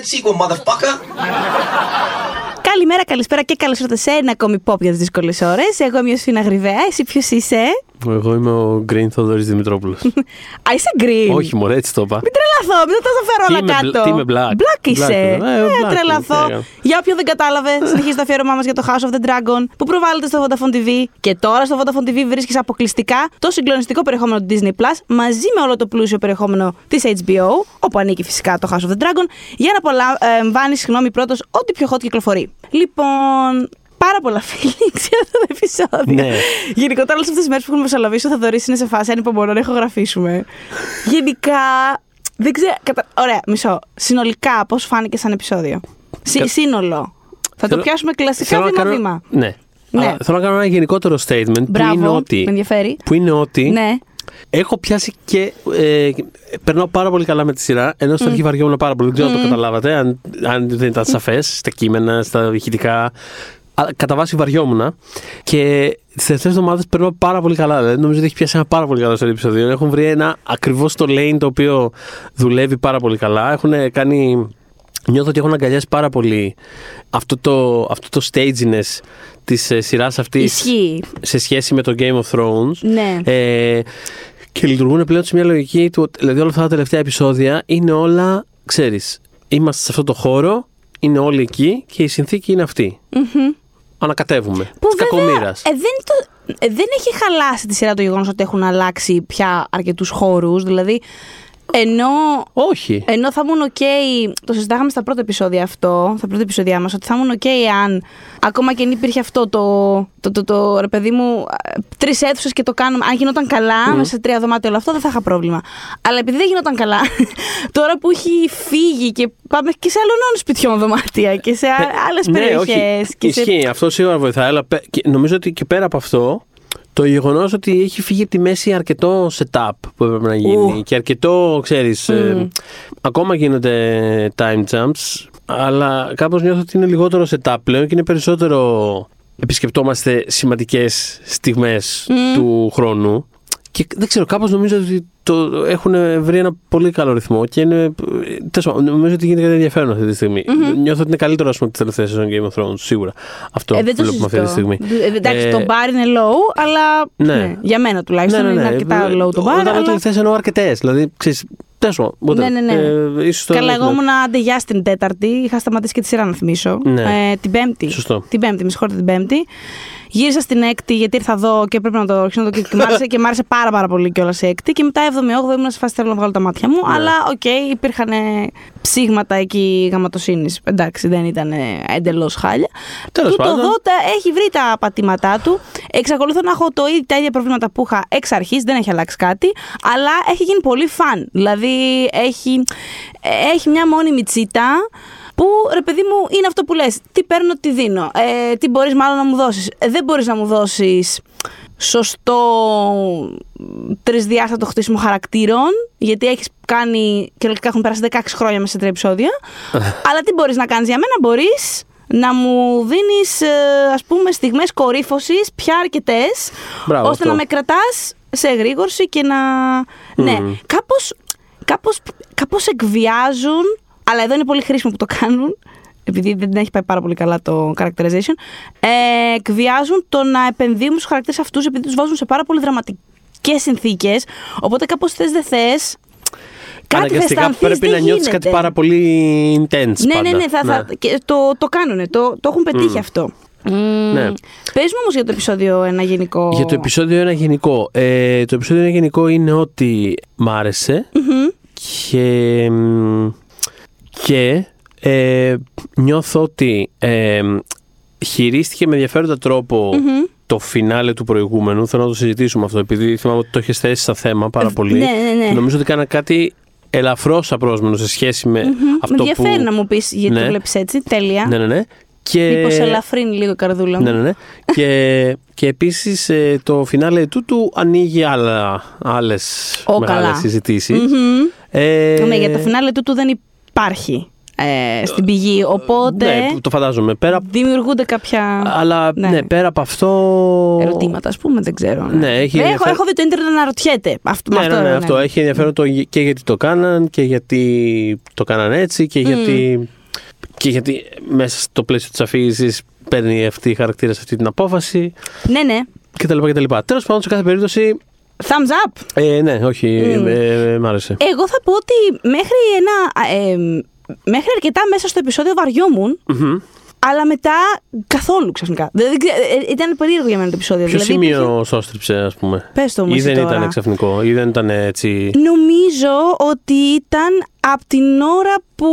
that sequel, motherfucker. Καλημέρα, καλησπέρα και καλώς ήρθατε σε ένα ακόμη pop για τις δύσκολες ώρες. Εγώ είμαι η Ιωσήφινα Γρυβαία. Εσύ ποιος είσαι; Εγώ είμαι ο Green Θοδωρή Δημητρόπουλος. Α, είσαι green. Όχι, μωρέ, έτσι το είπα. Μην τρελαθώ, μην τα φέρω Τι όλα είμαι κάτω. μπλ- τι είμαι black. Black είσαι. Black είμαι. Ε, Ε, black τρελαθώ. είμαι, Για όποιον δεν κατάλαβε, συνεχίζει το αφιέρωμά μας για το House of the Dragon που προβάλλεται στο Vodafone TV. Και τώρα στο Vodafone TV βρίσκεις αποκλειστικά το συγκλονιστικό περιεχόμενο του Disney Plus μαζί με όλο το πλούσιο περιεχόμενο της HBO, όπου ανήκει φυσικά το House of the Dragon, για να απολαμβάνει, συγγνώμη, πρώτος ό,τι πιο hot κυκλοφορεί. Λοιπόν, πάρα πολλά feelings για αυτό το επεισόδιο. Ναι. Γενικότερα, όλες αυτές τις μέρες που έχουμε μεσολαβήσει, ο Θοδωρή είναι σε φάση ανυπομονώ να ηχογραφήσουμε. Γενικά. Δεν ξέρω. Κατα... Ωραία, μισό. Συνολικά, πώς φάνηκε σαν επεισόδιο; Συ- Κα- Σύνολο. Θα το Θέλω- πιάσουμε κλασικά Θέλω να κάνω- βήμα-βήμα. Ναι. Ναι. Αλλά θέλω να κάνω ένα γενικότερο statement που Μπράβο. είναι ότι. Με ενδιαφέρει. Που είναι ότι Ναι. έχω πιάσει και. Ε, περνάω πάρα πολύ καλά με τη σειρά. Ενώ στην αρχή βαριόμουν πάρα πολύ. Δεν ξέρω αν το καταλάβατε. Αν, αν δεν ήταν σαφές στα κείμενα, στα ηχητικά. Αλλά κατά βάση βαριόμουν. Και τις τελευταίες εβδομάδες περνάω πάρα πολύ καλά. Δηλαδή, νομίζω ότι έχει πιάσει ένα πάρα πολύ καλό στο επεισόδιο. Έχουν βρει ένα ακριβώς το lane το οποίο δουλεύει πάρα πολύ καλά. Έχουν κάνει. Νιώθω ότι έχουν αγκαλιάσει πάρα πολύ αυτό το, αυτό το staginess της ε, σειράς αυτής Ισχύει. σε σχέση με το Game of Thrones. Ναι. Ε, και λειτουργούν πλέον σε μια λογική του. ότι- Δηλαδή, όλα αυτά τα τελευταία επεισόδια είναι όλα, ξέρεις, είμαστε σε αυτό το χώρο, είναι όλοι εκεί και η συνθήκη είναι αυτή. Ανακατεύουμε. Που Της βέβαια, κακομοίρας. ε, δεν, το, ε, δεν έχει χαλάσει τη σειρά το γεγονός ότι έχουν αλλάξει πια αρκετούς χώρους. Δηλαδή, ενώ Όχι. Ενώ θα ήμουν OK, το συζητάγαμε στα πρώτα επεισόδια αυτό, στα πρώτα επεισόδια μας, ότι θα ήμουν OK αν ακόμα και αν υπήρχε αυτό το, το, το, το, ρε παιδί μου, τρεις αίθουσες και το κάνουμε, αν γινόταν καλά, μέσα σε τρία δωμάτια όλο αυτό, δεν θα είχα πρόβλημα. Αλλά επειδή δεν γινόταν καλά, τώρα που έχει φύγει και πάμε και σε άλλων σπιτιών δωμάτια και σε άλλες ναι, περιοχές. όχι. και σε... Ισχύει. Αυτό σίγουρα βοηθάει. Αλλά πε- και νομίζω ότι και πέρα από αυτό, το γεγονός ότι έχει φύγει από τη μέση αρκετό setup που έπρεπε να γίνει Ου. και αρκετό, ξέρεις. ακόμα γίνονται time jumps, αλλά κάπως νιώθω ότι είναι λιγότερο setup πλέον και είναι περισσότερο. Επισκεπτόμαστε σημαντικές στιγμές του χρόνου και δεν ξέρω, κάπως νομίζω ότι το έχουν βρει ένα πολύ καλό ρυθμό και είναι. τέλος πάντων, νομίζω ότι γίνεται κάτι ενδιαφέρον αυτή τη στιγμη Νιώθω ότι είναι καλύτερο ας πούμε, τη τελευταία σεζόν Game of Thrones, σίγουρα. Αυτό Ε, δεν το βλέπουμε αυτή τη συζητώ. στιγμή. Ε, εντάξει, Ε, το bar είναι low, αλλά ναι. ναι, για μένα τουλάχιστον είναι αρκετά Ε, low το bar. Όταν λέω αλλά... τελευταίε εννοώ αρκετές. Δηλαδή, ξέρεις, τέλος πάντων, whatever. Ναι, ναι, ναι. Ε, ίσως το Καλά, έχουμε- εγώ ήμουν αντεγιά στην Τέταρτη. Είχα σταματήσει και τη σειρά να θυμίσω. Ναι. Ε, την Πέμπτη. Σωστό. Την Πέμπτη, με συγχωρείτε την Πέμπτη. Γύρισα στην Έκτη γιατί ήρθα εδώ και πρέπει να το αρχίσω να το και, μ' άρεσε, και μ' άρεσε πάρα, πάρα πολύ κιόλας η Έκτη. Και μετά 7η-8η ήμουν σε φάση θέλω να βγάλω τα μάτια μου. Ναι. Αλλά οκ, υπήρχαν ψήγματα εκεί γαματοσύνης. Εντάξει, δεν ήταν εντελώς χάλια. Τέλος Τούτο πάντων. εδώ τα, έχει βρει τα πατήματά του. Εξακολουθώ να έχω το ίδιο, τα ίδια προβλήματα που είχα εξ αρχής, δεν έχει αλλάξει κάτι. Αλλά έχει γίνει πολύ fun. Δηλαδή έχει, έχει μια μόνιμη τσίτα. Που ρε παιδί μου είναι αυτό που λες Τι παίρνω, τι δίνω. Ε, τι μπορείς μάλλον να μου δώσεις. Ε, δεν μπορείς να μου δώσεις σωστό τρισδιάστατο χτίσιμο χαρακτήρων, γιατί έχεις κάνει και λογικά έχουν περάσει 16 χρόνια μέσα σε τρία επεισόδια. αλλά τι μπορείς να κάνεις για μένα, μπορείς να μου δίνεις ε, ας πούμε στιγμές κορύφωσης πια αρκετές, Μπράβο, ώστε αυτό. να με κρατάς σε εγρήγορση και να... Ναι, κάπως, κάπως, κάπως εκβιάζουν, αλλά εδώ είναι πολύ χρήσιμο που το κάνουν, επειδή δεν έχει πάει πάρα πολύ καλά το characterization, ε, εκβιάζουν το να επενδύουν στους χαρακτήρες αυτούς επειδή τους βάζουν σε πάρα πολύ δραματικές συνθήκες, οπότε κάπως θες δεν θες, κάτι θα Αναγκαστικά αισθανθείς, πρέπει δεν να νιώθεις κάτι γίνεται. πάρα πολύ intense. Ναι, πάντα. ναι, ναι, θα, θα, και το, το κάνουνε, το, το έχουν πετύχει αυτό. Ναι. Πες μου όμως για το επεισόδιο ένα γενικό... Για το επεισόδιο ένα γενικό. Ε, το επεισόδιο ένα γενικό είναι ότι μ' άρεσε και, μ, και ε, νιώθω ότι ε, χειρίστηκε με ενδιαφέροντα τρόπο το φινάλε του προηγούμενου. Θέλω να το συζητήσουμε αυτό, επειδή θυμάμαι ότι το έχεις θέσει σαν θέμα πάρα πολύ. ναι, ναι, ναι. Και Νομίζω ότι κάνα κάτι ελαφρώς απρόσμενο σε σχέση με Με αυτό που... ενδιαφέρει να μου πεις γιατί Ναι. το βλέπεις έτσι, τέλεια. Ναι, ναι, ναι. Και... Μήπως ελαφρύνει λίγο η καρδούλα μου. Ναι, ναι, ναι. και, και επίσης ε, το φινάλε τούτου ανοίγει άλλα, άλλες Ω, μεγάλες καλά. συζητήσεις. Μμμ. Ε, Ναι, για το φινάλε τούτου δεν υπάρχει ε, στην πηγή. Οπότε Ναι, το φαντάζομαι. Πέρα, δημιουργούνται κάποια αλλά ναι. ναι. πέρα από αυτό. ερωτήματα, ας πούμε. Δεν ξέρω. Ναι, έχει έχω, ενδιαφέρον- έχω δει το ίντερνετ να ρωτιέται. Αυτό, Ναι, με ναι, αυτό, ναι, αυτό έχει ενδιαφέρον το, και γιατί το κάναν και γιατί το κάναν έτσι και γιατί, και γιατί μέσα στο πλαίσιο της αφήγησης παίρνει αυτή η χαρακτήρα σε αυτή την απόφαση Ναι, ναι. κτλ. κτλ. Τέλος πάντων, σε κάθε περίπτωση, Thumbs up. ε, ναι, όχι, Μμ. ε, ε, μ' άρεσε. Εγώ θα πω ότι μέχρι ένα. ε, μέχρι αρκετά μέσα στο επεισόδιο βαριόμουν, Μμμ. αλλά μετά καθόλου ξαφνικά. Δεν, δεν ξέ- ε, ήταν περίεργο για μένα το επεισόδιο. Ποιο δηλαδή, σημείο σώστριψε, ας πούμε; Πες το μου Ή εσύ δεν τώρα. ήταν ξαφνικό, ή δεν ήταν έτσι. Νομίζω ότι ήταν από την ώρα που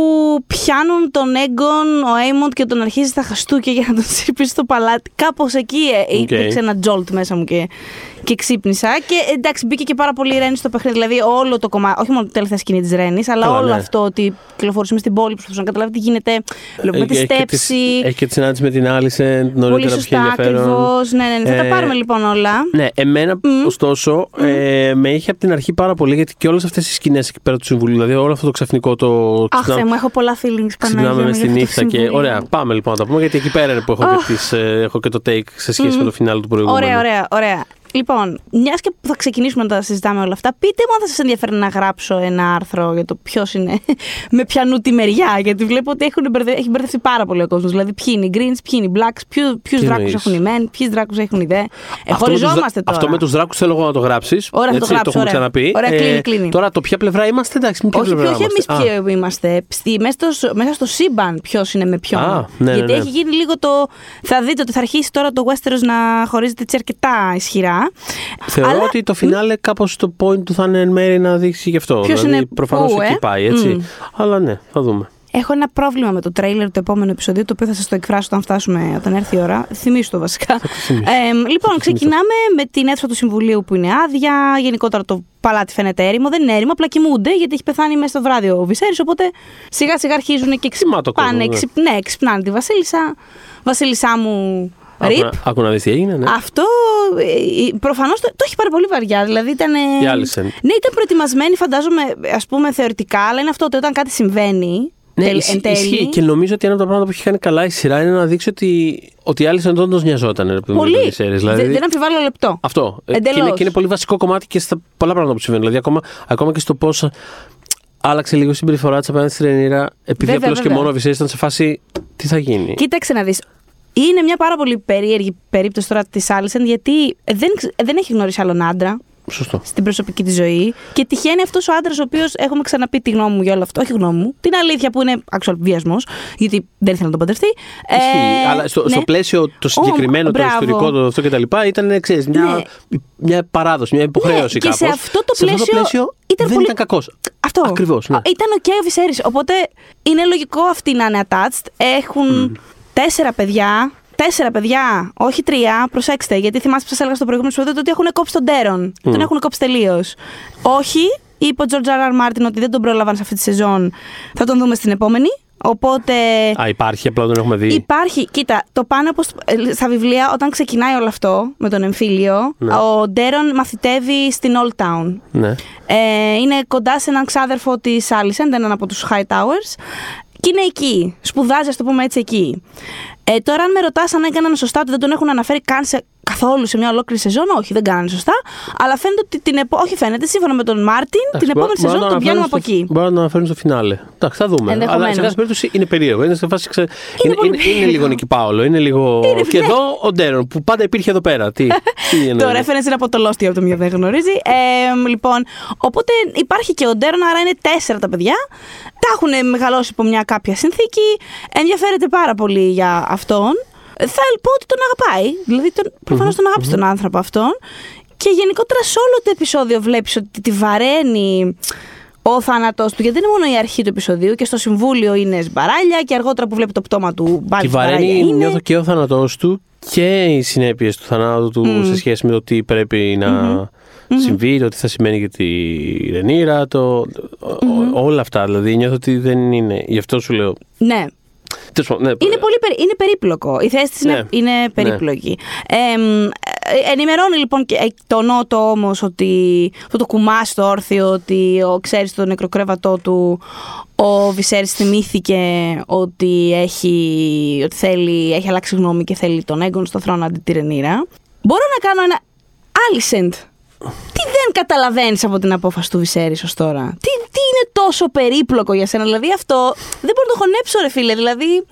πιάνουν τον Έγκον, ο Έιμοντ και τον αρχίζει στα χαστούκια για να τον σύρει στο παλάτι. Κάπως εκεί ε, Οκ. υπήρξε ένα jolt μέσα μου και, και ξύπνησα. Και εντάξει, μπήκε και πάρα πολύ η Ρένης στο παιχνίδι. Δηλαδή, όλο το κομμάτι, όχι μόνο τη τελευταία σκηνή της Ρένης, αλλά Καλά, όλο ναι. αυτό ότι κυκλοφορούσαμε στην πόλη, προσπαθούσαμε να καταλάβει τι γίνεται. Βλέπουμε τη Έχει και τις- στέψη. Έχει και τη συνάντηση με την Άλισεν Πολύ νωρίτερα που είχε σωστά, ενδιαφέρον. ακριβώς. Ναι, ναι, ναι. Θα τα Ε, πάρουμε λοιπόν όλα. Ναι, εμένα ωστόσο ε, με είχε από την αρχή πάρα πολύ γιατί και όλες αυτές οι σκηνές εκεί πέρα του συμβουλίου, δηλαδή όλο αυτό το ξαφνικό το. Αχ, ξυπνά- Θεέ μου, έχω πολλά feelings Ξυπνάμε Παναγία με μου, στη για αυτό το νύχτα και. συμβούλιο. Ωραία, πάμε λοιπόν να τα πούμε γιατί εκεί πέρα είναι που έχω, και τις, ε, έχω και το take σε σχέση με το φινάλ του προηγούμενου. Ωραία, ωραία, ωραία. Λοιπόν, μιας και θα ξεκινήσουμε να τα συζητάμε όλα αυτά, πείτε μου αν θα σας ενδιαφέρει να γράψω ένα άρθρο για το ποιος είναι με πιανού τη μεριά. Γιατί βλέπω ότι έχουν μπερδε... έχει μπερδευτεί πάρα πολύ ο κόσμος. Δηλαδή, ποιοι είναι οι Greens, ποιοι είναι οι Blacks, ποιου Τι δράκου εννοείς; έχουν οι Men, ποιους δράκου έχουν οι Δε. Ε, Αυτό με τους δρα- χωριζόμαστε τώρα. Αυτό με τους δράκου θέλω εγώ να το γράψεις. Ωραία, θα το γράψω, έχουμε ωραία. ξαναπεί. Ε, Ωραία, κλείνει, κλείνει. Τώρα το ποια πλευρά είμαστε, εντάξει, με ποια όχι, πλευρά όχι εμείς είμαστε. Α, ποιοι είμαστε. Στη, μέσα, στο, μέσα στο σύμπαν ποιος είναι με ποιον. Α, ναι, ναι, Γιατί ναι. έχει γίνει λίγο το. Θα δείτε ότι θα αρχίσει τώρα το Westeros να χωρίζεται έτσι αρκετά ισχυρά. Θεωρώ Αλλά- ότι το φινάλε κάπως το point του θα είναι εν μέρει να δείξει γι' αυτό. Ποιος δηλαδή, είναι προφανώς πού, εκεί ε; πάει, έτσι. Μμ. Αλλά ναι, θα δούμε. Έχω ένα πρόβλημα με το τρέιλερ του επόμενου επεισοδίου, το οποίο θα σας το εκφράσω όταν φτάσουμε, όταν έρθει η ώρα. Θυμήσου το βασικά. Ε, λοιπόν, ξεκινάμε με την αίθουσα του Συμβουλίου που είναι άδεια. Γενικότερα το παλάτι φαίνεται έρημο. Δεν είναι έρημο, απλά κοιμούνται γιατί έχει πεθάνει μέσα στο βράδυ ο Βυσέρης. Οπότε σιγά σιγά αρχίζουν και Κοιμάται ο ξυπνάνε. κόσμος, ναι. ξυπ- ναι, ξυπνάνε τη Βασίλισσα. Βασίλισσά μου. Άκου Ρίπ. να- Άκου να δεις τι έγινε. Ναι. Αυτό προφανώς το, το έχει πάρει πολύ βαριά. Δηλαδή ήταν. Η Άλισεν. Ναι, ήταν προετοιμασμένη, φαντάζομαι, ας πούμε, θεωρητικά, αλλά είναι αυτό ότι όταν κάτι συμβαίνει. Ναι, τελ- ισχύει, εν τέλει, ισχύει και νομίζω ότι ένα από τα πράγματα που έχει κάνει καλά η σειρά είναι να δείξει ότι, ότι η Άλισεν όντω νοιαζόταν. ρε παιδί μου, με Πολύ. το Viserys. Δηλαδή, Δεν, δεν αμφιβάλλω λεπτό. Αυτό. Ε, Και Εντελώς. είναι, και είναι πολύ βασικό κομμάτι και στα πολλά πράγματα που συμβαίνουν. Δηλαδή, ακόμα, ακόμα και στο πώς άλλαξε λίγο η συμπεριφορά της απέναντι στη Ρενίρα, επειδή Βέβαια, απλώς και βέβαια. μόνο ο Viserys ήταν σε φάση τι θα γίνει; Κοίταξε να δεις. Είναι μια πάρα πολύ περίεργη περίπτωση τώρα της Άλισεν, γιατί δεν, ξ- δεν έχει γνωρίσει άλλον άντρα Σωστό. στην προσωπική της ζωή. Και τυχαίνει αυτός ο άντρας, ο οποίος έχουμε ξαναπεί τη γνώμη μου για όλο αυτό. Όχι γνώμη μου. Την αλήθεια που είναι actual βιασμός, γιατί δεν ήθελε να τον παντρευτεί. Ισχύει, Ε, αλλά στο, ναι. στο πλαίσιο το συγκεκριμένο, το μπράβο. ιστορικό, το αυτό κτλ. ήταν ξέρεις, μια, μια παράδοση, μια υποχρέωση Ναι, και κάπως. σε αυτό το πλαίσιο ήταν δεν πολύ- ήταν κακός. Αυτό. Ακριβώς, ναι. Α, Ήταν ο ο Viserys. Οπότε είναι λογικό αυτοί να είναι attached. Έχουν τέσσερα παιδιά. Τέσσερα παιδιά, όχι τρία. Προσέξτε, γιατί θυμάστε που σας έλεγα στο προηγούμενο επεισόδιο ότι έχουν κόψει τον Τέρον. Τον έχουν κόψει τελείως. Όχι, είπε ο George R. R. Martin ότι δεν τον πρόλαβαν σε αυτή τη σεζόν. Θα τον δούμε στην επόμενη. Οπότε Α, υπάρχει, απλά δεν έχουμε δει. Υπάρχει, κοίτα, το πάνω από στα βιβλία, όταν ξεκινάει όλο αυτό με τον εμφύλιο, Ναι. ο Ντέρον μαθητεύει στην Old Town. Ναι. Ε, είναι κοντά σε έναν ξάδερφο της Άλισεν, έναν από τους High Towers. Και είναι εκεί. Σπουδάζει, ας το πούμε έτσι, εκεί. Ε, τώρα, αν με ρωτάς αν έκαναν σωστά ότι δεν τον έχουν αναφέρει καν σε, καθόλου σε μια ολόκληρη σεζόν, όχι, δεν κάνανε σωστά. Αλλά φαίνεται ότι την επόμενη. Όχι, φαίνεται, σύμφωνα με τον Μάρτιν, την Εντάξει, επόμενη μπορεί- μπορεί σεζόν να τον πιάνουμε από αναφέρουν εκεί. στο- Μπορεί να το αναφέρουν στο φινάλε. Εντάξει, θα δούμε. Αλλά Ενδεχομένως. σε κάθε περίπτωση είναι περίεργο. Είναι σε φάση. Ξε... Είναι, πολύ είναι, είναι, περίεργο. λίγο Νίκη Πάολο. Είναι λίγο. Είναι, και ναι. εδώ ο Ντέρον που πάντα υπήρχε εδώ πέρα. Τι, τι είναι. Το reference είναι από το Lost για το μία δεν γνωρίζει. Ε, λοιπόν, οπότε υπάρχει και ο Ντέρον, άρα είναι τέσσερα τα παιδιά. Τα έχουν μεγαλώσει από μια κάποια συνθήκη. Ενδιαφέρεται πάρα πολύ για αυτόν. Θα πω ότι τον αγαπάει. Δηλαδή, τον, προφανώς τον αγαπησε τον άνθρωπο αυτόν. Και γενικότερα σε όλο το επεισόδιο βλέπεις ότι τη βαραίνει ο θάνατός του. Γιατί δεν είναι μόνο η αρχή του επεισοδίου και στο συμβούλιο είναι σμπαράλια και αργότερα που βλέπει το πτώμα του πάλι Τη σμπαράλια βαραίνει, είναι. νιώθω και ο θάνατός του και οι συνέπειες του θανάτου του σε σχέση με το τι πρέπει να συμβεί, το τι θα σημαίνει για τη Ρενίρα, το, ο- όλα αυτά. Δηλαδή νιώθω ότι δεν είναι. Γι' αυτό σου λέω. Ναι, Τέλος πάντων, ναι, Είναι, πολύ περί- είναι περίπλοκο. Η θέση της είναι, Ναι. είναι περίπλοκη. Ε, μ, Ε, ενημερώνει λοιπόν και ε, το νότο όμως ότι. Αυτό το κουμά στο όρθιο, ότι ο, ξέρεις το νεκροκρέβατό του, ο Βυσέρης θυμήθηκε ότι έχει, ότι θέλει, έχει αλλάξει γνώμη και θέλει τον έγκον στο θρόνο αντί τη Ρενίρα. Μπορώ να κάνω ένα Άλισεντ. Τι δεν καταλαβαίνεις από την απόφαση του Βυσέρη ως τώρα; Τι, τι είναι τόσο περίπλοκο για σένα; Δηλαδή αυτό δεν μπορώ να το χωνέψω, ρε φίλε. Δηλαδή.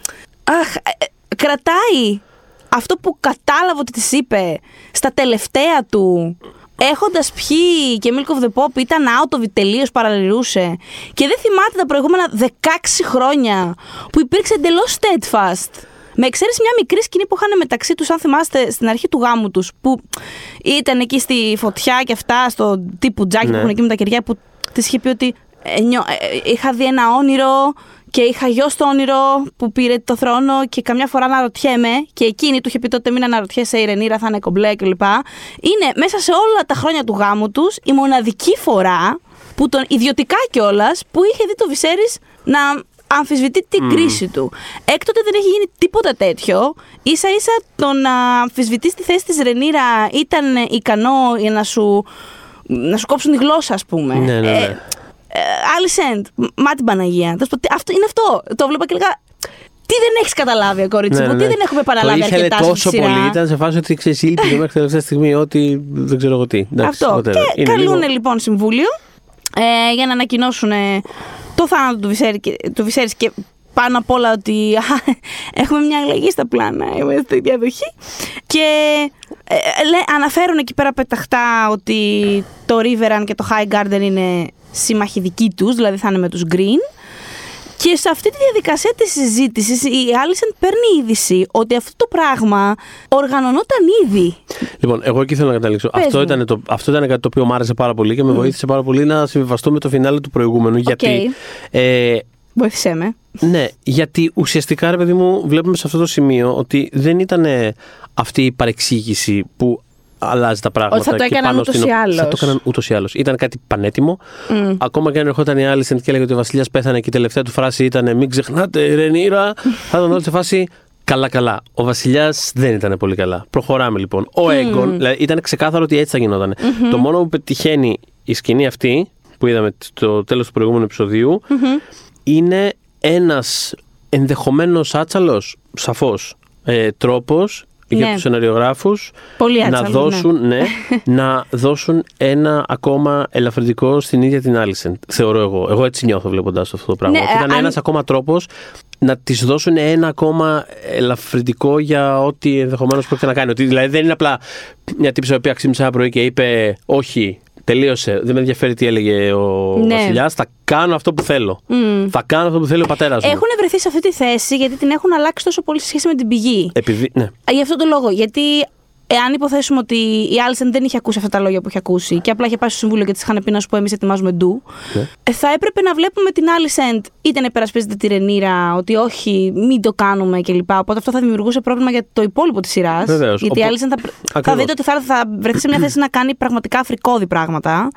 Αχ, ε, ε, κρατάει αυτό που κατάλαβε ότι της είπε στα τελευταία του έχοντας πιει και Milk of the Pop ήταν out of it, τελείως παραλυρούσε. Και δεν θυμάται τα προηγούμενα 16 χρόνια που υπήρξε εντελώς steadfast. Με εξαίρεση μια μικρή σκηνή που είχαν μεταξύ τους, αν θυμάστε, στην αρχή του γάμου τους, που ήταν εκεί στη φωτιά και αυτά, στο τύπου τζάκι που Ναι. έχουν εκεί με τα κεριά, που της είχε πει ότι ε, νιώ- ε, ε, είχα δει ένα όνειρο και είχα γιο στο όνειρο που πήρε το θρόνο και καμιά φορά αναρωτιέμαι και εκείνη του είχε πει τότε μην αναρωτιέσαι η Ρενίρα θα είναι κομπλέ κλπ. Είναι μέσα σε όλα τα χρόνια του γάμου τους η μοναδική φορά που τον ιδιωτικά κιόλας που είχε δει το Βυσέρης να αμφισβητεί την κρίση του. Έκτοτε δεν έχει γίνει τίποτα τέτοιο. Σα ίσα το να αμφισβητείς τη θέση της Ρενίρα ήταν ικανό για να σου, να σου κόψουν τη γλώσσα, ας πούμε. Ναι, ναι, ναι. Ε, ε, Alicent, μα την Παναγία. Θα σου πω, τι- Αυτό είναι αυτό. Το βλέπα και λέγα. Τι δεν έχεις καταλάβει, κορίτσι μου, τι δεν έχουμε παραλάβει Ναι, Το ήθελε αρκετά σε τόσο αυτή τη σειρά. πολύ, ήταν σε φάση ότι ξέρεις, ήλπιζε μέχρι τελευταία στιγμή ότι δεν ξέρω εγώ τι. Εντάξει, Αυτό. whatever. Και Είναι καλούν λίγο- λοιπόν συμβούλιο ε, για να ανακοινώσουν ε, το θάνατο του Βυσέρη, και- του Βυσέρης και πάνω απ' όλα ότι α, έχουμε μια αλλαγή στα πλάνα, είμαστε στη διαδοχή. Και ε, ε, λέ- αναφέρουν εκεί πέρα πεταχτά ότι το Riveran και το High Garden είναι σύμμαχοι δικοί τους, δηλαδή θα είναι με τους Green. Και σε αυτή τη διαδικασία της συζήτησης η Άλισεν παίρνει είδηση ότι αυτό το πράγμα οργανωνόταν ήδη. Λοιπόν, εγώ εκεί θέλω να καταλήξω. Πες Αυτό μου. ήταν, το, αυτό ήταν κάτι το οποίο μου άρεσε πάρα πολύ και με βοήθησε πάρα πολύ να συμβιβαστώ με το φινάλε του προηγούμενου. Γιατί. Ε, Βοήθησέ με. ναι, γιατί ουσιαστικά, ρε παιδί μου, βλέπουμε σε αυτό το σημείο ότι δεν ήταν αυτή η παρεξήγηση που αλλάζει τα πράγματα. Ότι θα το και έκαναν πάνω ούτως στην ή ο- άλλως. Θα το έκαναν ούτως ή άλλως. Ήταν κάτι πανέτοιμο. Ακόμα και αν ερχόταν η Άλισεν και έλεγε ότι ο Βασιλιάς πέθανε και η τελευταία του φράση ήταν Μην ξεχνάτε, Ρενίρα, θα ήταν όλοι σε φάση. Καλά, καλά. Ο Βασιλιάς δεν ήταν πολύ καλά. Προχωράμε λοιπόν. Ο Έγκον, δηλαδή ήταν ξεκάθαρο ότι έτσι θα γινόταν. Το μόνο που πετυχαίνει η σκηνή αυτή που είδαμε στο τέλος του προηγούμενου επεισοδίου είναι ένας ενδεχομένω άτσαλος, σαφώς, ε, τρόπος για Ναι. τους σεναριογράφους Πολύ να άτσαλος, δώσουν, ναι. να δώσουν ένα ακόμα ελαφρυντικό στην ίδια την Άλισεν. Θεωρώ εγώ. Εγώ έτσι νιώθω βλέποντας αυτό το πράγμα. Ναι, Ότι ήταν αν- ένας ακόμα τρόπος να της δώσουν ένα ακόμα ελαφρυντικό για ό,τι ενδεχομένως πρόκειται να κάνει. Ότι δηλαδή δεν είναι απλά μια τύψη η οποία ξύπνησε ένα πρωί και είπε Όχι, τελείωσε. Δεν με ενδιαφέρει τι έλεγε ο Ναι. Βασιλιάς. Θα κάνω αυτό που θέλω. Θα κάνω αυτό που θέλει ο πατέρας μου. Έχουν βρεθεί σε αυτή τη θέση γιατί την έχουν αλλάξει τόσο πολύ σε σχέση με την πηγή. Επειδή, ναι. Ε, Γι' αυτόν τον λόγο. Γιατί εάν υποθέσουμε ότι η Άλισεν δεν είχε ακούσει αυτά τα λόγια που είχε ακούσει και απλά είχε πάει στο συμβούλιο και της είχαν πει να σου πω εμείς ετοιμάζουμε ντου, Ναι. ε, θα έπρεπε να βλέπουμε την Άλισεν είτε να υπερασπίζεται τη Ρενίρα, ότι όχι, μην το κάνουμε κλπ. Οπότε αυτό θα δημιουργούσε πρόβλημα για το υπόλοιπο της σειράς. Βεβαίως. Γιατί η Οπό- Άλισεν θα, θα Ακριβώς. δείτε ότι θα, θα βρεθεί σε μια θέση να κάνει πραγματικά αφρικόδη πράγματα.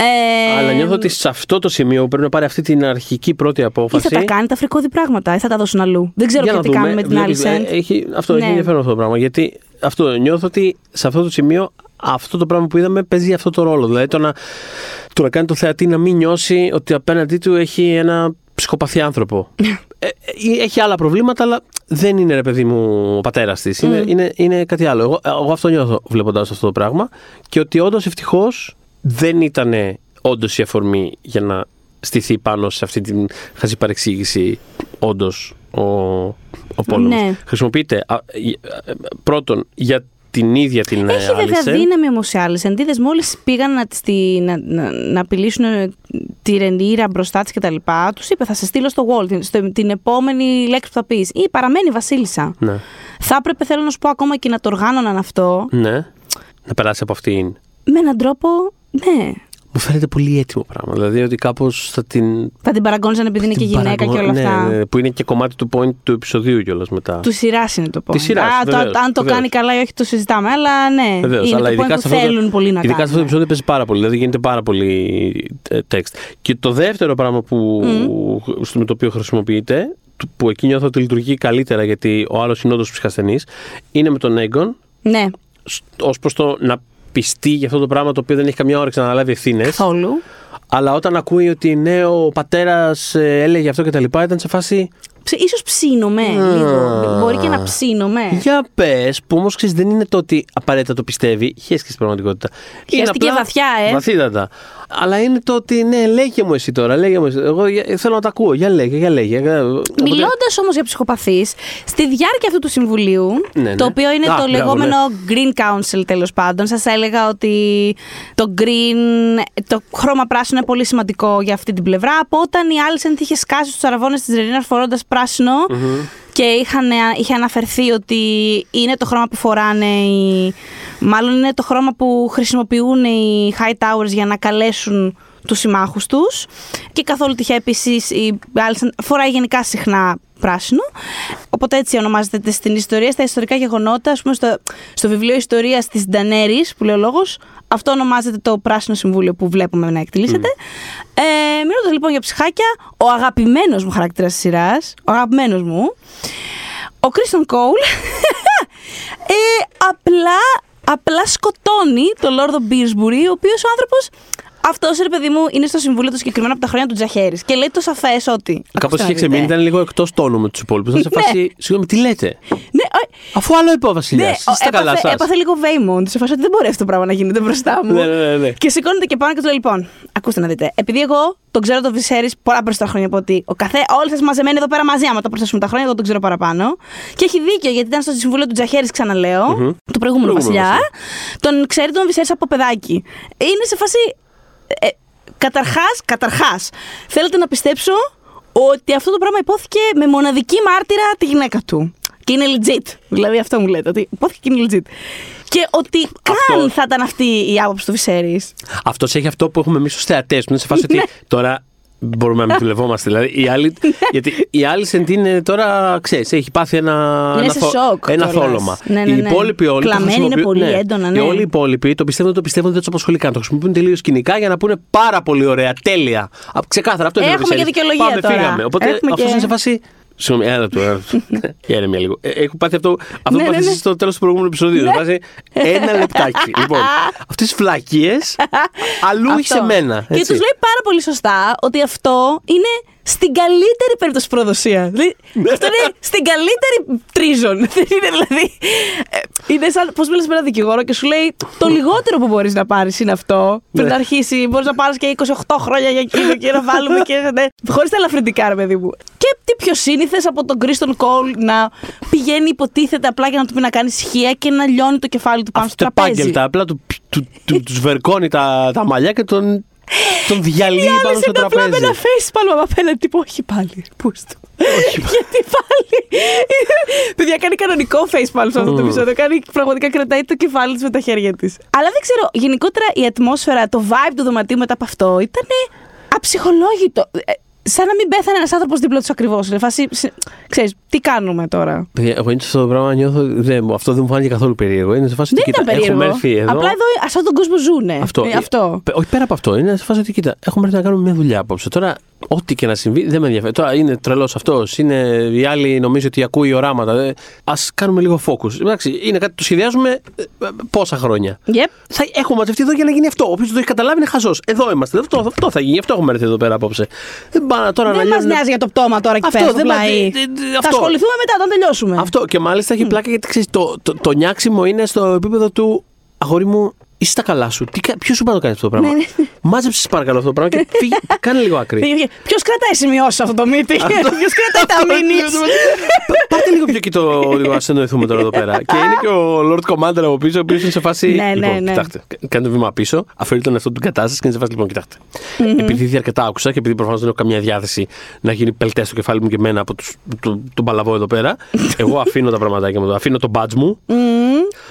Ε, Αλλά νιώθω ότι σε αυτό το σημείο που πρέπει να πάρει αυτή την αρχική πρώτη Ή απόφαση. θα τα κάνει τα αφρικόδη πράγματα, ή θα τα δώσουν αλλού. Δεν ξέρω Για ποια να τι δούμε. κάνουν με την Βλέπεις, Άλισεν. ε, Έχει, αυτό έχει Ναι. ενδιαφέρον αυτό το πράγμα. Γιατί αυτό νιώθω ότι σε αυτό το σημείο αυτό το πράγμα που είδαμε παίζει αυτό το ρόλο. Δηλαδή το να, το να κάνει το θεατή να μην νιώσει ότι απέναντί του έχει ένα ψυχοπαθή άνθρωπο. ε, ε, έχει άλλα προβλήματα, αλλά δεν είναι ρε παιδί μου ο πατέρας της. Είναι, είναι, είναι κάτι άλλο. Εγώ, εγώ αυτό νιώθω βλέποντας αυτό το πράγμα. Και ότι όντως ευτυχώς δεν ήταν όντως η αφορμή για να στηθεί πάνω σε αυτή την χαζή παρεξήγηση όντως ο, ο πόλεμος. Ναι. Χρησιμοποιείται α, ε, ε, πρώτον για την ίδια την Έχει βέβαια Άλισεν. δύναμη όμως η Άλισεν. Είδε μόλις πήγαν να, της τη- να, να, να απειλήσουν ε, τη Ρενίρα μπροστά της κτλ. Τους είπε: Θα σε στείλω στο Wall την, στο- την επόμενη λέξη που θα πεις. Ή παραμένει Βασίλισσα. Ναι. Θα έπρεπε, θέλω να σου πω, ακόμα και να το οργάνωναν αυτό. ναι. Να περάσει από αυτήν. Με έναν τρόπο, ναι. Μου φαίνεται πολύ έτοιμο πράγμα. Δηλαδή ότι κάπως θα την. Θα την παραγκόνιζαν επειδή είναι και την γυναίκα και όλα παραγω- αυτά. Ναι, ναι, που είναι και κομμάτι του point του επεισοδίου κιόλας μετά. Του σειράς είναι το point. Της σειράς, Α, το- βεβαίως, αν το βεβαίως. κάνει καλά ή όχι το συζητάμε, αλλά ναι. Βεβαίως, είναι αλλά το ειδικά point που σε αυτό το- θέλουν πολύ να Ειδικά σε αυτό το κάνουν. επεισόδιο παίζει πάρα πολύ. Δηλαδή γίνεται πάρα πολύ ε, text. Και το δεύτερο πράγμα που, στο- με το οποίο χρησιμοποιείται, του- που εκεί νιώθω ότι λειτουργεί καλύτερα γιατί ο άλλος είναι όντω ψυχασθενής, είναι με τον Έγκον Ναι. ως προς το να πιστεί για αυτό το πράγμα το οποίο δεν έχει καμιά όρεξη να αναλάβει ευθύνες. Καθόλου. Αλλά όταν ακούει ότι ναι, ο πατέρας έλεγε αυτό και τα λοιπά, ήταν σε φάση. Ψ- Ίσως ψήνομαι λίγο. Μπορεί και να ψήνομαι. Για πες, που όμως ξέρεις, δεν είναι το ότι απαραίτητα το πιστεύει. Χέστηκε στην πραγματικότητα. Είναι Χαίστηκε απλά βαθιά, ε. Βαθύτατα. Αλλά είναι το ότι ναι, λέγε μου εσύ τώρα. Λέγε μου εσύ. Εγώ για- θέλω να τα ακούω. Για λέγε, για λέγε. Οπότε- Μιλώντας όμως για ψυχοπαθείς, στη διάρκεια αυτού του συμβουλίου, Ναι, ναι. το οποίο είναι Α, το μπράβο, λεγόμενο ναι. Green Council τέλος πάντων, σας έλεγα ότι το green, το χρώμα πράσινο είναι πολύ σημαντικό για αυτή την πλευρά. Από όταν η Άλισεντ είχε σκάσει στους αραβώνες της Ρενίνας φορώντας και είχαν, είχε αναφερθεί ότι είναι το χρώμα που φοράνε οι, μάλλον είναι το χρώμα που χρησιμοποιούν οι High Towers για να καλέσουν τους συμμάχους τους. Και καθόλου τυχαία επίσης η Άλισεν φοράει γενικά συχνά πράσινο. Οπότε έτσι ονομάζεται στην ιστορία στα ιστορικά γεγονότα ας πούμε στο, στο βιβλίο ιστορίας της Ντανέρης που λέει ο λόγος αυτό ονομάζεται το πράσινο συμβούλιο που βλέπουμε να εκτελήσεται ε, μιλώντας λοιπόν για ψυχάκια ο αγαπημένος μου χαρακτήρας της σειράς ο αγαπημένος μου ο Κρίστον Κόουλ ε, απλά, απλά σκοτώνει τον Λόρδο Μπίρσμπουρι, ο οποίος ο άνθρωπος. Αυτός ρε παιδί μου είναι στο συμβούλιο του συγκεκριμένα από τα χρόνια του Τζαχέρη. Και λέει το σαφές ότι. Κάπως Ακούστε να είχε ξεμείνει, δείτε. ήταν λίγο εκτός τόνου με τους υπόλοιπους. Ήταν σε Ναι. φάση. Συγγνώμη, τι λέτε; Ναι, ο- Αφού άλλο είπε ο Βασιλιά. ναι, Είστε ο- καλά έπαθε, σας. έπαθε λίγο Βέιμοντ. Σε φάση ότι δεν μπορεί αυτό το πράγμα να γίνεται μπροστά μου. Ναι, ναι, ναι, ναι. Και σηκώνεται και πάνω και του λέει: Λοιπόν, ακούστε να δείτε. Επειδή εγώ τον ξέρω τον Βυσέρη πολλά περισσότερα χρόνια από ότι ο καθέ, όλοι σας μαζεμένοι εδώ πέρα μαζί. Άμα το προσθέσουμε τα χρόνια, εγώ τον ξέρω παραπάνω. Και έχει δίκιο γιατί ήταν στο συμβούλιο του Τζαχέρη, ξαναλέω, του προηγούμενου Προηγούμενο βασιλιά. βασιλιά. Τον ξέρει τον Βυσέρη από παιδάκι. Είναι σε φάση. Ε, καταρχάς, καταρχάς, θέλετε να πιστέψω ότι αυτό το πράγμα υπόθηκε με μοναδική μάρτυρα τη γυναίκα του. Και είναι legit. Δηλαδή αυτό μου λέτε, ότι υπόθηκε και είναι legit. Και ότι καν Αυτό- θα ήταν αυτή η άποψη του Βυσέρης. Αυτός έχει αυτό που έχουμε εμείς ως θεατές. Που είναι σε φάση Ναι. ότι τώρα μπορούμε να μην δουλευόμαστε. Δηλαδή, η άλλη, γιατί η άλλη σεντ είναι τώρα, ξέρεις, έχει πάθει ένα, Είναι ένα, σε θο- σοκ ένα κιόλας. θόλωμα. Ναι, ναι, Οι ναι. υπόλοιποι όλοι. το Κλαμμένοι είναι χρησιμοποιούν- πολύ έντονα, ναι. Οι όλοι οι υπόλοιποι το πιστεύουν, το πιστεύουν, δεν τους απασχολεί καν. Το χρησιμοποιούν τελείως κοινικά για να πούνε πάρα πολύ ωραία, τέλεια. Α, Ξεκάθαρα αυτό είναι Έχουμε το και Βυσέρης. δικαιολογία Πάμε, τώρα. φύγαμε. Οπότε Έχουμε αυτό και- είναι σε φάση. Συγγνώμη, ένα λεπτό. ένα λεπτό. Για ηρεμία λίγο. Ε, Έχω πάθει αυτό, αυτό Ναι, που ναι, πάθεις ναι. στο τέλος του προηγούμενου επεισοδίου. Σε φάση, Ένα λεπτάκι. λοιπόν, αυτές τις φλακίες αλλού έχει σε Αυτό. μένα. Και τους λέει πάρα πολύ σωστά ότι αυτό είναι στην καλύτερη περίπτωση προδοσία. Δηλαδή, Ναι. αυτό είναι στην καλύτερη τρίζον. Δεν είναι δηλαδή. ε, Είναι σαν πώς μιλάς με έναν δικηγόρο και σου λέει το λιγότερο που μπορείς να πάρεις είναι αυτό. Πριν Ναι. να αρχίσει, μπορείς να πάρεις και 28 χρόνια για εκείνο και να βάλουμε και. Ναι, Χωρίς τα ελαφρυντικά, ρε παιδί μου. Και τι πιο σύνηθες από τον Κρίστον Κόλ να πηγαίνει, υποτίθεται απλά για να του πει να κάνει σχεία και να λιώνει το κεφάλι του πάνω στο Αυτό τραπέζι. επάγγελτα. Απλά του, του, του, τους βερκώνει τα, τα μαλλιά και τον, τον διαλύει Η πάνω άλλη στο είναι απλά με τραπέζι. ένα face palm από απέναντι. Τύπου, όχι πάλι. Πούστο. Γιατί πάλι. Παιδιά, κάνει κανονικό face palm σε αυτό το επεισόδιο. Κάνει πραγματικά κρατάει το κεφάλι της με τα χέρια της. Αλλά δεν ξέρω, γενικότερα η ατμόσφαιρα, το vibe του δωματίου μετά από αυτό ήταν αψυχολόγητο. Ε, Σαν να μην πέθανε ένας άνθρωπος δίπλα τους ακριβώς. Ξέρεις, τι κάνουμε τώρα; Παιδιά, εγώ είναι σε αυτό το πράγμα νιώθω. Δεν, μου- αυτό δεν μου φάνηκε καθόλου περίεργο. Είναι σε φάση Δεν ότι ήταν κοίτα, περίεργο. έχουμε έρθει εδώ. Απλά εδώ, σε αυτόν τον κόσμο ζούνε. Αυτό. Ε, αυτό. Πε- Όχι πέρα από αυτό. Είναι σε φάση ότι κοίτα, έχουμε έρθει να κάνουμε μια δουλειά απόψε. Τώρα, ό,τι και να συμβεί δεν με ενδιαφέρει. Τώρα είναι τρελός αυτός. Είναι οι άλλοι νομίζει ότι ακούει οράματα. Α κάνουμε λίγο focus. Εντάξει, είναι κάτι που το σχεδιάζουμε ε, ε, πόσα χρόνια. Yep. Θα έχουμε μαζευτεί εδώ για να γίνει αυτό. Όποιος δεν το έχει καταλάβει είναι χαζός. Εδώ είμαστε. Αυτό, αυτό θα γίνει. Αυτό έχουμε έρθει εδώ πέρα απόψε. Δεν πάνε τώρα Δεν να μας λιώνουν- νοιάζει για το πτώμα τώρα εκεί Αυτό, πέρα στο δεν μας- πλάι. δε- δε- Θα αυτό. Ασχοληθούμε μετά όταν τελειώσουμε. Αυτό και μάλιστα έχει πλάκα γιατί ξέρεις, το, το, το νιάξιμο είναι στο επίπεδο του αγόρι μου. Είσαι στα καλά σου. Ποιος σου πάει να το κάνει αυτό το πράγμα; Ναι, ναι. Μάζεψες σε παρακαλώ αυτό το πράγμα και φύγε, κάνε λίγο άκρη. Ποιος κρατάει σημειώσεις αυτό το meeting, Ποιος κρατάει τα minutes. Πα- Πάτε λίγο πιο εκεί το λίγο να συνοηθούμε τώρα εδώ πέρα. και είναι και ο Lord Commander από πίσω, ο οποίος είναι σε φάση. Ναι, ναι, λοιπόν, ναι. κοιτάξτε, κάντε βήμα πίσω, αφαιρεί τον εαυτό του την κατάσταση και είναι σε φάση, λοιπόν, κοιτάξτε. Επειδή ήδη αρκετά άκουσα και επειδή προφανώς δεν έχω καμία διάθεση να γίνει πελτές στο κεφάλι μου και εμένα από τους, το, τον παλαβό εδώ πέρα, εγώ αφήνω τα πραγματάκια μου, αφήνω το badge μου,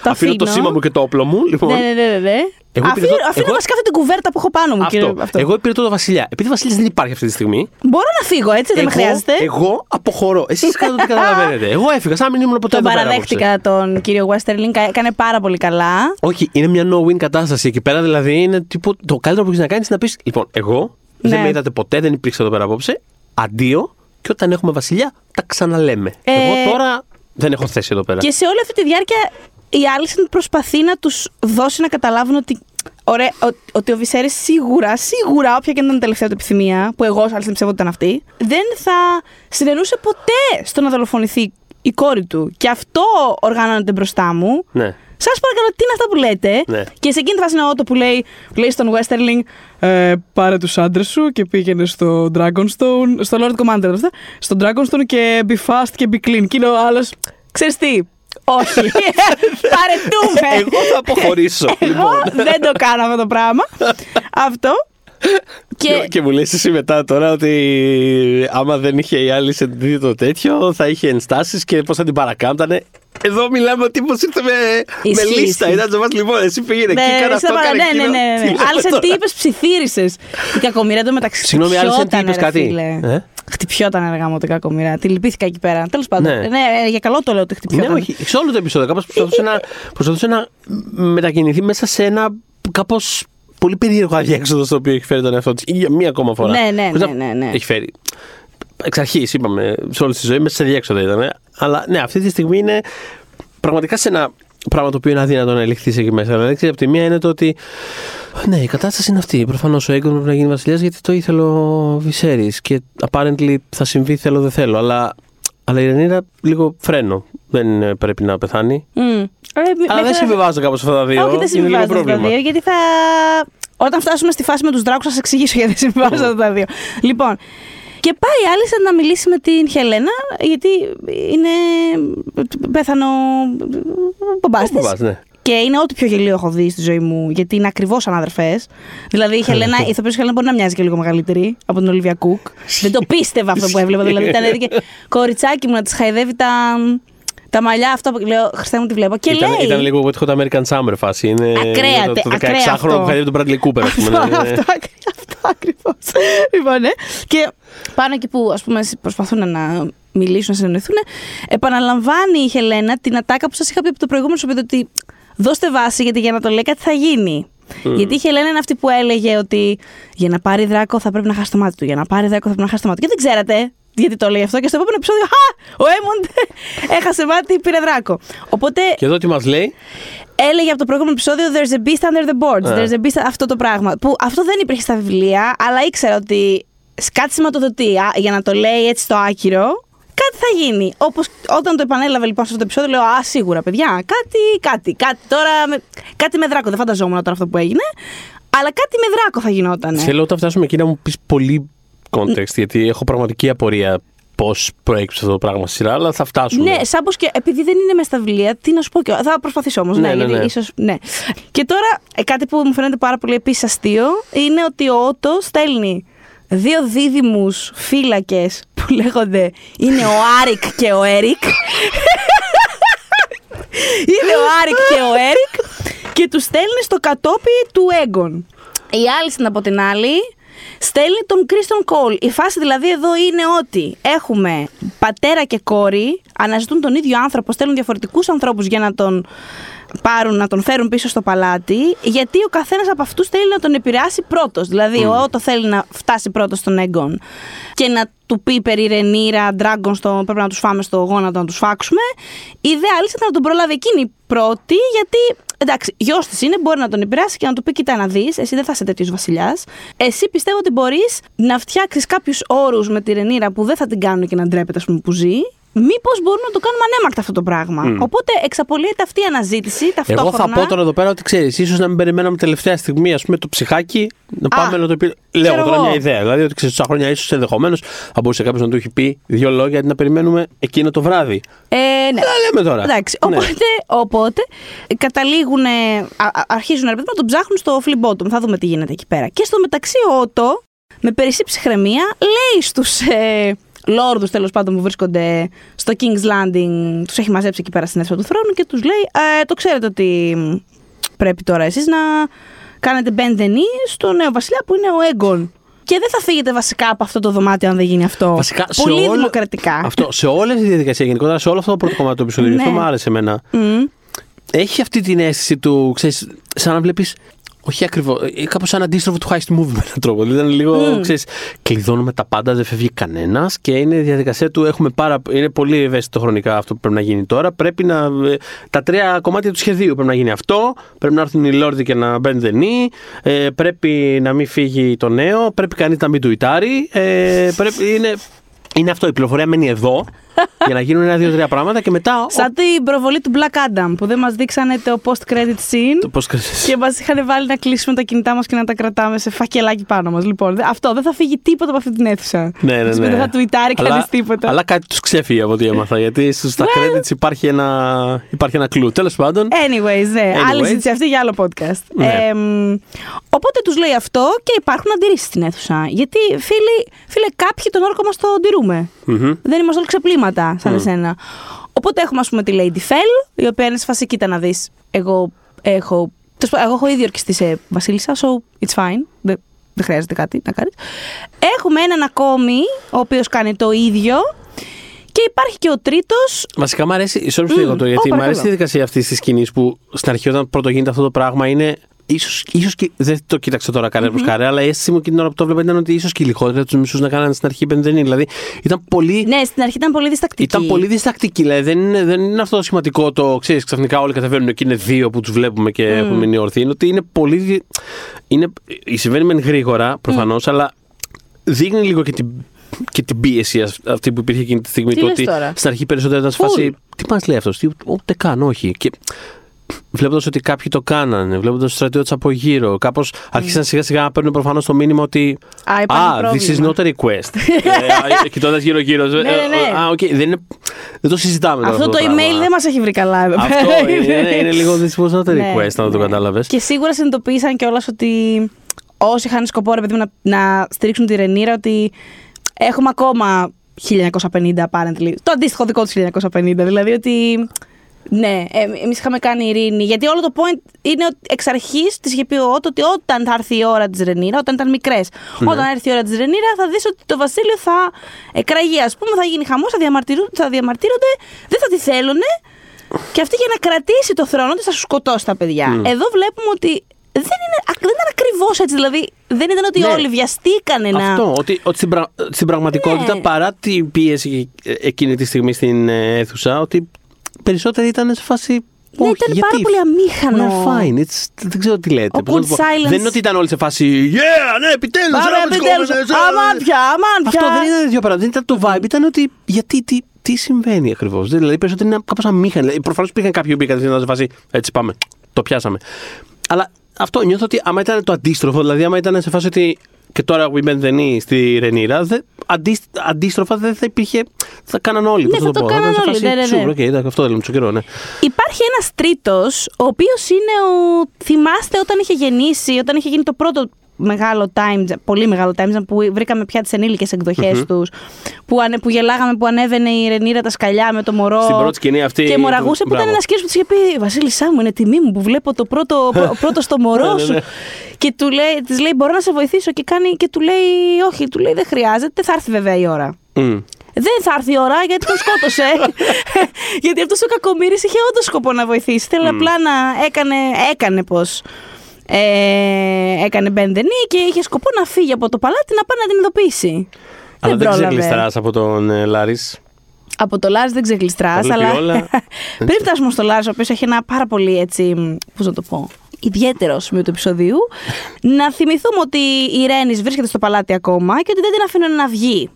Το αφήνω το σήμα μου και το όπλο μου. Λοιπόν, Ναι, ναι, ναι, ναι, ναι. Εγώ Αφήνω, υπηρετώ- αφήνω εγώ- βασικά αυτή την κουβέρτα που έχω πάνω μου, κύριε. αυτό. Αυτό. Εγώ υπηρετώ το Βασιλιά. Επειδή ο Βασιλιάς δεν υπάρχει αυτή τη στιγμή, Μπορώ να φύγω, έτσι, δεν με εγώ, χρειάζεται. εγώ αποχωρώ. Εσείς κάνετε ό,τι καταλαβαίνετε. Εγώ έφυγα, σαν να μην ήμουν ποτέ Τον εδώ πέρα απόψε. παραδέχτηκα τον κύριο Westerling, κα- έκανε πάρα πολύ καλά. Όχι, είναι μια no-win κατάσταση. Εκεί πέρα δηλαδή είναι τύπου, το καλύτερο που έχεις να κάνεις είναι να πεις: Λοιπόν, εγώ δεν Ναι. με είδατε ποτέ, δεν υπήρξα εδώ πέρα απόψε. Αντίο, και όταν έχουμε Βασιλιά, τα ξαναλέμε. Ε, Εγώ τώρα δεν έχω θέση εδώ πέρα. Και σε όλη αυτή τη διάρκεια η Άλισεν προσπαθεί να τους δώσει να καταλάβουν ότι. Ωραία, ο- ότι ο Βυσέρης σίγουρα, σίγουρα, όποια και να ήταν η τελευταία του επιθυμία, που εγώ Άλισεν πιστεύω ότι ήταν αυτή, δεν θα συνενούσε ποτέ στο να δολοφονηθεί η κόρη του. Και αυτό οργάνωνεται μπροστά μου. Ναι. Σας παρακαλώ, τι είναι αυτά που λέτε; Ναι. Και σε εκείνη τη φάση είναι ο Ότο που λέει, που λέει στον Westerling, ε, πάρε τους άντρες σου και πήγαινε στο Dragonstone, στο Lord Commander, αυτά, στο Dragonstone και be fast και be clean. Και είναι ο άλλος, ξέρεις τι, όχι. Παρετούμε. Εγώ θα αποχωρήσω. Εγώ λοιπόν. δεν το κάνω αυτό το πράγμα. αυτό. Και... Και και μου λες εσύ μετά τώρα ότι άμα δεν είχε η άλλη σε δει το τέτοιο θα είχε ενστάσεις και πώς θα την παρακάμπτανε. Εδώ μιλάμε ο τύπος ήρθε με, με Ισχύει, λίστα. ισχύει. Ήταν μας λοιπόν, εσύ πήγαινε εκεί, Ναι, κάνα σε αυτό, παρα- κάνα ναι, ναι, εκείνο. ναι, ναι. Τι λέμε Άλισεν, τώρα; τι είπες, ψιθύρισες. Η κακομοίρα του μεταξύ Συγγνώμη, Άλισεν, τι χτυπιότανε, είπες ρε κάτι; φίλε. Ε; Χτυπιόταν έργα μου την κακομοίρα. Τη λυπήθηκα εκεί πέρα. Τέλος πάντων. Ναι. Ναι. ε, για καλό το λέω ότι Ναι, χτυπιόταν. όχι. Σε όλο το επεισόδιο κάπως προσπαθούσε να, προσπαθούσε να μετακινηθεί μέσα σε ένα κάπως πολύ περίεργο αδιέξοδο στο οποίο έχει φέρει τον εαυτό της για μία ακόμα φορά. Ναι, ναι, Χωρίς να- ναι, ναι, ναι. Έχει φέρει. Εξ αρχής, είπαμε, σε όλη τη ζωή μέσα σε διέξοδο ήταν. Αλλά ναι, αυτή τη στιγμή είναι πραγματικά σε ένα πράγμα το οποίο είναι αδύνατο να ελιχθεί εκεί μέσα. Δηλαδή, ξέρεις, από τη μία είναι το ότι. Ναι, η κατάσταση είναι αυτή. Προφανώς ο Έγκον πρέπει να γίνει βασιλιάς γιατί το ήθελε ο Βυσέρης. Και apparently θα συμβεί θέλω δεν θέλω. Αλλά, αλλά η Ρενίρα λίγο φρένο. Δεν ε, πρέπει να πεθάνει. Μμ. Ε, Αλλά μέχρι δεν να- συμβιβάζω κάπως αυτά τα δύο. Όχι, δεν είναι λίγο συμβιβάζονται τα πρόβλημα. δύο, γιατί θα. Όταν φτάσουμε στη φάση με τους δράκους, θα σας εξηγήσω γιατί δεν συμβιβάζονται τα δύο. Λοιπόν, και πάει η Άλισεν να μιλήσει με την Χελένα, γιατί είναι. πέθανο. μπαμπάς Ο της. μπαμπάς, ναι. Και είναι ό,τι πιο γελίο έχω δει στη ζωή μου, γιατί είναι ακριβώς σαν αδερφέ. Δηλαδή η Χελένα, η ηθοποιός Χελένα μπορεί να μοιάζει και λίγο μεγαλύτερη από την Ολιβία Κουκ. δεν το πίστευα αυτό που έβλεπα. Δηλαδή ήταν έδικε κοριτσάκι μου να της χαϊδεύει τα, τα μαλλιά αυτά που λέω. Χριστέ μου τη βλέπω. Και Ήταν, λέει. ήταν λίγο Wet Hot American Summer φάση. Είναι Ακραία, το, το ακραία 16χρονο αυτό. που χαίρεται τον Bradley Cooper, ας πούμε. Αυτό, ναι, ναι. αυτό, αυτό ακριβώς. λοιπόν, ναι. Και πάνω εκεί που ας πούμε, προσπαθούν να μιλήσουν, να συνεννοηθούν, επαναλαμβάνει η Χελένα την ατάκα που σας είχα πει από το προηγούμενο σου ότι δώστε βάση γιατί για να το λέει κάτι θα γίνει. Γιατί η Χελένα είναι αυτή που έλεγε ότι για να πάρει δράκο θα πρέπει να χάσει το μάτι του. Για να πάρει δράκο θα πρέπει να χάσει το μάτι του. Και δεν ξέρατε γιατί το λέει αυτό. Και στο επόμενο επεισόδιο, Χα! Ο Έμοντ έχασε μάτι, πήρε δράκο. Οπότε Και εδώ τι μας λέει; έλεγε από το προηγούμενο επεισόδιο There's a beast under the boards. Ναι. There's a beast αυτό το πράγμα. Που αυτό δεν υπήρχε στα βιβλία, αλλά ήξερα ότι κάτι σηματοδοτεί α, για να το λέει έτσι το άκυρο. Κάτι θα γίνει. Όπως όταν το επανέλαβε λοιπόν σε αυτό το επεισόδιο, λέω Α, σίγουρα παιδιά, κάτι, κάτι, κάτι τώρα. Με, κάτι με δράκο. Δεν φανταζόμουν τώρα αυτό που έγινε. Αλλά κάτι με δράκο θα γινόταν. Θέλω όταν φτάσουμε εκεί να μου πεις πολύ context, γιατί έχω πραγματική απορία πώς προέκυψε αυτό το πράγμα στη σειρά, αλλά θα φτάσουμε. Ναι, σαν πως και επειδή δεν είναι μέσα στα βιβλία, τι να σου πω και εγώ. Θα προσπαθήσω όμως. Ναι, Ναι, ναι, γιατί ναι. ίσως, ναι. Και τώρα, ε, κάτι που μου φαίνεται πάρα πολύ επίσης αστείο είναι ότι ο Ότο στέλνει δύο δίδυμους φύλακες που λέγονται είναι ο Άρικ και ο Έρικ. είναι ο Άρικ και ο Έρικ και τους στέλνει στο κατόπι του Έγκον. Η Άλισιν από την άλλη στέλνει τον Κρίστον Κόλ. Η φάση δηλαδή εδώ είναι ότι έχουμε πατέρα και κόρη, αναζητούν τον ίδιο άνθρωπο, στέλνουν διαφορετικούς ανθρώπους για να τον πάρουν, να τον φέρουν πίσω στο παλάτι, γιατί ο καθένας από αυτούς θέλει να τον επηρεάσει πρώτος. Δηλαδή, ο Ότο θέλει να φτάσει πρώτος στον Έγκον και να του πει περί Ρενίρα, Dragon, στο, πρέπει να τους φάμε στο γόνατο να τους φάξουμε. Η ιδέα άλλη ήταν να τον προλάβει εκείνη πρώτη, γιατί εντάξει, γιος της είναι, μπορεί να τον επηρεάσει και να του πει: Κοίτα να δεις, εσύ δεν θα είσαι τέτοιος βασιλιάς. Εσύ πιστεύω ότι μπορείς να φτιάξεις κάποιους όρους με τη Ρενίρα που δεν θα την κάνουν και να ντρέπεται, ας πούμε, που ζει. Μήπως μπορούμε να το κάνουμε ανέμακτα αυτό το πράγμα. Οπότε εξαπολύεται αυτή η αναζήτηση Εγώ ταυτόχρονα. θα πω τώρα εδώ πέρα ότι ξέρεις, ίσως να μην περιμέναμε τελευταία στιγμή, ας πούμε, το ψυχάκι να Α, πάμε να το πει. Λέω ξέρω τώρα εγώ. μια ιδέα. Δηλαδή ότι ξέρεις, τόσα χρόνια ίσως ενδεχομένως θα μπορούσε κάποιος να του έχει πει δύο λόγια γιατί να περιμένουμε εκείνο το βράδυ. Ε, ναι. Τα λέμε τώρα. Εντάξει, Ναι. οπότε, οπότε καταλήγουν, α- α- αρχίζουν ρε παιδί, να τον ψάχνουν στο flip bottom. Θα δούμε τι γίνεται εκεί πέρα. Και στο μεταξύ ο Ότο, με περισσή ψυχραιμία, λέει στους ε, λόρδους τέλος πάντων που βρίσκονται στο King's Landing, τους έχει μαζέψει εκεί πέρα στην αίθουσα του θρόνου και τους λέει ε, το ξέρετε ότι μ, πρέπει τώρα εσείς να κάνετε bend the knee στο νέο βασιλιά που είναι ο Έγκον. Και δεν θα φύγετε βασικά από αυτό το δωμάτιο αν δεν γίνει αυτό. Βασικά, σε Πολύ όλο- δημοκρατικά. Αυτό, σε όλη αυτή τη διαδικασία, γενικότερα σε όλο αυτό το πρώτο κομμάτι του επεισοδίου, Ναι. αυτό μου άρεσε εμένα. Μμ. Έχει αυτή την αίσθηση του, ξέρεις, σαν να βλέπεις όχι ακριβώς. Κάπως σαν αντίστροφο του heist movie με έναν τρόπο. Δηλαδή ήταν λίγο, mm. ξέρεις, κλειδώνουμε τα πάντα, δεν φεύγει κανένας και είναι η διαδικασία του. Έχουμε πάρα, είναι πολύ ευαίσθητο χρονικά αυτό που πρέπει να γίνει τώρα. Πρέπει να. Ε, τα τρία κομμάτια του σχεδίου πρέπει να γίνει αυτό. Πρέπει να έρθουν οι Λόρδοι και να μπαίνουν δενή. Ε, πρέπει να μην φύγει το νέο. Πρέπει κανείς να μην του ιτάρει. Ε, πρέπει, είναι, είναι αυτό. Η πληροφορία μένει εδώ για να γίνουν ένα, δύο, τρία πράγματα και μετά. Σαν την προβολή του Black Adam που δεν μας δείξανε το post-credit scene. Το post-credit Και μας είχαν βάλει να κλείσουμε τα κινητά μας και να τα κρατάμε σε φακελάκι πάνω μας. Λοιπόν, αυτό δεν θα φύγει τίποτα από αυτή την αίθουσα. Ναι, ναι, ναι. Δεν θα τουιτάρει κανείς τίποτα. Αλλά κάτι τους ξέφυγε από ό,τι έμαθα. Γιατί στα credits υπάρχει ένα, υπάρχει ένα κλου. Τέλος πάντων. Anyways, ναι. Anyways. Άλλη συζήτηση αυτή για άλλο podcast. Ναι. Ε, οπότε τους λέει αυτό και υπάρχουν αντιρρήσεις στην αίθουσα. Γιατί φίλοι, φίλε, κάποιοι τον όρκο μας το αντιρούμε. Mm-hmm. Δεν είμαστε όλοι ξεπλήματα σαν mm. εσένα. Οπότε έχουμε, ας πούμε, τη Lady Fell, η οποία είναι σε φάση, κοίτα να δεις. Εγώ έχω. Εγώ έχω ήδη ορκιστεί σε Βασίλισσα, so it's fine. Δεν, δεν χρειάζεται κάτι να κάνεις. Έχουμε έναν ακόμη, ο οποίος κάνει το ίδιο. Και υπάρχει και ο τρίτος. Βασικά μου αρέσει. Sorry mm. το, γιατί μου αρέσει η διαδικασία αυτής της σκηνής που στην αρχή, όταν πρώτο γίνεται αυτό το πράγμα, είναι ίσως, ίσως και, δεν το κοίταξα τώρα κανένα mm-hmm. χάρη, αλλά η αίσθηση μου και την ώρα που το βλέπα ήταν ότι ίσως και λιγότερα τους μισούς να κάνανε στην αρχή πενδενή. Δηλαδή ήταν πολύ. Ναι, στην αρχή ήταν πολύ διστακτική. Ήταν πολύ διστακτική. Δηλαδή δεν είναι, δεν είναι αυτό το σημαντικό το ξέρεις, ξαφνικά όλοι κατεβαίνουν και είναι δύο που τους βλέπουμε και mm. έχουν μείνει ορθοί. Είναι ότι είναι πολύ. Είναι, συμβαίνει μεν γρήγορα προφανώς, mm. αλλά δείχνει λίγο και την και την πίεση αυτή που υπήρχε εκείνη τη στιγμή. Τι το ότι τώρα; στην αρχή περισσότερο ήταν σε φάση. Τι μα λέει αυτός, ούτε καν, όχι. Και βλέποντας ότι κάποιοι το κάνανε, βλέποντας του στρατιώτες από γύρω, κάπως άρχισαν σιγά σιγά να παίρνουν προφανώς το μήνυμα ότι. Α, ah, this is not a request. ε, Κοιτώντας γύρω-γύρω. ναι, ναι, ναι. Α, okay, δεν, είναι, δεν το συζητάμε Αυτό, το email δεν μας έχει βρει καλά εδώ Αυτό είναι, είναι λίγο this was not a request, αν το κατάλαβε. Και σίγουρα συνειδητοποίησαν κιόλας ότι όσοι είχαν σκοπό ρε, να, να στηρίξουν τη Ρενίρα, ότι έχουμε ακόμα 1950 apparently. Το αντίστοιχο δικό τους 1950. Δηλαδή ότι ναι, ε, εμείς είχαμε κάνει ειρήνη. Γιατί όλο το point είναι ότι εξ αρχής της είχε πει ο Ότο ότι όταν θα έρθει η ώρα της Ρενίρα, όταν ήταν μικρές, ναι. όταν έρθει η ώρα της Ρενίρα, θα δεις ότι το βασίλειο θα εκραγεί, ας πούμε, θα γίνει χαμός, θα, θα διαμαρτύρονται, δεν θα τη θέλουν. Και αυτή για να κρατήσει το θρόνο της θα σου σκοτώσει τα παιδιά. Εδώ βλέπουμε ότι δεν, είναι, δεν ήταν ακριβώς έτσι. Δηλαδή, δεν ήταν ότι ναι. όλοι βιαστήκανε να. Αυτό, ότι, ότι στην, πρα, στην πραγματικότητα, ναι. παρά την πίεση εκείνη τη στιγμή στην ε, αίθουσα, ότι περισσότεροι ήταν σε φάση. Ναι, Όχι, ήταν γιατί; πάρα πολύ αμήχανο. We're fine. It's, δεν ξέρω τι λέτε. Ο cool silence. Δεν είναι ότι ήταν όλοι σε φάση. Yeah, ναι, επιτέλους. Άρα, επιτέλους. Αμάν πια, αμάν πια. Αυτό δεν ήταν δύο πράγματα. Δεν ήταν το vibe. Ήταν ότι. Γιατί, τι, τι συμβαίνει ακριβώς. Δηλαδή, περισσότεροι είναι κάπως αμήχανοι. Δηλαδή, Προφανώς υπήρχαν κάποιοι που πήγαν σε φάση. Έτσι πάμε. Το πιάσαμε. Αλλά αυτό νιώθω ότι άμα ήταν το αντίστροφο, δηλαδή άμα ήταν σε φάση ότι και τώρα Women δεν είναι στη Ρενίρα, δε, αντί, αντίστροφα δεν θα υπήρχε. Θα κάναν όλοι. Ναι, θα το, το κάναν όλοι. Ναι, ναι, ναι. Σίγουρα, okay, αυτό θέλουμε στο καιρό, ναι. Υπάρχει ένας τρίτος, ο οποίος είναι ο. Θυμάστε όταν είχε γεννήσει, όταν είχε γίνει το πρώτο μεγάλο time, πολύ μεγάλο time που βρήκαμε πια τις ενήλικες εκδοχές mm-hmm. τους. Που, ανε, που γελάγαμε που ανέβαινε η Ρενίρα τα σκαλιά με το μωρό. Στην πρώτη σκηνή αυτή. Και μοραγούσε που ήταν ένας κύριος που τη είχε πει Βασίλισσά μου, είναι τιμή μου που βλέπω το πρώτο, πρώτο στο μωρό ναι, σου. Ναι, ναι. και του λέει, της λέει: Μπορώ να σε βοηθήσω. Και, κάνει, και του λέει: Όχι, του λέει: Δεν χρειάζεται, θα έρθει βέβαια η ώρα. Mm. Δεν θα έρθει η ώρα γιατί τον σκότωσε. γιατί αυτός ο κακομοίρης είχε όντως σκοπό να βοηθήσει. Θέλει mm. απλά να έκανε, έκανε πώ ε, έκανε μπεντενή και είχε σκοπό να φύγει από το παλάτι να πάει να την ειδοποιήσει. Αλλά δεν, δεν ξεκλειστράς από τον ε, Λάρη. Από το Λάρη δεν ξεκλειστράς, αλλά. πριν φτάσουμε στο Λάρη, ο οποίος έχει ένα πάρα πολύ έτσι. Πώς να το πω ιδιαίτερο σημείο του επεισοδίου. να θυμηθούμε ότι η Ρένης βρίσκεται στο παλάτι ακόμα και ότι δεν την αφήνουν να βγει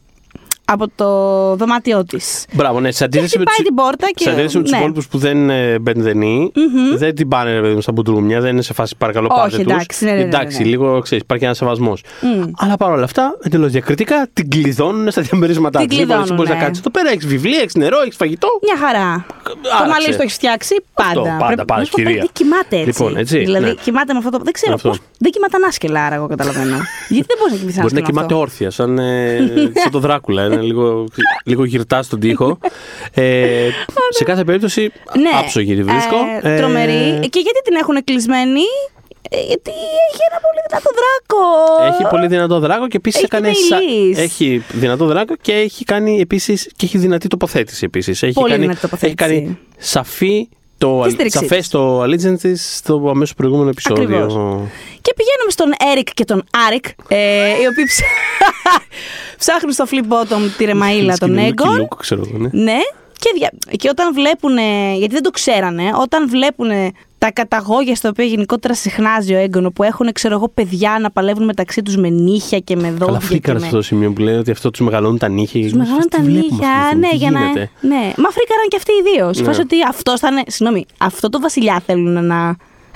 από το δωμάτιό της. Μπράβο, ναι. Σε αντίθεση με, την πόρτα και... σε αντίθεση με τους ναι. υπόλοιπους που δεν είναι μπενδενοί, mm-hmm. δεν την πάνε ρε, στα μπουντρούμια, δεν είναι σε φάση παρακαλώ πάρτε Όχι, εντάξει, ναι, ναι, ναι, εντάξει, λίγο ξέρεις, υπάρχει ένας σεβασμός. Mm. Αλλά παρόλα αυτά, εντελώς διακριτικά την κλειδώνουν στα διαμερίσματά τη. Λοιπόν, μπορείς να κάτσεις εδώ πέρα, έχεις βιβλία, έχεις νερό, έχεις φαγητό. Μια χαρά. Το μαλλί το έχεις φτιάξει πάντα. Πάντα, πάντα, κυρία. Δεν κοιμάται έτσι. Λοιπόν, έτσι. Δηλαδή ναι. κοιμάται με αυτό το. Δεν ξέρω πώ. Δεν κοιμάται ανάσκελα, άρα εγώ καταλαβαίνω. Γιατί δεν μπορείς να κοιμηθείς Μπορεί να κοιμάται όρθια, σαν το Δράκουλα. Είναι λίγο λίγο γυρτά στον τοίχο. ε, σε κάθε περίπτωση, ναι. άψογη τη βρίσκω. Ε, τρομερή. Ε, και γιατί την έχουν κλεισμένη, ε, γιατί έχει ένα πολύ δυνατό δράκο. Έχει πολύ δυνατό δράκο και επίσης έκανε. Σα... Έχει δυνατό δράκο και έχει κάνει επίσης. και έχει δυνατή τοποθέτηση επίσης. Έχει, πολύ κάνει... δυνατή τοποθέτηση. έχει κάνει σαφή το Της στήριξής σαφές της. το allegiance της στο αμέσως προηγούμενο επεισόδιο. Ακριβώς. Και πηγαίνουμε στον Έρικ και τον Άρικ, ε, οι οποίοι ψ... ψάχνουν στο flip bottom τη ρεμαίλα των Σκηνή Έγκον. Luke, ξέρω εγώ, ναι. Ναι, και, δια... και όταν βλέπουν. Γιατί δεν το ξέρανε, όταν βλέπουν τα καταγόγια στα οποία γενικότερα συχνάζει ο έγκονο που έχουν, ξέρω εγώ, παιδιά να παλεύουν μεταξύ τους με νύχια και με δόντια. Καλά, και φρίκαρα με... σε αυτό το σημείο που λέει ότι αυτό τους μεγαλώνουν τα νύχια. Τους μεγαλώνουν τα Τι βλέπουμε νύχια, αυτή τη ναι, στιγμή, για τι να. γίνεται; Ναι, μα φρίκαραν και αυτοί οι δύο. Σε Ναι. φάση ότι αυτό θα είναι. Συγγνώμη, αυτό το βασιλιά θέλουν να.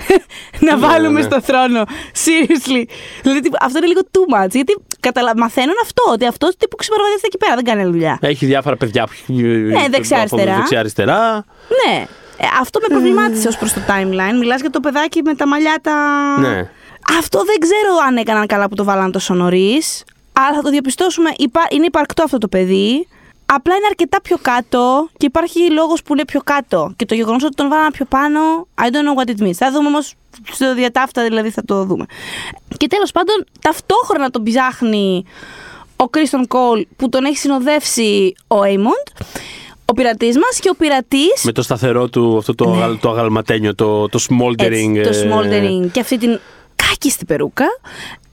να Ναι, βάλουμε ναι. στο θρόνο. Seriously. Δηλαδή, τύπου, αυτό είναι λίγο too much. Γιατί καταλα... μαθαίνουν αυτό, ότι αυτός τύπου ξεπερβαδίζεται εκεί πέρα, δεν κάνει άλλη δουλειά. Έχει διάφορα παιδιά που Ναι, δεξιά-αριστερά. Δεξιά-αριστερά. Ναι. Ε, αυτό με προβλημάτισε ως προς το timeline. Μιλάς για το παιδάκι με τα μαλλιά τα. Ναι. Αυτό δεν ξέρω αν έκαναν καλά που το βάλαν τόσο νωρίς. Αλλά θα το διαπιστώσουμε. Υπά- Είναι υπαρκτό αυτό το παιδί. Απλά είναι αρκετά πιο κάτω και υπάρχει λόγος που είναι πιο κάτω. Και το γεγονός ότι τον βάλαν πιο πάνω, I don't know what it means. Θα δούμε όμως στο διατάφτα, δηλαδή θα το δούμε. Και τέλος πάντων, ταυτόχρονα τον ψάχνει ο Κρίστον Κόλ που τον έχει συνοδεύσει ο Έιμοντ, ο πειρατής μας και ο πειρατής. Με το σταθερό του, αυτό το, αγαλ- το αγαλματένιο, το, το smoldering. Ναι. το ε, smoldering και αυτή την κάκιστη περούκα,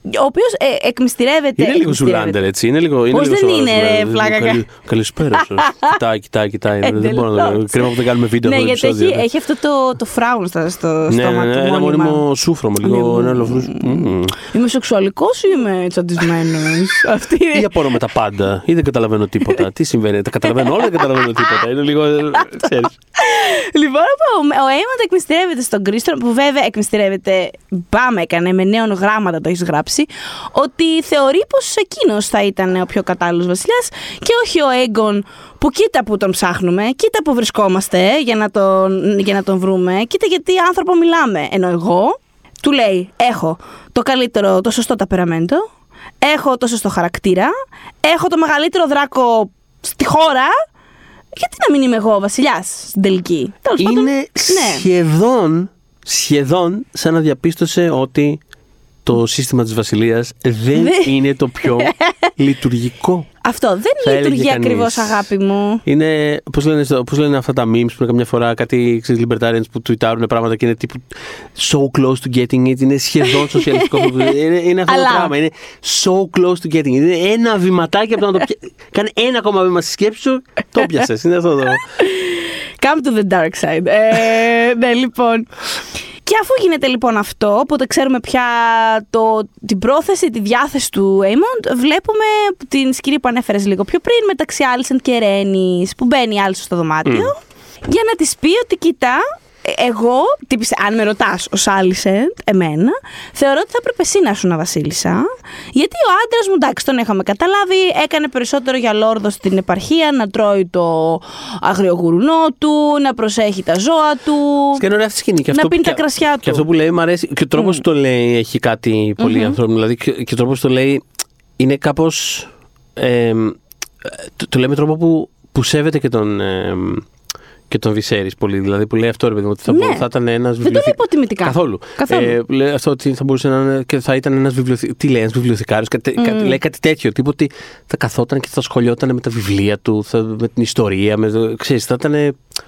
ο οποίος ε, εκμυστηρεύεται. Είναι λίγο εκμυστηρεύεται. ζουλάντερ, έτσι. Είναι λίγο, είναι Πώς λίγο δεν σοβαρός, είναι, ρε, δηλαδή. φλάκα. Καλη- Καλησπέρα σας. κοιτάει, κοιτάει, κοιτάει. Ε, δεν μπορώ να. Εντελώς. Κρίμα που δεν κάνουμε βίντεο Ναι, αυτό το γιατί επεισόδιο. έχει, έχει αυτό το, το φράουν στο, στο Ναι, στόμα ναι, του. ναι, ένα μόνιμα. μόνιμο σούφρωμα, λίγο Ναι. ένα ελαφρούς. Μμμ. Είμαι σεξουαλικός ή είμαι τσαντισμένος; Αυτή Ή είναι. απορώ με τα πάντα, ή δεν καταλαβαίνω τίποτα. Τι συμβαίνει, τα καταλαβαίνω όλα, δεν καταλαβαίνω τίποτα. Είναι λίγο. ε, ξέρεις. Λοιπόν, ο, ο Έιμοντ εκμυστηρεύεται στον Κρίστον, που βέβαια εκμυστηρεύεται. Μπάμε, έκανε με νέων γράμματα το έχεις γράψει. Ότι θεωρεί πως εκείνος θα ήταν ο πιο κατάλληλος βασιλιάς και όχι ο Έγκον που κοίτα που τον ψάχνουμε, κοίτα που βρισκόμαστε για να τον, για να τον βρούμε, κοίτα γιατί άνθρωπο μιλάμε. Ενώ εγώ του λέει: Έχω το καλύτερο, το σωστό ταπεραμέντο, έχω το σωστό χαρακτήρα, έχω το μεγαλύτερο δράκο στη χώρα. Γιατί να μην είμαι εγώ βασιλιάς στην τελική; Τέλος πάντων, Είναι ναι. σχεδόν, σχεδόν σαν να διαπίστωσε ότι το σύστημα της βασιλείας δεν Δεν- είναι το πιο λειτουργικό. Αυτό δεν Θα έλεγε λειτουργεί κανείς. ακριβώς, αγάπη μου. Είναι, πώς λένε, στο- πώς λένε αυτά τα memes που είναι καμιά φορά κάτι ξέρεις, libertarians που tweetάρουν πράγματα και είναι τύπου so close to getting it, είναι σχεδόν σοσιαλιστικό. αυτό που- είναι, είναι αυτό Αλλά- το πράγμα, είναι so close to getting it. Είναι ένα βηματάκι από το να το πιάσει. Κάνε ένα ακόμα βήμα στη σκέψη σου, το πιάσες. Είναι αυτό το... Come to the dark side. Ε, ναι, λοιπόν. Και αφού γίνεται λοιπόν αυτό, οπότε ξέρουμε πια το, την πρόθεση, τη διάθεση του Aemond, βλέπουμε την σκηνή που ανέφερες λίγο πιο πριν μεταξύ Άλισεν και Ρένη, που μπαίνει η Άλισεν στο δωμάτιο, για να της πει ότι κοιτά, ε, εγώ, τι πιστε- αν με ρωτάς ω Άλισεν, εμένα, θεωρώ ότι θα έπρεπε εσύ να σου βασίλισσα. Γιατί ο άντρας μου, εντάξει, τον είχαμε καταλάβει, έκανε περισσότερο για λόρδο στην επαρχία, να τρώει το αγριογουρουνό του, να προσέχει τα ζώα του. Και είναι ωραία αυτή η σκηνή. Και Να αυτό, πίνει και- τα κρασιά του. Και αυτό που λέει μου αρέσει. Και ο τρόπος το λέει έχει κάτι πολύ ανθρώπινο. Δηλαδή και, και ο τρόπος το λέει είναι κάπως. Ε, το, το λέει με τρόπο που, που σέβεται και τον. Ε, και τον Βυσέρη πολύ. Δηλαδή που λέει αυτό ρε παιδί μου, ότι θα, Ναι. μπο- θα ήταν ένας Δεν το λέει υποτιμητικά. Καθόλου. Καθόλου. Ε, λέει αυτό ότι θα μπορούσε να είναι και θα ήταν ένας βιβλιοθηκάριο. Τι λέει, ένας βιβλιοθηκάριος. Λέει κάτι τέτοιο. Τύπο ότι θα καθόταν και θα σχολιόταν με τα βιβλία του, θα, με την ιστορία. Με, το- ξέρεις, θα ήταν.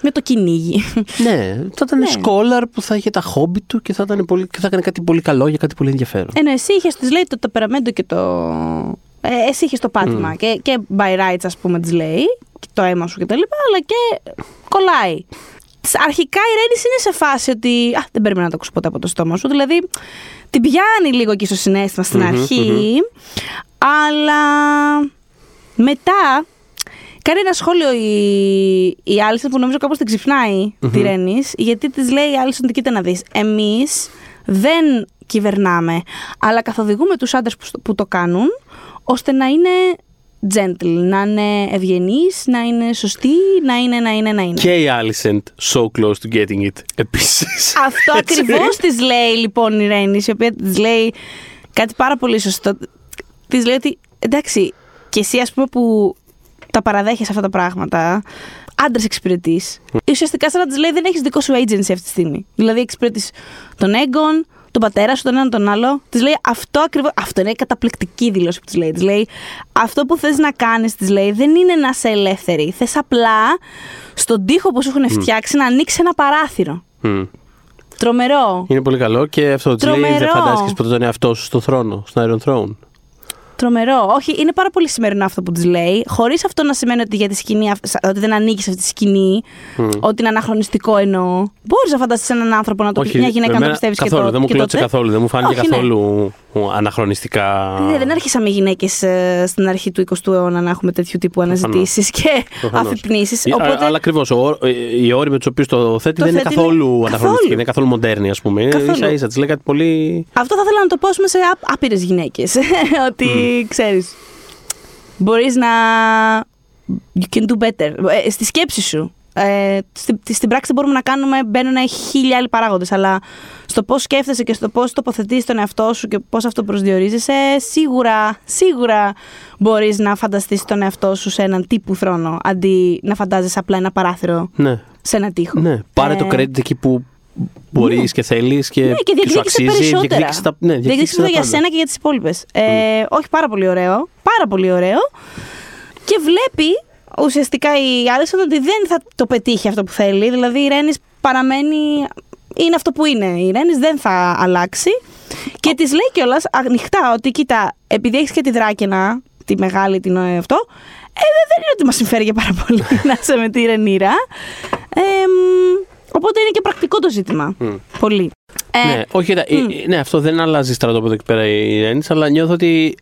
Με το κυνήγι. Ναι, θα ήταν Ναι. σκόλαρ που θα είχε τα χόμπι του και θα, ήταν πολύ, και θα έκανε κάτι πολύ καλό για κάτι πολύ ενδιαφέρον. Ενώ εσύ είχε, της λέει το ταπεραμέντο και το. Ε, εσύ είχες το πάτημα. Και, και by rights, ας πούμε, της λέει. Και το αίμα σου κτλ. Αλλά και κολλάει. Αρχικά η Ρένης είναι σε φάση ότι. Α, δεν πρέπει να το ακούσω ποτέ από το στόμα σου. Δηλαδή, την πιάνει λίγο και στο συνέστημα στην αρχή. Αλλά μετά κάνει ένα σχόλιο η, η Άλισον που νομίζω κάπως την ξυπνάει τη Ρένης, γιατί της λέει η Άλισον ότι κοίτα να δεις, εμείς δεν κυβερνάμε, αλλά καθοδηγούμε τους άντρες που, στο- που το κάνουν, ώστε να είναι gentle, να είναι ευγενείς, να είναι σωστοί, να είναι, να είναι, να είναι. Και η Alicent so close to getting it επίσης. Αυτό ακριβώς της λέει λοιπόν η Ρένη, η οποία της λέει κάτι πάρα πολύ σωστό. Της λέει ότι εντάξει, και εσύ ας πούμε που τα παραδέχεσαι αυτά τα πράγματα, άντρα εξυπηρετείς. Ουσιαστικά σαν να της λέει δεν έχεις δικό σου agency αυτή τη στιγμή. Δηλαδή εξυπηρετείς τον Έγκον, τον πατέρα σου, τον έναν τον άλλο. Της λέει αυτό ακριβώς. Αυτό είναι καταπληκτική δήλωση που της λέει. Της λέει αυτό που θες να κάνεις, της λέει, δεν είναι να είσαι ελεύθερη. Θες απλά στον τοίχο που σου έχουν φτιάξει να ανοίξει ένα παράθυρο. Μμ. Τρομερό. Είναι πολύ καλό και αυτό της λέει Τρομερό. δεν φαντάστηκες ποτέ τον εαυτό σου στο θρόνο, στον Iron Throne. Τρομερό. Όχι, είναι πάρα πολύ σημερινό αυτό που της λέει. Χωρίς αυτό να σημαίνει ότι για τη σκηνή, αυ- ότι δεν ανήκει σε αυτή τη σκηνή, ότι είναι αναχρονιστικό εννοώ. Μπορείς να φανταστείς έναν άνθρωπο να το πει, μια γυναίκα να το εμένα πιστεύεις και καθόλου, το. δεν μου και κλώτσε τότε; καθόλου, δεν μου φάνηκε Όχι, ναι. καθόλου αναχρονιστικά. Ναι, δεν άρχισαμε γυναίκες στην αρχή του 20ου αιώνα να έχουμε τέτοιου τύπου αναζητήσεις και Προφανώς. αφυπνήσει. Ε, Οπότε. Αλλά ακριβώς, οι όροι με τους οποίους το θέτει Το δεν είναι θέτει καθόλου είναι- αναχρονιστικοί, καθόλου. δεν είναι καθόλου μοντέρνοι, ας πούμε. Καθόλου. σα ίσα της λέει κάτι πολύ. Αυτό θα ήθελα να το πω πούμε, σε άπειρες γυναίκες. ότι ξέρεις. Μπορείς να. You can do better. Ε, στη σκέψη σου. Ε, στην, στην πράξη δεν μπορούμε να κάνουμε, μπαίνουν χίλια άλλοι παράγοντες. Αλλά στο πώς σκέφτεσαι και στο πώς τοποθετείς τον εαυτό σου και πώς αυτό προσδιορίζεσαι, σίγουρα, σίγουρα μπορείς να φανταστείς τον εαυτό σου σε έναν τύπου θρόνο, αντί να φαντάζεσαι απλά ένα παράθυρο Ναι, σε ένα τοίχο. ναι. Πάρε Ε, το credit εκεί που μπορείς και θέλεις και, Ναι, και σου διεκδίκησε αξίζει. περισσότερα. Διεκδίκησε τα, ναι, διεκδίκησε διεκδίκησε το τα για πάντα. σένα και για τις υπόλοιπες. Ε, όχι, πάρα πολύ ωραίο. Πάρα πολύ ωραίο. Και βλέπει ουσιαστικά η Άλισον ότι δεν θα το πετύχει αυτό που θέλει. Δηλαδή η Ρένης παραμένει. Είναι αυτό που είναι. Η Ρένης δεν θα αλλάξει. Και της λέει κιόλας ανοιχτά ότι κοίτα, επειδή έχεις και τη δράκαινα, τη μεγάλη την ε, αυτό, ε, δε- δεν είναι ότι μας συμφέρει για πάρα πολύ να είσαι με τη Ρενίρα. Ε, μ, οπότε είναι και πρακτικό το ζήτημα. Πολύ. Ε, Ναι, όχι, κοίτα, ε, ναι, αυτό δεν αλλάζει στρατόπεδο εκεί πέρα η Ρένης, αλλά νιώθω ότι,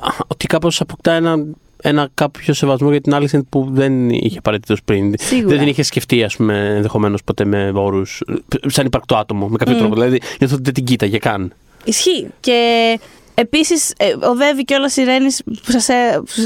α, ότι κάπως αποκτά ένα, ένα κάποιο σεβασμό για την άλλη που δεν είχε απαραίτητος πριν. Σίγουρα. Δεν την είχε σκεφτεί, ας πούμε, ενδεχομένως ποτέ με όρους. σαν υπαρκτό άτομο, με κάποιο τρόπο. Δηλαδή, νιώθω ότι δεν την κοίταγε καν. Ισχύει. Και επίσης οδεύει κιόλας η Ρένης που σας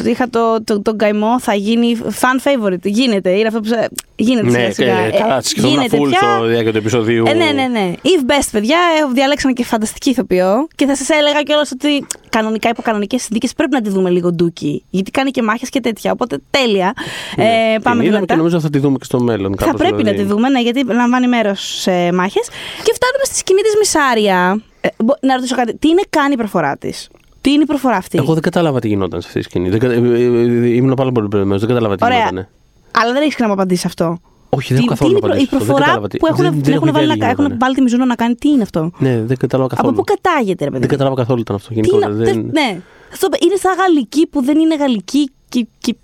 είχα το, το, τον καημό, θα γίνει fan favorite. Γίνεται. Είναι αυτό που σα- γίνεται Ναι, σιγά σιγά. και καλά, τη σκεφτόμουν γίνεται full πια. στο διάρκεια του επεισοδίου. Ε, ναι, ναι, ναι. Eve Best, παιδιά, ε, διαλέξανε και φανταστική ηθοποιό. Και θα σας έλεγα κιόλας ότι κανονικά υπό κανονικές συνθήκες πρέπει να τη δούμε λίγο ντούκι. Γιατί κάνει και μάχες και τέτοια. Οπότε τέλεια. Ναι. Ε, Την πάμε είδαμε δυνατά. και νομίζω θα τη δούμε και στο μέλλον. Θα κάπως, πρέπει δηλαδή. να τη δούμε, ναι, γιατί λαμβάνει μέρος σε μάχες. Και φτάνουμε στη σκηνή της Μισάρια. Ε, μπο- να ρωτήσω κάτι. Τι είναι καν η προφορά της; Τι είναι η προφορά αυτή; Εγώ δεν κατάλαβα τι γινόταν σε αυτή τη σκηνή. Δεν κα- ε, ε, ε, Ήμουν πάρα πολύ μπερδεμένος. Δεν κατάλαβα τι Ωραία. γινόταν. Αλλά δεν έχεις να μου απαντήσεις αυτό. Όχι, δεν Τι- έχω τι καθόλου είναι η προ- απαντήσει η αυτό. Δεν προφορά κατάλαβα τι- που έχουν, δεν- την δεν έχουν, έχω βάλει, ιδέα να, τι έχουν γινότανε. βάλει τη Μιζούνα να κάνει. Τι είναι αυτό; Ναι, δεν κατάλαβα καθόλου. Από πού κατάγεται, ρε παιδί. Δεν κατάλαβα καθόλου τι ήταν αυτό. Τι γενικότερα. είναι, Δεν- τε- ναι. Αυτό είναι σαν γαλλική που δεν είναι γαλλική. Και, και...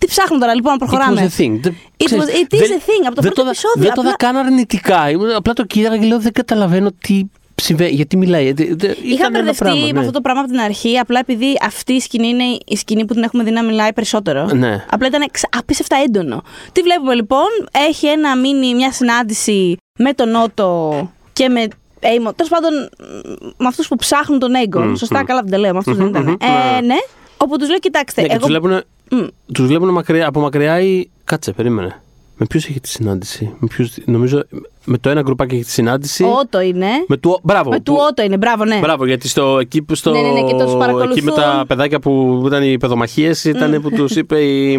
Τι ψάχνω τώρα, λοιπόν, να It was προχωράμε. a thing. Δεν- It ξέρεις, was- it is δεν- a thing, από το δεν πρώτο δα- επεισόδιο, Δεν το είδα απλά- καν αρνητικά. Ήμουν- Απλά το κοίταγα και λέω δεν καταλαβαίνω τι συμβαίνει, γιατί μιλάει. γιατί- δεν- Είχα ήταν ένα μπερδευτεί πράγμα, με ναι. αυτό το πράγμα από την αρχή, απλά επειδή αυτή η σκηνή είναι η σκηνή που την έχουμε δει να μιλάει περισσότερο. Ναι. Απλά ήταν εξ- απίστευτα έντονο. Τι βλέπουμε λοιπόν, έχει ένα μίνι, μια συνάντηση με τον Νότο και με Έιμο. Τέλος πάντων, μ, με αυτούς που ψάχνουν τον Έγκον. Σωστά, καλά δεν τα λέω, με αυτού δεν ήταν. μμμ, Ε, ναι. Όπου τους λέω, κοιτάξτε. Ναι, και εγώ... τους βλέπουν, Μμ. τους βλέπουν μακριά, από μακριά ή... Κάτσε, περίμενε. Με ποιους έχει τη συνάντηση; Με ποιους, νομίζω με το ένα γκρουπάκι έχει τη συνάντηση. Ο Ότο είναι. Με του, μπράβο. Με του που- Ότο είναι, μπράβο, ναι. Μπράβο, γιατί στο, εκεί που στο, Ναι, ναι, ναι, και τους παρακολουθούν. εκεί με τα παιδάκια που ήταν οι παιδομαχίες ήταν που τους είπε η,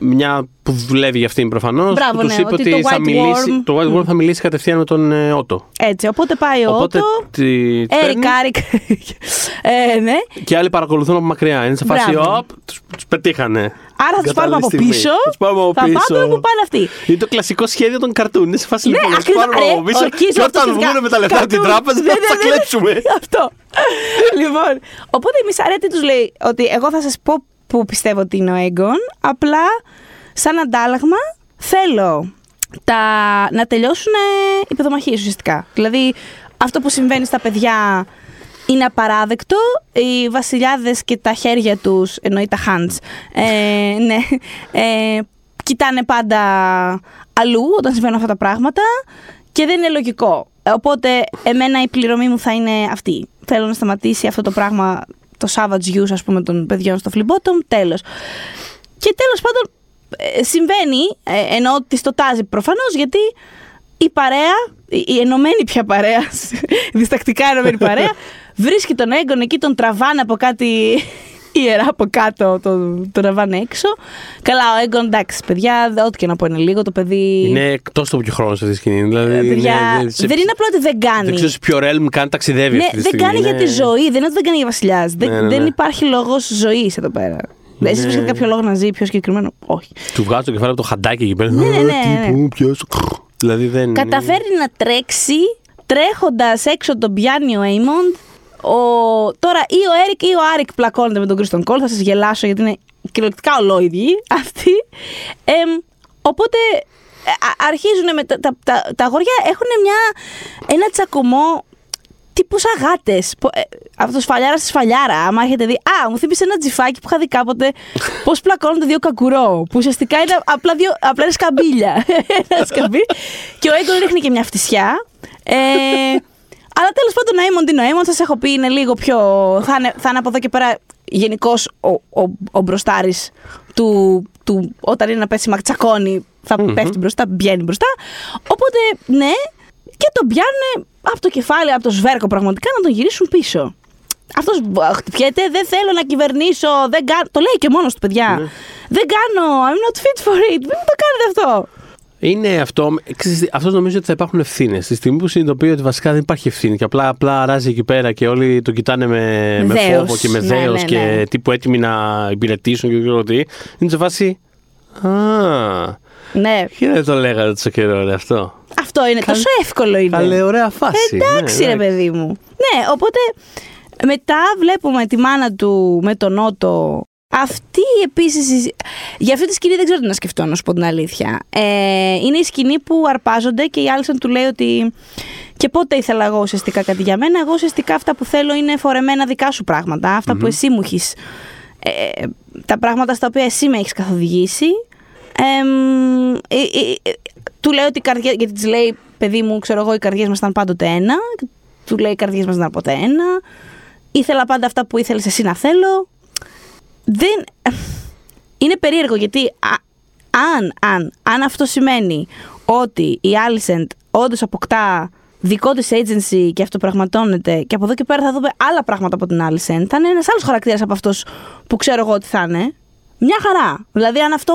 μια που δουλεύει για αυτήν προφανώς. Μπράβο, που τους ναι, είπε ότι ότι, το θα White μιλήσει, Worm- το White Worm θα μιλήσει κατευθείαν με τον ε, Ότο. Έτσι, οπότε πάει ο Οπότε Ότο. τη, τη Έρικ παίρνει Άρικ. ε, ναι. και άλλοι παρακολουθούν από μακριά. Είναι σε φάση, Μπράβο. όπ, τους, τους πετύχανε. Άρα θα τους πάρουμε από Κατάλληλη πίσω. στιγμή. Θα τους πάρουμε από θα πίσω. πάμε όπου πάνε αυτοί. Είναι το κλασικό σχέδιο των καρτούν. Είναι σε φάση Ναι, λοιπόν, να τους ακριβώς. πάρουμε Ρε, από πίσω ορκίζω και αυτός όταν σχετικά. βγουν με τα λεφτά από την Καρτούν. τράπεζα Ναι, θα ναι, ναι. κλέψουμε. Αυτό. λοιπόν, οπότε η Μισαρέα τι τους λέει, ότι εγώ θα σας πω που πιστεύω ότι είναι ο Έγκον, απλά σαν αντάλλαγμα θέλω τα, να τελειώσουν ε, οι παιδομαχίες ουσιαστικά. Δηλαδή, αυτό που συμβαίνει στα παιδιά είναι απαράδεκτο. Οι βασιλιάδες και τα χέρια τους, εννοεί τα hands, ε, ναι, ε, κοιτάνε πάντα αλλού όταν συμβαίνουν αυτά τα πράγματα και δεν είναι λογικό. Οπότε, εμένα η πληρωμή μου θα είναι αυτή. Θέλω να σταματήσει αυτό το πράγμα, το savage use, ας πούμε, των παιδιών στο flip τέλος. Και τέλος πάντων, ε, συμβαίνει, ε, ενώ της το τάζει προφανώς, γιατί η παρέα, η, η ενωμένη πια παρέα, διστακτικά ενωμένη παρέα, βρίσκει τον έγκον εκεί, τον τραβάνε από κάτι ιερά από κάτω το, το ραβάνε έξω. Καλά, ο Έγκον, εντάξει, παιδιά, ό,τι και να πω είναι λίγο. Το παιδί. Είναι εκτός του πιο χρόνο αυτή τη σκηνή. Δηλαδή, Ε, παιδιά, είναι- σε- δεν είναι απλό ότι δεν κάνει. Δεν ξέρω σε ποιο realm καν ταξιδεύει ναι, αυτή τη δεν στιγμή. κάνει για Είναι- τη ζωή, δεν είναι ότι δεν κάνει για βασιλιάς. Δεν, Ναι, ναι, δεν ναι. υπάρχει λόγος ζωής εδώ πέρα. Ναι. Εσεί βρίσκετε κάποιο λόγο να ζει πιο συγκεκριμένο; Όχι. Του βγάζει το κεφάλι από το χαντάκι εκεί πέρα. Ναι, ναι, «Ε, ναι, τι, ναι. πού, ποιος, Δηλαδή δεν. Καταφέρει να τρέξει τρέχοντας έξω τον πιάνει ο Έιμοντ. Ο... Τώρα ή ο Έρικ ή ο Άρικ πλακώνεται με τον Κρίστον Κόλ. Θα σας γελάσω γιατί είναι κυριολεκτικά ολόιδιοι αυτοί. Εμ, οπότε ε, α- αρχίζουν με τα, τα, τα, τα αγόρια έχουν μια, ένα τσακωμό τύπου σαν γάτες. Αυτό σφαλιάρα στη σφαλιάρα. Άμα έχετε δει. Α, μου θύμισε ένα τζιφάκι που είχα δει κάποτε. Πώς πλακώνονται δύο καγκουρό. Που ουσιαστικά είναι απλά, δύο, απλά είναι σκαμπίλια. ένα σκαμπί. και ο Έγκον ρίχνει και μια φτισιά. Ε, αλλά τέλος πάντων ο Έιμοντ είναι ο Έιμοντ. Σας έχω πει είναι λίγο πιο. Θα είναι, θα είναι από εδώ και πέρα γενικώ ο, ο, ο μπροστάρης του, του. Όταν είναι να πέσει μαξακώνει, θα πέφτει μπροστά, βγαίνει μπροστά. Οπότε ναι, και τον πιάνουν από το κεφάλι, από το σβέρκο πραγματικά να τον γυρίσουν πίσω. Αυτός χτυπιέται, δεν θέλω να κυβερνήσω, δεν κάνω. Το λέει και μόνος του, παιδιά. Ναι. Δεν κάνω, I'm not fit for it. Μην μου το κάνετε αυτό. Είναι αυτό. Αυτός νομίζω ότι θα υπάρχουν ευθύνες. Στη στιγμή που συνειδητοποιεί ότι βασικά δεν υπάρχει ευθύνη και απλά, απλά αράζει εκεί πέρα και όλοι τον κοιτάνε με, με Δέος. φόβο και με Ναι, δέο ναι, και ναι. τύπου έτοιμοι να υπηρετήσουν και δεν ξέρω τι. Είναι σε φάση. Α, Ναι, και δεν το λέγατε τόσο καιρό, ρε αυτό. αυτό είναι. Καλ- Τόσο εύκολο είναι. Καλή, ωραία φάση. Εντάξει, ναι, ρε εντάξει. παιδί μου. Ναι, οπότε μετά βλέπουμε τη μάνα του με τον Νότο. Αυτή επίσης. Για αυτή τη σκηνή δεν ξέρω τι να σκεφτώ, να σου πω την αλήθεια. Ε, είναι η σκηνή που αρπάζονται και η Άλισον του λέει ότι. Και πότε ήθελα εγώ ουσιαστικά κάτι για μένα. Εγώ ουσιαστικά αυτά που θέλω είναι φορεμένα δικά σου πράγματα. Αυτά που εσύ μου έχεις. Ε, τα πράγματα στα οποία εσύ με έχεις καθοδηγήσει. Εμ, ε, ε, ε, του λέει ότι η καρδιά. Γιατί της λέει, παιδί μου, ξέρω εγώ, οι καρδιές μας ήταν πάντοτε ένα. Του λέει, οι καρδιές μας δεν ήταν ποτέ ένα. Ήθελα πάντα αυτά που ήθελες εσύ να θέλω. Δεν. Είναι περίεργο γιατί α- αν, αν, αν αυτό σημαίνει ότι η Alicent όντως αποκτά δικό της agency και αυτοπραγματώνεται και από εδώ και πέρα θα δούμε άλλα πράγματα από την Alicent, θα είναι ένας άλλος χαρακτήρας από αυτός που ξέρω εγώ ότι θα είναι. Μια χαρά. Δηλαδή, αν αυτό.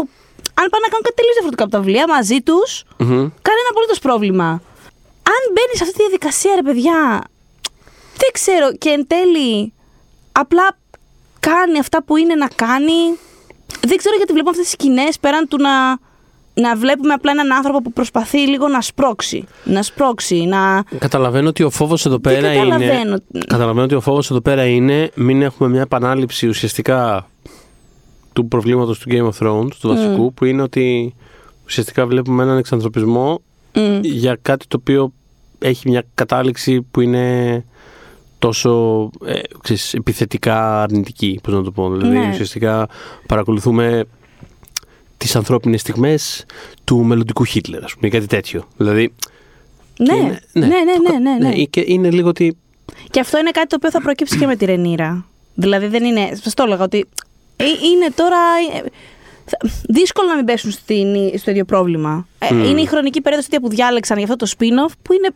Αν πάνε να κάνουν κάτι τελείως διαφορετικό από τα βιβλία μαζί τους, Μμμ. κανένα απολύτως πρόβλημα. Αν μπαίνεις σε αυτή τη διαδικασία, ρε παιδιά, δεν ξέρω και εν τέλει απλά κάνει αυτά που είναι να κάνει. Δεν ξέρω γιατί βλέπουμε αυτές τις σκηνές πέραν του να, να βλέπουμε απλά έναν άνθρωπο που προσπαθεί λίγο να σπρώξει. Να σπρώξει, να... Καταλαβαίνω ότι ο φόβος εδώ πέρα είναι. καταλαβαίνω. Καταλαβαίνω ότι ο φόβος εδώ πέρα είναι μην έχουμε μια επανάληψη ουσιαστικά του προβλήματος του Game of Thrones, του βασικού, που είναι ότι ουσιαστικά βλέπουμε έναν εξανθρωπισμό Μμ. για κάτι το οποίο έχει μια κατάληξη που είναι τόσο ε, ξέρεις, επιθετικά αρνητική, πώς να το πω. Δηλαδή Ναι. ουσιαστικά παρακολουθούμε τις ανθρώπινες στιγμές του μελλοντικού Χίτλερ, ας πούμε, ή κάτι τέτοιο. Δηλαδή, Ναι, και είναι- ναι, ναι, ναι, ναι, ναι. και είναι λίγο ότι Και αυτό είναι κάτι το οποίο θα προκύψει και με τη Ρενίρα. Δηλαδή δεν είναι. Σας το έλεγα ότι ε, είναι τώρα. ε, θα- Δύσκολο να μην πέσουν στην, στο ίδιο πρόβλημα. Ε, Μμμ. Είναι η χρονική περίοδος που διάλεξαν για αυτό το spin-off που είναι,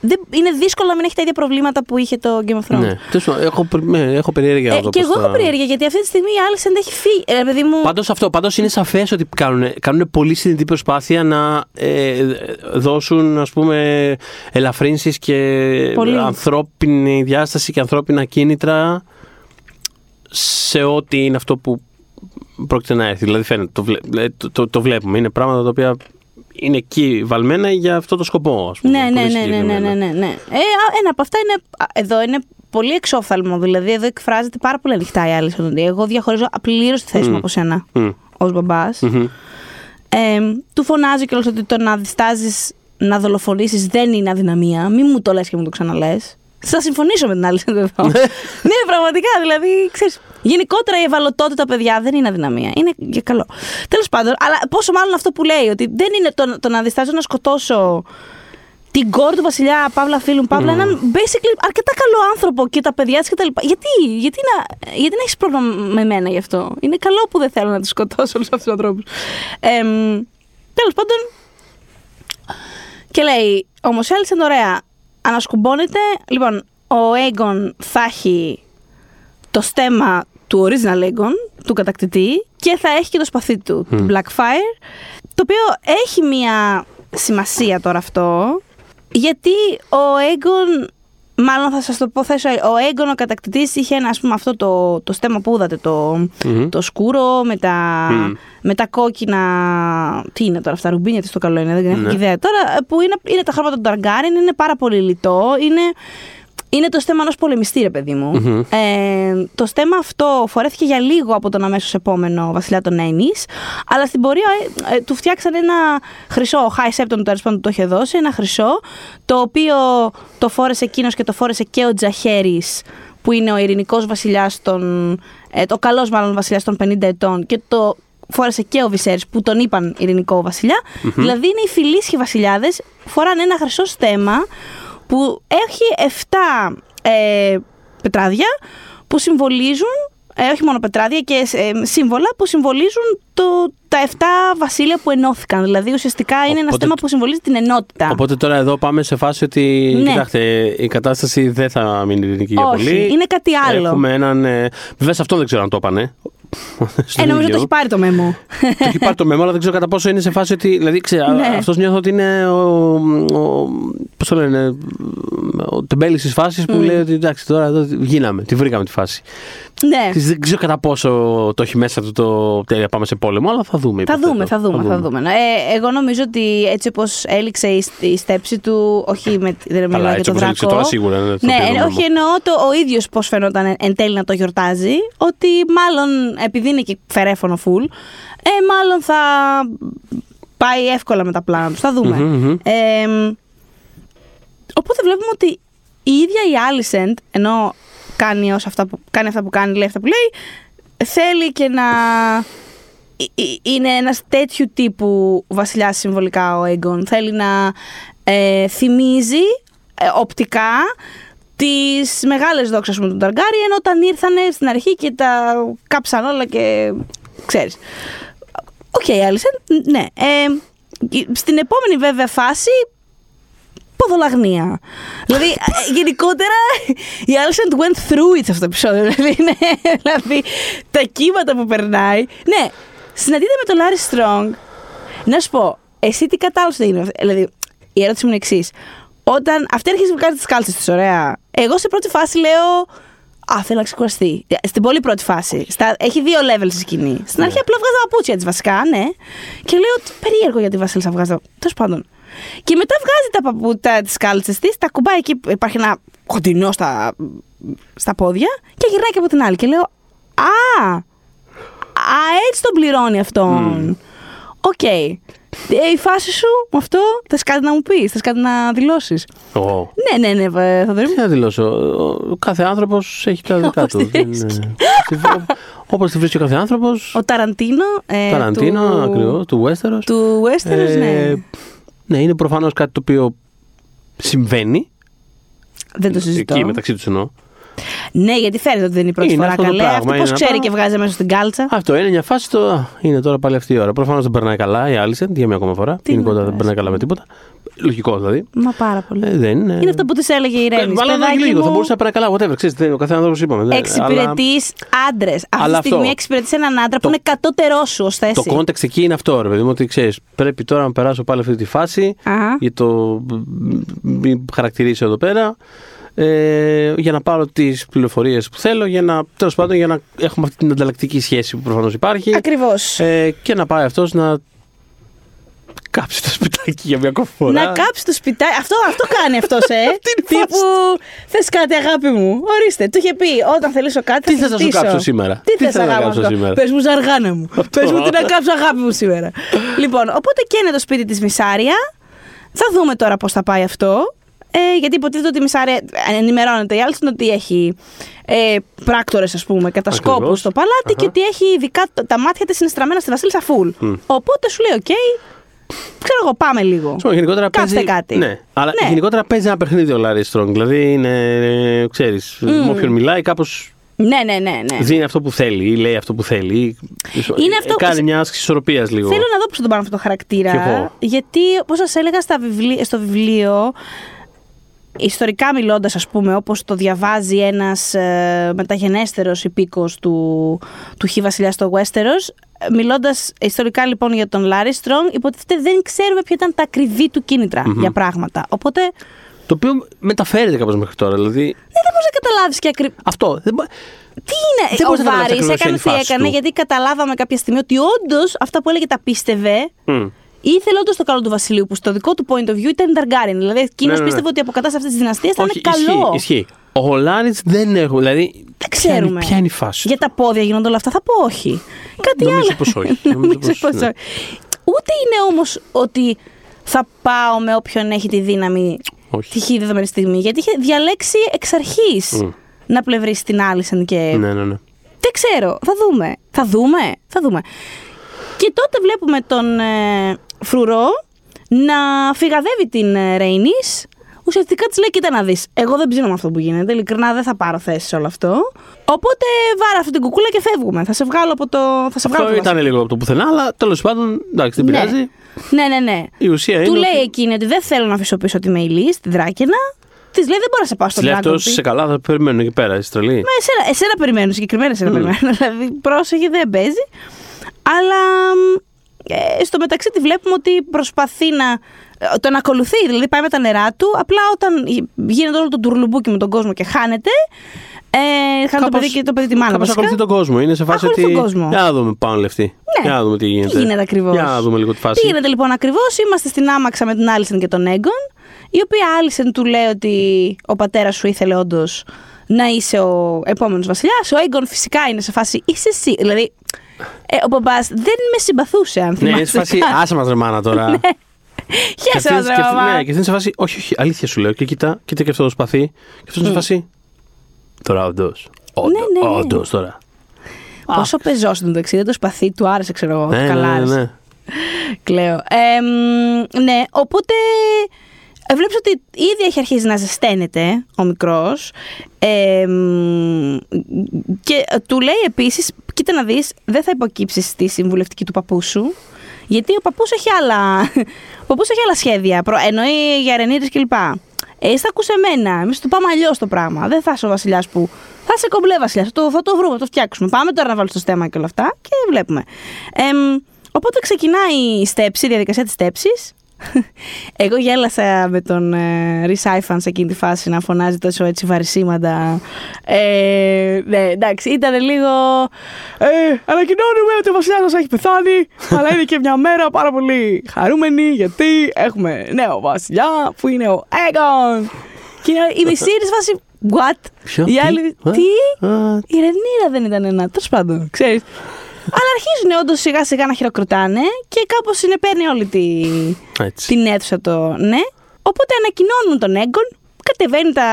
δεν, είναι δύσκολο να μην έχει τα ίδια προβλήματα που είχε το Game of Thrones. Ναι, τέλος πάντων, έχω, περι- ναι, έχω περιέργεια Ε, αυτό. και πώς εγώ θα- έχω περιέργεια γιατί αυτή τη στιγμή η Άλισεν έχει φύγει. Ε, παιδί μου. Πάντως αυτό, πάντως είναι σαφές ότι κάνουν, κάνουν πολύ συνειδητή προσπάθεια να ε, δώσουν ας πούμε ελαφρύνσεις και Πολύ. ανθρώπινη διάσταση και ανθρώπινα κίνητρα σε ό,τι είναι αυτό που πρόκειται να έρθει. Δηλαδή φαίνεται, το, βλέ- δηλαδή, το, το, το βλέπουμε. Είναι πράγματα τα οποία είναι εκεί βαλμένα για αυτό το σκοπό, ας πούμε. Ναι, ναι, πολύ ναι, ναι, ναι, συγκεκριμένα. ναι, ναι, ναι. Ε, α, ένα από αυτά είναι. α, Εδώ είναι πολύ εξόφθαλμο. Δηλαδή, εδώ εκφράζεται πάρα πολύ ανοιχτά η Άλισεν. Εγώ διαχωρίζω πλήρω τη θέση μου από σένα Μμ. ως μπαμπάς. Μμμ. Ε, του φωνάζει κιόλας ότι το να διστάζεις να δολοφονήσεις δεν είναι αδυναμία. Μην μου το λες και μου το ξαναλέ. Θα συμφωνήσω με την άλλη εδώ. ναι, πραγματικά. Δηλαδή, ξέρεις, γενικότερα η ευαλωτότητα, παιδιά, δεν είναι αδυναμία. Είναι για καλό. Τέλος πάντων, αλλά πόσο μάλλον αυτό που λέει, ότι δεν είναι το, το να διστάζω να σκοτώσω την κόρη του βασιλιά Παύλα Φίλου Παύλα, έναν basically αρκετά καλό άνθρωπο και τα παιδιά της κτλ. Γιατί, γιατί να, γιατί να έχεις πρόβλημα με μένα γι' αυτό; Είναι καλό που δεν θέλω να τους σκοτώσω όλους αυτούς τους ανθρώπους. Ε, Τέλος πάντων. Και λέει, όμω έλυσαν ωραία. Ανασκουμπώνεται. Λοιπόν, ο Έγκον θα έχει το στέμα του original Aegon, του κατακτητή, και θα έχει και το σπαθί του, του Blackfire, το οποίο έχει μία σημασία τώρα αυτό, γιατί ο Aegon Μάλλον θα σας το πω θέσω. Ο έγκονο κατακτητής είχε ένα, ας πούμε, αυτό το, το στέμα που είδατε, το, το σκούρο με τα, με τα κόκκινα. Τι είναι τώρα αυτά, ρουμπίνια, τι το καλό είναι, δεν έχω Ναι. ιδέα. Τώρα που είναι, είναι τα χρώματα του Ταργκάριν, είναι πάρα πολύ λιτό. Είναι, είναι το στέμα ενός πολεμιστή, ρε παιδί μου. Ε, το στέμα αυτό φορέθηκε για λίγο από τον αμέσως επόμενο βασιλιά των Έννη, αλλά στην πορεία ε, ε, του φτιάξαν ένα χρυσό. Ο Χάις Σέπτον του τέλος πάντων του το είχε δώσει, ένα χρυσό, το οποίο το φόρεσε εκείνος και το φόρεσε και ο Τζαχέρης, που είναι ο ειρηνικός βασιλιάς των. Ε, το καλός μάλλον βασιλιάς των 50 ετών, και το φόρεσε και ο Βυσέρης που τον είπαν ειρηνικό βασιλιά. Δηλαδή είναι οι φιλίσχοι βασιλιάδες, φοράνε ένα χρυσό στέμα που έχει 7 ε, πετράδια που συμβολίζουν, ε, όχι μόνο πετράδια και ε, σύμβολα που συμβολίζουν το, τα 7 βασίλεια που ενώθηκαν. Δηλαδή ουσιαστικά είναι ένας Οπότε- στέμα που συμβολίζει την ενότητα. Οπότε τώρα εδώ πάμε σε φάση ότι Ναι. κοιτάξτε, η κατάσταση δεν θα μείνει ειρηνική για Όχι, πολύ. είναι κάτι άλλο. Έχουμε έναν. Ε, βέβαια σε αυτό δεν ξέρω αν το είπανε. Στο ε, νομίζω ίδιο. το έχει πάρει το μέμο. Το έχει πάρει το μέμο, αλλά δεν ξέρω κατά πόσο είναι σε φάση ότι. Δηλαδή, ξέρω, Ναι. αυτός νιώθω ότι είναι ο. ο Πώς το λένε, ο τεμπέλης της φάσης που λέει ότι εντάξει, τώρα εδώ γίναμε, τη βρήκαμε τη φάση. Ναι. Δεν ξέρω κατά πόσο το έχει μέσα του το τέλεια πάμε σε πόλεμο, αλλά θα δούμε. Θα υποθέτω. δούμε, θα δούμε, θα δούμε. Ε, εγώ νομίζω ότι έτσι όπως έληξε η, η στέψη του, όχι με, δεν μιλάω Καλά, για έτσι τον όπως έληξε Δράκο. τώρα σίγουρα. είναι το Ναι, πήρε το ε, όχι μέμο. εννοώ το, ο ίδιος πώς φαινόταν εν, εν τέλει να το γιορτάζει. Ότι μάλλον επειδή είναι και φερέφωνο φουλ, ε, μάλλον θα πάει εύκολα με τα πλάνα τους. Θα δούμε. Μμμ, μμμ. Ε, οπότε βλέπουμε ότι η ίδια η Alicent, ενώ κάνει, ως αυτά που, κάνει αυτά που κάνει, λέει αυτά που λέει, θέλει και να... ε- ε- Είναι ένας τέτοιου τύπου βασιλιάς συμβολικά ο Aegon. Θέλει να ε, θυμίζει ε, οπτικά τις μεγάλες δόξες ας πούμε, του Targaryen όταν ήρθανε στην αρχή και τα κάψαν όλα και ξέρεις. OK, Alicent, ναι. Ε, στην επόμενη βέβαια φάση ποδολαγνία. δηλαδή, ε, γενικότερα η Alicent went through it σε αυτό το επεισόδιο. Δηλαδή, ναι, δηλαδή, τα κύματα που περνάει. Ναι, συναντείται με τον Larry Strong. Να σου πω, εσύ τι κατάλαβες είναι. Δηλαδή, η ερώτηση μου είναι εξής. Όταν αυτή αρχίζει να κάνει τις κάλτσες της, ωραία. Εγώ σε πρώτη φάση λέω. Α, θέλω να ξεκουραστεί. Στην πολύ πρώτη φάση. Στα, έχει δύο levels η σκηνή. Στην αρχή απλά βγάζει τα παπούτσια της βασικά, ναι. Και λέω ότι περίεργο γιατί η Βασίλισσα βγάζει τα. Τέλος πάντων. Και μετά βγάζει τα παπούτσια τη κάλτσες της, τα ακουμπάει εκεί. Υπάρχει ένα κοντινό στα, στα πόδια και γυρνάει και από την άλλη. Και λέω Α! Α, έτσι τον πληρώνει αυτόν. Οκ. Ε, η φάση σου με αυτό, θες κάτι να μου πεις, θες κάτι να δηλώσεις; Εγώ. Ναι, ναι, ναι, βε- Θοδωρή μου. Τι να δηλώσω; Ο- Ο κάθε άνθρωπος έχει τα δικά Όπως του. τη Δεν- Όπως τη βρίσκει ο κάθε άνθρωπος. Ο Ταραντίνο. ε, Ταραντίνο, του, ακριβώς, του Westeros. Του Westeros, ναι. Ε, ναι, είναι προφανώς κάτι το οποίο συμβαίνει. Δεν το συζητώ. Εκεί μεταξύ τους εννοώ. Ναι, γιατί φαίνεται ότι δεν είναι η πρώτη Είναι φορά αυτό το καλέ. πράγμα, Αυτό είναι πώς ένα ξέρει πράγμα. και βγάζει μέσα στην κάλτσα. Αυτό είναι μια φάση. Το... α, Είναι τώρα πάλι αυτή η ώρα. Προφανώ δεν περνάει καλά η Άλισεν για μια ακόμα φορά. Τι Γενικότερα να δεν περνάει καλά με τίποτα. Λογικό δηλαδή. Μα πάρα πολύ. Ε, δεν είναι. Είναι αυτό που τη έλεγε η Ε, Ρένη. Μάλλον δεν είναι λίγο. Θα μπορούσε να περνάει καλά. Whatever. Ξέρεις, δεν- ο κάθε άνθρωπο είπαμε. δεν- αλλά Εξυπηρετεί άντρε. Αυτή τη Αλλά στιγμή αυτό. εξυπηρετεί έναν άντρα Το- που είναι κατώτερό σου ω θέση. Το context εκεί είναι αυτό, ρε παιδί μου, ότι ξέρει, πρέπει τώρα να περάσω πάλι αυτή τη φάση Αχα. για το μην χαρακτηρίσω εδώ πέρα. Ε, για να πάρω τις πληροφορίες που θέλω, για να, τέλος πάντων, για να έχουμε αυτή την ανταλλακτική σχέση που προφανώς υπάρχει. Ακριβώς. Ε, και να πάει αυτός να κάψει το σπιτάκι για μια ακόμα φορά. Να κάψει το σπιτάκι. Αυτό, αυτό κάνει αυτός, ε. Αυτή είναι η φάση. Τύπου. Θες κάτι, αγάπη μου. Ορίστε. Του είχε πει όταν θελήσω κάτι. Τι θα θες να σου ζητήσω. κάψω σήμερα; Τι, Τι θες θες να αγάπη κάψω αυτό. σήμερα; Πες μου, ζαργάνα μου. Πες μου τι να κάψω, αγάπη μου σήμερα. λοιπόν, οπότε και είναι το σπίτι της Μισάρια. Θα δούμε τώρα πώς θα πάει αυτό. Ε, γιατί υποτίθεται ότι η Μισάρια ενημερώνεται η Άλστον ότι έχει ε, πράκτορες, ας πούμε, κατασκόπους Ακριβώς. στο παλάτι Αχα. και ότι έχει ειδικά τα- τα μάτια της είναι στραμμένα στη Βασίλισσα Φουλ. Οπότε σου λέει, οκ, ξέρω εγώ, πάμε λίγο. Σου πω, γενικότερα Κάψτε παίζει, κάτι. Ναι, αλλά Ναι. γενικότερα παίζει ένα παιχνίδι ο Λάρι Στρόγκ. Δηλαδή είναι, ξέρεις, με όποιον μιλάει, κάπως Ναι, ναι, ναι. ναι. δίνει αυτό που θέλει ή λέει αυτό που θέλει. ή- Είναι αυτό- Κάνει μια άσκηση ισορροπίας λίγο. Θέλω να δω πώς θα τον πάρω αυτό το χαρακτήρα. Κι εγώ. Γιατί, όπως σας έλεγα στα βιβλί- στο βιβλίο, ιστορικά μιλώντας, ας πούμε, όπως το διαβάζει ένας ε, μεταγενέστερος υπήκοος του, του Χ Βασιλιάς στο Westeros, μιλώντας ιστορικά λοιπόν για τον Λάρι Στρονγκ, υποτίθεται δεν ξέρουμε ποια ήταν τα ακριβή του κινητρα για πράγματα. Οπότε. Το οποίο μεταφέρεται κάπως μέχρι τώρα. Δηλαδή... Δεν μπορείς να καταλάβεις και ακριβώ. Αυτό. Δεν... μπο- Τι είναι, Δεν ο μπορείς να καταλάβεις Βάρης ακριβώς ποια έκανε είναι η τι φάση έκανε, του. γιατί καταλάβαμε κάποια στιγμή ότι όντως αυτά που έλεγε τα πίστευε. Μμ. Ήθελε όντως το καλό του Βασιλείου, που στο δικό του point of view ήταν Targaryen. Δηλαδή, εκείνος Ναι, ναι, ναι. πίστευε ότι η αποκατάσταση αυτής της δυναστείας θα Όχι, είναι καλό. ισχύει, ισχύει. Ο Λάριτ δεν έχουμε. Δηλαδή, Δεν ποια είναι- ξέρουμε. Ποια είναι η φάση. Για τα πόδια γίνονται όλα αυτά, θα πω όχι. Κάτι Νομίζω άλλο. πως όχι. Νομίζω Νομίζω πως πως ναι. όχι. Ούτε είναι όμως ότι θα πάω με όποιον έχει τη δύναμη Όχι. τη χή δεδομένη στιγμή. Γιατί είχε διαλέξει εξ αρχής να πλευρίσει την Άλισεν και. Ναι, ναι, ναι. Δεν ξέρω. Θα δούμε. Θα δούμε. Θα δούμε. Και τότε βλέπουμε τον ε, Φρουρό να φυγαδεύει την ε, Ρέινις. Ουσιαστικά της λέει: Κοίτα να δεις. Εγώ δεν ψήνω με αυτό που γίνεται. Ειλικρινά δεν θα πάρω θέση σε όλο αυτό. Οπότε βάρα αυτή την κουκούλα και φεύγουμε. Θα σε βγάλω από το. Θα σε βγάλω Αυτό από το ήταν λίγο από το πουθενά, αλλά τέλος πάντων εντάξει, δεν Ναι. πειράζει. Ναι, ναι, ναι. Η ουσία Του είναι. λέει ότι εκείνη ότι δεν θέλω να αφήσω πίσω τη Μεϊλή, τη Δράκαινα. Της λέει: Δεν μπορώ να σε πάω Της στον λέει Dragon αυτός Pit». σε καλά, θα περιμένουν εκεί πέρα. Είσαι τρελή. Μα εσένα, εσένα περιμένω, συγκεκριμένα εσένα περιμένω. Δηλαδή, πρόσεχε, δεν παίζει. Αλλά ε, στο μεταξύ τη βλέπουμε ότι προσπαθεί να. ε, Τον ακολουθεί, δηλαδή πάει με τα νερά του. Απλά όταν γίνεται όλο το τουρλουμπούκι με τον κόσμο και χάνεται. Ε, χάνει το Κάπως- παιδί και το παιδί τη μάνα. Κάπως βασικά. ακολουθεί τον κόσμο. Είναι σε φάση Ακολουθεί ότι. τον κόσμο. Για να δούμε πάνω λεφτή. Ναι. Για να δούμε τι γίνεται. Τι γίνεται ακριβώς; Για να δούμε λίγο τη φάση. Τι γίνεται λοιπόν ακριβώς; Είμαστε στην άμαξα με την Άλισεν και τον Έγκον. Η οποία Άλισεν του λέει ότι ο πατέρας σου ήθελε όντως να είσαι ο επόμενος βασιλιάς. Ο Έγκον φυσικά είναι σε φάση είσαι εσύ. Δηλαδή, ε, ο παπά δεν με συμπαθούσε, αν Ναι, θυμάσαι. είναι σε φάση. Άσε μας ρε μάνα τώρα. Και Χαίρεσαι, αυτή- ρε και αυτή- παπά. Ναι, και αυτή είναι σε φάση. Όχι, όχι, αλήθεια σου λέω. Και κοίτα, κοίτα και αυτό το σπαθί. Και αυτός είναι σε φάση. Τώρα όντως. ναι, ναι. Όντως τώρα. Πόσο πεζό είναι το μεταξύ, δεν το σπαθί του άρεσε, ξέρω εγώ. Ναι, καλά ναι, άρεσε. ναι. Κλαίω. Ε, μ, ναι, οπότε ε, βλέπεις ότι ήδη έχει αρχίσει να ζεσταίνεται ο μικρός ε, μ, και του λέει επίσης, κοίτα να δεις, δεν θα υποκύψεις στη συμβουλευτική του παππού σου, γιατί ο παππούς έχει άλλα, ο παππούς έχει άλλα σχέδια, προ- εννοεί για ρενίρες κλπ. Ε, θα ακούσε εμένα, εμείς το πάμε αλλιώς το πράγμα. Δεν θα είσαι ο βασιλιάς που. Θα είσαι κομπλέ βασιλιάς. Θα το, θα το βρούμε, θα το φτιάξουμε. Πάμε τώρα να βάλουμε στο στέμα και όλα αυτά και βλέπουμε. Εμ, οπότε ξεκινάει η στέψη, η διαδικασία της στέψης. Εγώ γέλασα με τον ε, Ρισάιφαν σε εκείνη τη φάση να φωνάζει τόσο έτσι βαρισίματα. Ε, ναι, εντάξει, ήταν λίγο. Ε, ανακοινώνουμε ότι ο βασιλιά μα έχει πεθάνει, αλλά είναι και μια μέρα πάρα πολύ χαρούμενη γιατί έχουμε νέο βασιλιά που είναι ο Έγκον. Και η μισή είναι σε φάση. What? Ποιο, Η τι, άλλη. α, Τι; α, Η Ρενίρα δεν ήταν ένα. Τέλος πάντων, ξέρεις. Αλλά αρχίζουν όντως σιγά σιγά να χειροκροτάνε και κάπως συνεπέρνει όλη τη, Έτσι. την αίθουσα το ναι. Οπότε ανακοινώνουν τον Έγκον, κατεβαίνει τα.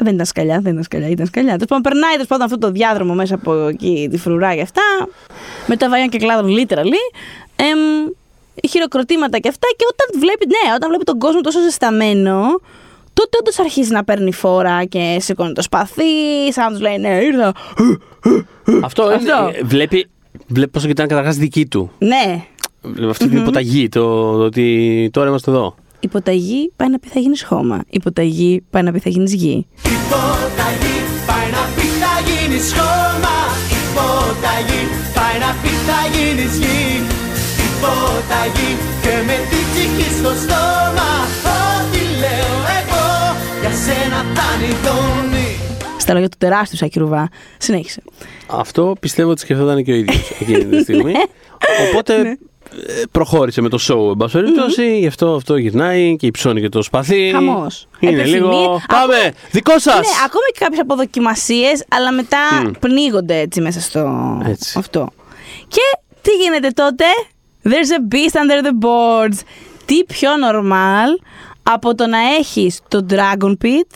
Δεν ήταν σκαλιά, δεν ήταν σκαλιά, ήταν σκαλιά. Τέλος πάντων, περνάει τέλος πάντων αυτό το διάδρομο μέσα από εκεί, τη φρουρά και αυτά. Με τα βαγιάν και κλάδων, literally. Εμ, χειροκροτήματα και αυτά. Και όταν βλέπει, ναι, όταν βλέπει τον κόσμο τόσο ζεσταμένο, τότε όντως αρχίζει να παίρνει φόρα και σηκώνει το σπαθί, σαν να τους λέει, Ναι, ήρθα. Αυτό, Αυτό. είναι. Βλέπει, βλέπει πόσο κοιτάνε καταρχάς δική του. Ναι, Βλέπει Αυτή την υποταγή, το, το ότι τώρα είμαστε εδώ. υποταγή πάει να πει θα γίνεις χώμα. Υποταγή πάει να πει θα γίνεις γη. Υπόταγη πάει να πει θα γίνεις χώμα Υπόταγη πάει να πει θα γίνεις γη Υπόταγη και με την ψυχή στο στόμα Ό,τι λέω εγώ για σένα θα νητώνει Στα λόγια του τεράστιου Σακυρουβά. Συνέχισε. Αυτό πιστεύω ότι σκεφτόταν και ο ίδιος εκείνη τη στιγμή. Οπότε ε, προχώρησε με το show, εν πάση περιπτώσει. Γι' αυτό αυτό γυρνάει και υψώνει και το σπαθί. Χαμός. Είναι Επιθυμεί. λίγο. Πάμε! Δικό σας! Ναι, ακόμη και κάποιες αποδοκιμασίες, αλλά μετά πνίγονται έτσι μέσα στο. Έτσι. Αυτό. Και τι γίνεται τότε; There's a beast under the boards. Τι πιο normal από το να έχεις το Dragon Pit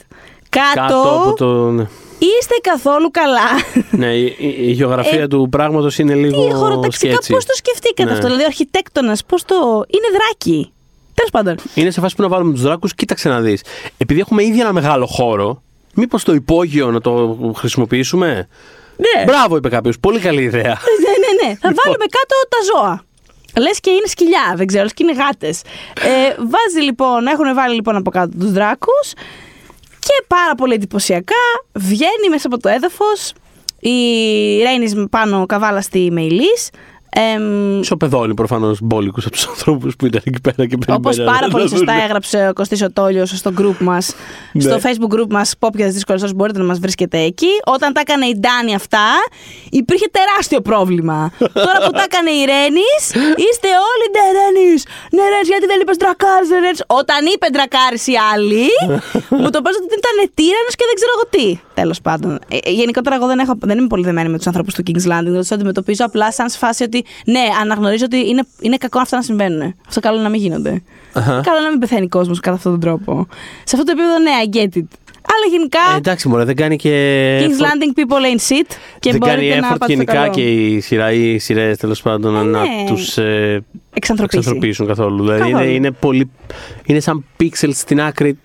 κάτω, Κάτω από το. Ναι, είστε καθόλου καλά. ναι η, η- η γεωγραφία Ε, του πράγματος είναι λίγο. Τι χωροταξικά, σκέτσι. πώς το σκεφτήκατε Ναι. αυτό. Δηλαδή, ο αρχιτέκτονας, πώς το. Είναι δράκι. Τέλος πάντων. Είναι σε φάση που να βάλουμε τους δράκους. Κοίταξε να δεις. Επειδή έχουμε ήδη ένα μεγάλο χώρο, μήπως το υπόγειο να το χρησιμοποιήσουμε; Ναι. Μπράβο, είπε κάποιος. Πολύ καλή ιδέα. ναι, ναι, ναι. Θα βάλουμε κάτω τα ζώα. Λες και είναι σκυλιά, δεν ξέρω, λες και είναι γάτες. Ε, βάζει λοιπόν, έχουν βάλει λοιπόν από κάτω τους δράκους και πάρα πολύ εντυπωσιακά βγαίνει μέσα από το έδαφος η Ρέινι πάνω καβάλα στη Μεϊλής. Εμ, Ισοπεδώνει προφανώς μπόλικους από τους ανθρώπους που ήταν εκεί πέρα και Όπως περιμέναν. πάρα πολύ να σωστά δουν. έγραψε ο Κωστής Οτόλιος στο group μας, Ναι. στο facebook group μας, Πόπια δύσκολες όσο μπορείτε να μας βρίσκετε εκεί. Όταν τα έκανε η Ντάνη αυτά, υπήρχε τεράστιο πρόβλημα. Τώρα που τα έκανε η Ρένης, είστε όλοι ναι, Ρένης. Ναι, Ρένης, γιατί δεν είπες ντρακάρι, ναι, Ρένης». Όταν είπε ντρακάρι οι άλλοι, μου το παίζατε ότι ήταν τύρανος και δεν ξέρω εγώ τι. Τέλος πάντων. Ε, ε, γενικότερα, εγώ δεν, έχω, δεν είμαι πολύ δεμένη με τους ανθρώπους του King's Landing. Δεν τους αντιμετωπίζω απλά σαν σφάση ότι ναι, αναγνωρίζω ότι είναι, είναι κακό αυτά να συμβαίνουν. Αυτό καλό είναι να μην γίνονται. Αχα. Καλό να μην πεθαίνει κόσμος κατά αυτόν τον τρόπο. Σε αυτό το επίπεδο, ναι, I get it. Αλλά γενικά, Ε, εντάξει, μωρέ, δεν κάνει και. King's effort- Landing people ain't shit. Και δεν κάνει μπορείτε να effort πάτε στο γενικά καλό. και η σειρά ή οι σειρές τέλος πάντων να ναι. τους ε, Εξανθρωπίσει. εξανθρωπίσουν καθόλου. Δηλαδή Καθόλου. είναι, είναι, πολύ, είναι σαν pixels στην άκρη.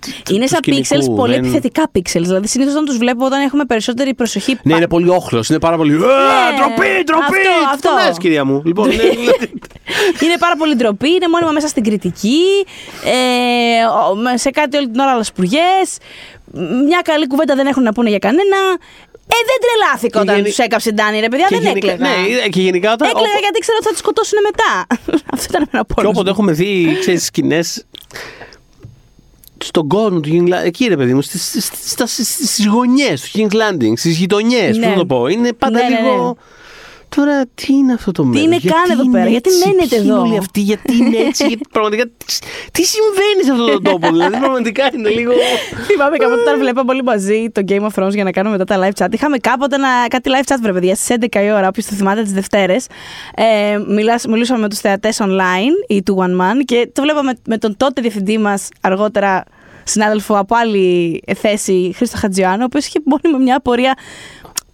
Του- Είναι του σαν σκηνικού, pixels, πολύ δεν- επιθετικά pixels. Δηλαδή, συνήθως όταν τους βλέπω, όταν έχουμε περισσότερη προσοχή. Ναι, πα- είναι πολύ όχλος. Είναι πάρα πολύ. «Ε, Ντροπή, ντροπή! αυτό, αυτό. Το λες, κυρία μου; Λοιπόν, είναι, είναι πάρα πολύ ντροπή, είναι μόνιμα μέσα στην κριτική. Ε, ο- με- σε κάτι όλη την ώρα λασπουργιέ. Μια καλή κουβέντα δεν έχουν να πούνε για κανένα. Ε, δεν τρελάθηκα Και όταν γενι- τους έκαψε η Ντάνη, ρε παιδιά, και δεν γενικά- έκλαιγα. Ναι, και γενικά όταν. Έκλαιγα όπου- γιατί ξέρω ότι θα τη σκοτώσουν μετά. Αυτό ήταν ένα Και πόλεμο. όποτε έχουμε δει, ξέρεις, σκηνές στον κόσμο του King Landing, εκεί ρε παιδί μου, στις, στις, στα- στις, στις γωνιές του King Landing, στις γειτονιές, Ναι. πώς να το πω, είναι πάντα Ναι, ναι, λίγο... ναι. Τώρα, τι είναι αυτό το μέρος, είναι γιατί καν εδώ είναι πέρα, γιατί έτσι, μένετε ποιοι είναι εδώ; όλοι αυτοί, γιατί είναι έτσι, γιατί πραγματικά, τι, τι συμβαίνει σε αυτόν τον τόπο, δηλαδή πραγματικά είναι λίγο... Θυμάμαι κάποτε όταν βλέπαμε όλοι μαζί το Game of Thrones για να κάνουμε μετά τα live chat. Είχαμε κάποτε ένα, κάτι live chat, βρε παιδιά, στις 11 η ώρα, όποιος το θυμάται τις Δευτέρες. Ε, μιλάς- μιλούσαμε με τους θεατές online ή του One Man και το βλέπαμε με τον τότε διευθυντή μας αργότερα συνάδελφο από άλλη θέση, Χρήστο Χατζιάνο, ο οποίος είχε μόνιμα μια απορία.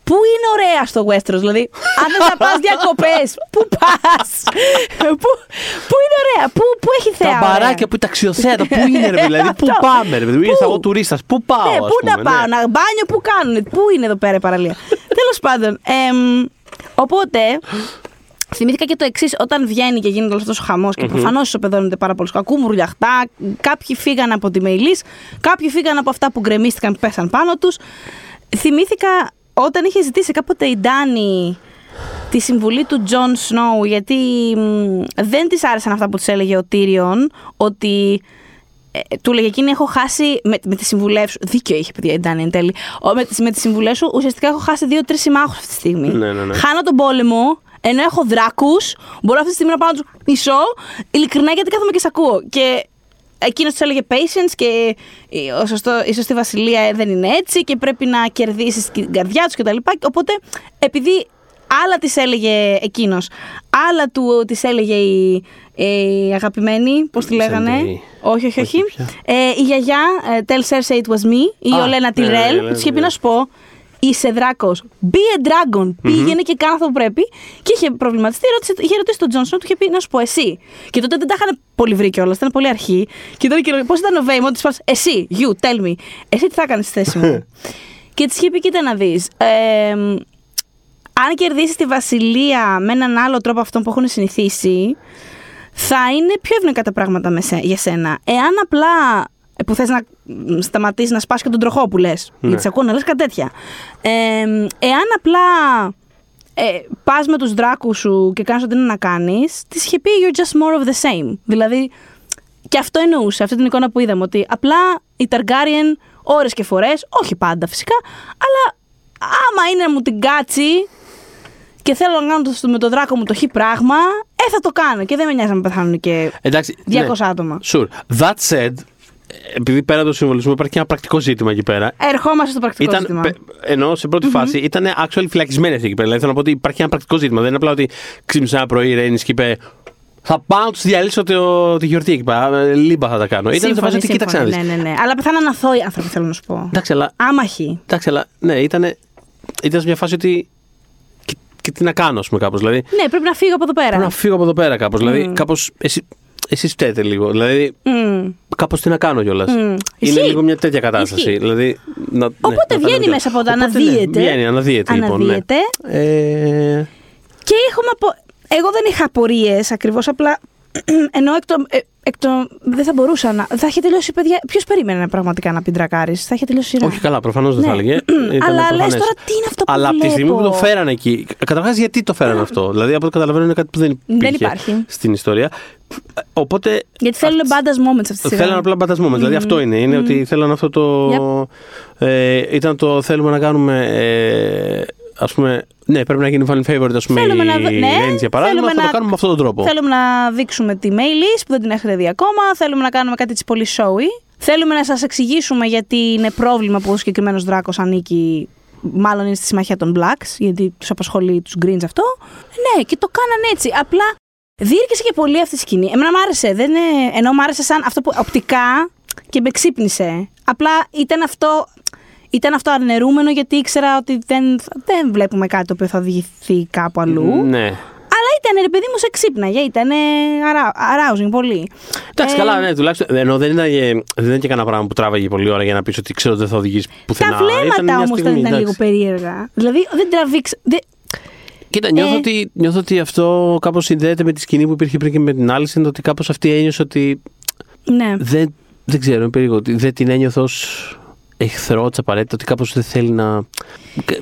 Πού είναι ωραία στο Westeros, δηλαδή, αν δεν θα πας διακοπές, πού πας, πού, πού είναι ωραία, πού, πού έχει θέα. Τα ωραία; μπαράκια που τα αξιοθέατα, πού είναι ρε δηλαδή, πού Αυτό. πάμε ρε παιδί, ήρθα εγώ τουρίστας, πού πάω Ναι, ας πού πούμε, να πάω, να μπάνιο, πού κάνουν, πού είναι εδώ πέρα η παραλία. Τέλος πάντων. εμ, οπότε, θυμήθηκα και το εξής: όταν βγαίνει και γίνεται όλος αυτός ο χαμός και προφανώς ισοπεδώνονται πάρα πολλούς κακού μουρλιαχτά, κάποιοι φύγαν από τη Μεϊλής, κάποιοι φύγαν από αυτά που γκρεμίστηκαν, που πέσαν πάνω τους. Θυμήθηκα όταν είχε ζητήσει κάποτε η Ντάνη τη συμβουλή του Τζον Σνόου, γιατί μ, δεν της άρεσαν αυτά που της έλεγε ο Τύριον, ότι ε, του 'λεγε εκείνη έχω χάσει με, με τις συμβουλές σου, δίκιο είχε παιδιά η Ντάνη εν τέλει, Ο, με, τις, με τις συμβουλές σου ουσιαστικά έχω χάσει δύο-τρεις συμμάχους αυτή τη στιγμή. Ναι, ναι, ναι. Χάνω τον πόλεμο, ενώ έχω δράκους, μπορώ αυτή τη στιγμή να πάω να τους μισώ, ειλικρινά γιατί κάθομαι και σ' ακούω. Και Εκείνος του έλεγε patience και η- ο σωστό, η σωστή βασιλεία δεν είναι έτσι και πρέπει να κερδίσεις την καρδιά τους κτλ. Οπότε, επειδή άλλα της έλεγε εκείνος, άλλα του της έλεγε η, η αγαπημένη, πώς τη λέγανε; Σαντρί. Όχι, όχι, όχι. Όχι, ποια. Ε, η γιαγιά, ε, Tell Cersei it was me, η Α, Ολένα ναι, ναι, Τιρέλ, ναι, που τη είχε πει ναι. να σου πω, είσαι δράκος. Be a dragon. Πήγαινε και κάνε αυτό που πρέπει. Και είχε προβληματιστεί, ρώτησε, είχε ρωτήσει τον Τζόνσον, του είχε πει να σου πω εσύ. Και τότε δεν τα είχαν πολύ βρει κιόλας, ήταν πολύ αρχή. Και τότε και πώς ήταν ο Βέιμ, ότι τη πας, εσύ, you, tell me. Εσύ τι θα έκανες στη θέση μου. και της είχε πει, κοίτα να δεις. αν κερδίσεις τη βασιλεία με έναν άλλο τρόπο αυτόν που έχουν συνηθίσει, θα είναι πιο ευνοϊκά τα πράγματα με σε- για σένα. Εάν απλά ε, που θες να μ, σταματήσεις να σπάσει και τον τροχό που λες, Ναι. γιατί σε ακούω να λες κάτι τέτοια. Ε, εάν απλά ε, πας με τους δράκους σου και κάνεις ό,τι είναι να κάνεις, της είχε πει you're just more of the same. Δηλαδή, και αυτό εννοούσε, αυτή την εικόνα που είδαμε, ότι απλά η Targaryen ώρες και φορές, όχι πάντα φυσικά, αλλά άμα είναι να μου την κάτσει και θέλω να κάνω το- με το δράκο μου το χι πράγμα, ε, θα το κάνω. Και δεν με νοιάζει να πεθάνουν και Εντάξει, 200 ναι. άτομα. Sure. That said, επειδή πέρα από το συμβολισμό υπάρχει και ένα πρακτικό ζήτημα εκεί πέρα. Ερχόμαστε στο πρακτικό Ήταν, ζήτημα. πε- ενώ σε πρώτη φάση ήταν actually φυλακισμένοι αυτοί εκεί πέρα. Δηλαδή θέλω να πω ότι υπάρχει ένα πρακτικό ζήτημα. Δεν είναι απλά ότι ξύπνησε ένα πρωί η Ρένη και είπε Θα πάω να τους διαλύσω το, τη γιορτή εκεί πέρα. Ε, Λίμπα θα τα κάνω. Ήταν σε Σύμφωνοι, φάση ότι κοίταξε να δεις. σύμφωνοι, Ναι, ναι, ναι. Αλλά πεθάναν αθώοι άνθρωποι, θέλω να σου πω. Εντάξει, αλλά, Άμαχοι. εντάξει, αλλά ναι, ήταν, ήταν σε μια φάση ότι. Και, και τι να κάνω, ας πούμε, κάπως. Δηλαδή, Ναι, πρέπει να φύγω από εδώ πέρα. πρέπει να φύγω από εδώ πέρα κάπως. Δηλαδή, κάπως. Εσείς, εσείς φταίτε λίγο. Δηλαδή, Μμ. κάπως τι να κάνω κιόλας. Μμ. Είναι Ισχύει. λίγο μια τέτοια κατάσταση. Ισχύει. Δηλαδή, να, ναι, Οπότε να τα βγαίνει λέμε μέσα από κιόλας. το Οπότε, ναι, αναδύεται. βγαίνει, αναδύεται, λοιπόν. Ναι. Αναδύεται. Ε, Και έχουμε, απο... Εγώ δεν είχα απορίες ακριβώς, απλά ενώ εκ των. ε, εκ των- δεν θα μπορούσα να. Θα είχε τελειώσει, παιδιά. Ποιος περίμενε πραγματικά να πει τρακάρι. Θα είχε τελειώσει η σειρά. Όχι καλά, προφανώς δεν Ναι. θα έλεγε. Ήταν Αλλά λες προφανές. τώρα τι είναι αυτό που Αλλά από τη στιγμή που βλέπω; το φέρανε εκεί. Καταρχάς, γιατί το φέρανε αυτό; Δηλαδή, από ό,τι καταλαβαίνω, είναι κάτι που δεν Δεν υπήρχε υπάρχει. στην ιστορία. Οπότε. Γιατί θέλουν μπάντα moments αυτή τη σειρά. Θέλανε απλά μπατασμό μας. Δηλαδή αυτό είναι. Είναι ότι θέλανε αυτό το. Ε, ήταν το θέλουμε να κάνουμε. Ε, ας πούμε. Ναι, πρέπει να γίνει fan favorite, ας πούμε, Θέλουμε η να δω- ναι, Range, για παράδειγμα. θέλουμε Θα το να- κάνουμε με αυτόν τον τρόπο. Θέλουμε να δείξουμε τη mail list που δεν την έχετε δει ακόμα. Θέλουμε να κάνουμε κάτι έτσι πολύ showy. Θέλουμε να σας εξηγήσουμε γιατί είναι πρόβλημα που ο συγκεκριμένος δράκος ανήκει. Μάλλον είναι στη συμμαχία των Blacks, γιατί τους απασχολεί τους Greens αυτό. Ναι, και το κάνανε έτσι. Απλά διήρκησε και πολύ αυτή η σκηνή. Εμένα μ' άρεσε. Δεν είναι... Ενώ μ' άρεσε σαν αυτό που οπτικά και με ξύπνησε. Απλά ήταν αυτό. Ήταν αυτό αρνερούμενο γιατί ήξερα ότι δεν, δεν βλέπουμε κάτι το οποίο θα οδηγηθεί κάπου αλλού. Ναι. Αλλά ήταν ρε παιδί μου σε ξύπναγε, ήταν arousing πολύ. Εντάξει, Ε, καλά, ναι, τουλάχιστον. Ενώ δεν ήταν, ε, δεν ήταν και κανένα πράγμα που τράβαγε πολλή ώρα για να πεις ότι ξέρω ότι δεν θα οδηγήσει πουθενά. Τα βλέμματα μια όμως δεν στιγμή, ήταν εντάξει. λίγο περίεργα. Δηλαδή δεν τραβήξε. Δεν... Κοίτα, νιώθω, Ε. ότι, νιώθω ότι αυτό κάπως συνδέεται με τη σκηνή που υπήρχε πριν και με την άλλη. Είναι ότι κάπως αυτή ένιωσε ότι. Ναι. Δεν, δεν ξέρω, είναι περίεργο. Ότι δεν την ένιωθε ως εχθρό της απαραίτητα, ότι κάπως δεν θέλει να.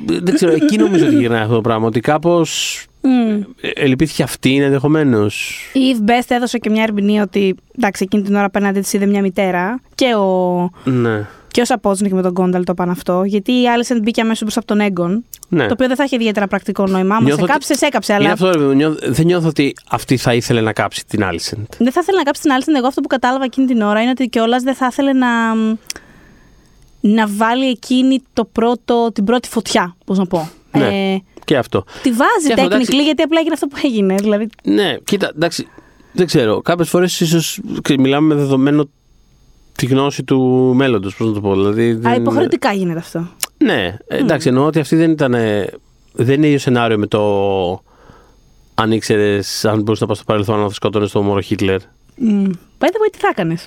Δεν ξέρω, εκεί νομίζω ότι γυρνάει αυτό το πράγμα. Ότι κάπως. Μμ. Ελπίθηκε αυτή ενδεχομένως. Η Eve Best έδωσε και μια ερμηνεία ότι εντάξει, εκείνη την ώρα απέναντι της είδε μια μητέρα και ο, Ναι. και ο Σαπότσνικ με τον Κόνταλ το είπαν αυτό. Γιατί η Άλισεν μπήκε αμέσως μπροστά από τον Έγκον. ναι. Το οποίο δεν θα έχει ιδιαίτερα πρακτικό νόημα. Άμα Νιώθω σε ότι- κάψε, σε έκαψε. Είναι Αλλά αυτό, ρε παιδί μου, νιώθω- δεν νιώθω ότι αυτή θα ήθελε να κάψει την Άλισεντ. δεν θα ήθελε να κάψει την Άλισεν. Εγώ αυτό που κατάλαβα εκείνη την ώρα είναι ότι κιόλας δεν θα ήθελε να. Να βάλει εκείνη το πρώτο, την πρώτη φωτιά, πώς να πω. Ναι. Ε, Και αυτό. τη βάζει Και αυτό, εντάξει. technically γιατί απλά έγινε αυτό που έγινε. Δηλαδή, Ναι, κοίτα, εντάξει. Δεν ξέρω. Κάποιες φορές ίσως μιλάμε με δεδομένο τη γνώση του μέλλοντος. Πώς να το πω. Δηλαδή, α, δεν... υποχρεωτικά γίνεται αυτό. Ναι, εντάξει, εννοώ ότι αυτή δεν ήταν. Δεν είναι ίδιο σενάριο με το. Αν ήξερες, αν μπορούσε να πας στο παρελθόν να θα σκότωνες τον μόρο Χίτλερ. Mm. By the way, τι θα έκανες;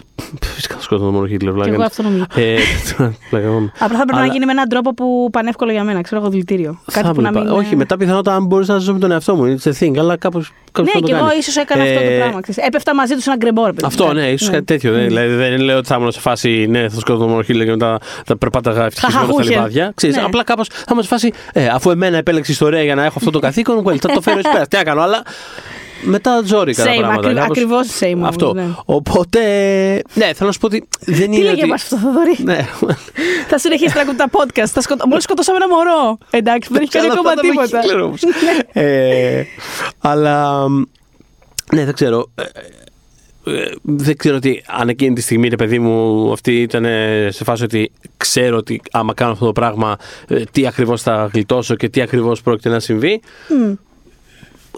Φυσικά θα σκότωνε τον μόρο Χίτλερ, Και βλάκα. εγώ αυτό νομίζω. Ε, πλάκα μόνο. Απλά θα πρέπει Αλλά- να γίνει με έναν τρόπο που πανεύκολο για μένα. Ξέρω εγώ δηλητήριο. Θα Κάτι που να έβλεπα. μην. Όχι, μετά πιθανότατα αν μπορούσα να ζήσω με τον εαυτό μου. It's a thing, αλλά κάπω. Ναι, και εγώ ίσως έκανα αυτό το πράγμα. ξέρεις. Έπεφτα μαζί τους σε ένα γκρεμπόρ. παιδί. Αυτό, ναι, ίσως κάτι τέτοιο. ναι. Δηλαδή, δεν λέω ότι θα ήμουν σε φάση, ναι, θα σκότω τον μόνο Χίτλερ και μετά θα περπάταγα ευτυχισμένο στα Χαχαχούχε. λιβάδια. Ξέρεις, Ναι. απλά κάπως θα ήμουν σε φάση, ε, αφού εμένα επέλεξε η ιστορία για να έχω αυτό το καθήκον, well, θα το φέρω ει πέρα. Τι να κάνω, αλλά μετά τζόρικα τα Same, πράγματα. ακρι- κάπως- ακριβώς same όμως, Αυτό. ναι. Οπότε, ναι, θέλω να σου πω ότι δεν Τι είναι. λέγε ότι... μας αυτό, Θοδωρή; Ναι. Θα συνεχίσει να ακούτε τα podcast. Θα σκοτώ... Μόλις σκοτώσαμε ένα μωρό. Εντάξει, που δεν έχει κάνει Καλά, ακόμα αυτά ήταν με τίποτα. Χίτλερ όμως. ε, αλλά. Ναι, δεν ξέρω. Ε, ε, δεν ξέρω ότι αν εκείνη τη στιγμή, ρε παιδί μου, αυτή ήταν σε φάση ότι ξέρω ότι άμα κάνω αυτό το πράγμα, ε, τι ακριβώς θα γλιτώσω και τι ακριβώς πρόκειται να συμβεί. Μμ.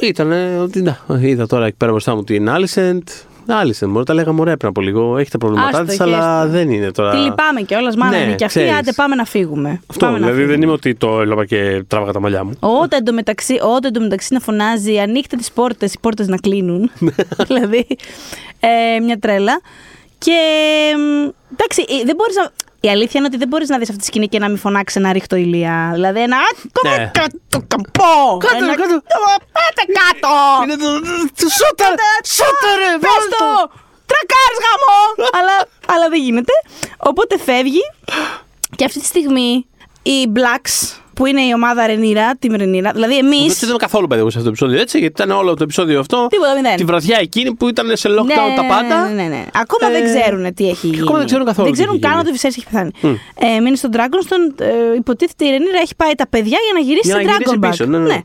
Ήταν ότι, να, είδα τώρα εκεί πέρα μπροστά μου την Άλισεντ. Άλισεντ, μπορεί τα λέγαμε ωραία πριν από λίγο. Έχει τα προβλήματά Άστο, της, και αλλά έστω. δεν είναι τώρα. Τι λυπάμαι κιόλας, μάνα Ναι, είναι και αυτή. ξέρεις. Άντε, πάμε να φύγουμε. Αυτό, πάμε να δηλαδή δεν φύγουμε. είμαι ότι το έλαβα και τράβαγα τα μαλλιά μου. Όταν εντωμεταξύ, όταν εντωμεταξύ να φωνάζει ανοίχτε τις πόρτες, οι πόρτες να κλείνουν. δηλαδή, ε, μια τρέλα. Και μ, εντάξει, ε, δεν μπορείς να... Η αλήθεια είναι ότι δεν μπορείς να δεις αυτή τη σκηνή και να μην φωνάξεις ένα ρίχτο ηλία. Δηλαδή ένα. «Α, Ναι. κάτω, κάτω, καμπό! Κάτω, Ένα, κάτω. Πάτε κάτω! Είναι το. το Σούτα! Σούτα, ρε! Πες βάλ' το! Τρακάρεις γαμό! αλλά, αλλά δεν γίνεται. Οπότε φεύγει και αυτή τη στιγμή οι Blacks που είναι η ομάδα Ρενίρα, την Ρενίρα, δηλαδή εμεί. Δεν είδαμε καθόλου παιδί μου σε αυτό το επεισόδιο έτσι, γιατί ήταν όλο το επεισόδιο αυτό. Τίποτα, μηδέν. Τη βραδιά εκείνη που ήταν σε lockdown τα πάντα. Ναι, ναι, ναι. Ακόμα Ε, δεν ξέρουν τι έχει γίνει. ακόμα δεν ξέρουν καθόλου Δεν τι ξέρουν έχει καν γίνει. ότι ο Βυσέρης έχει πεθάνει. Ε, μείνει στον Dragonstone. Ε, υποτίθεται η Ρενίρα έχει πάει τα παιδιά για να γυρίσει Για να στην γυρίσει Dragonback. πίσω, ναι, ναι.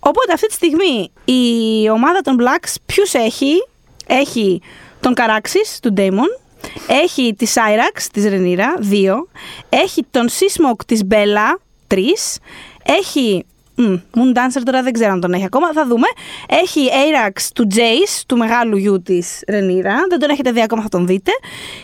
Οπότε αυτή τη στιγμή η ομάδα των Blacks ποιους έχει; Έχει τον Καράξης του Ντέιμον. Έχει τη Cyrax της Ρενίρα, δύο. Έχει τον Seasmoke της Μπέλα, τρεις. Έχει Μμ, Moon Dancer τώρα δεν ξέρω αν τον έχει ακόμα, θα δούμε. Έχει Airax του Jace, του μεγάλου γιου της Ρενίρα. Δεν τον έχετε δει ακόμα, θα τον δείτε.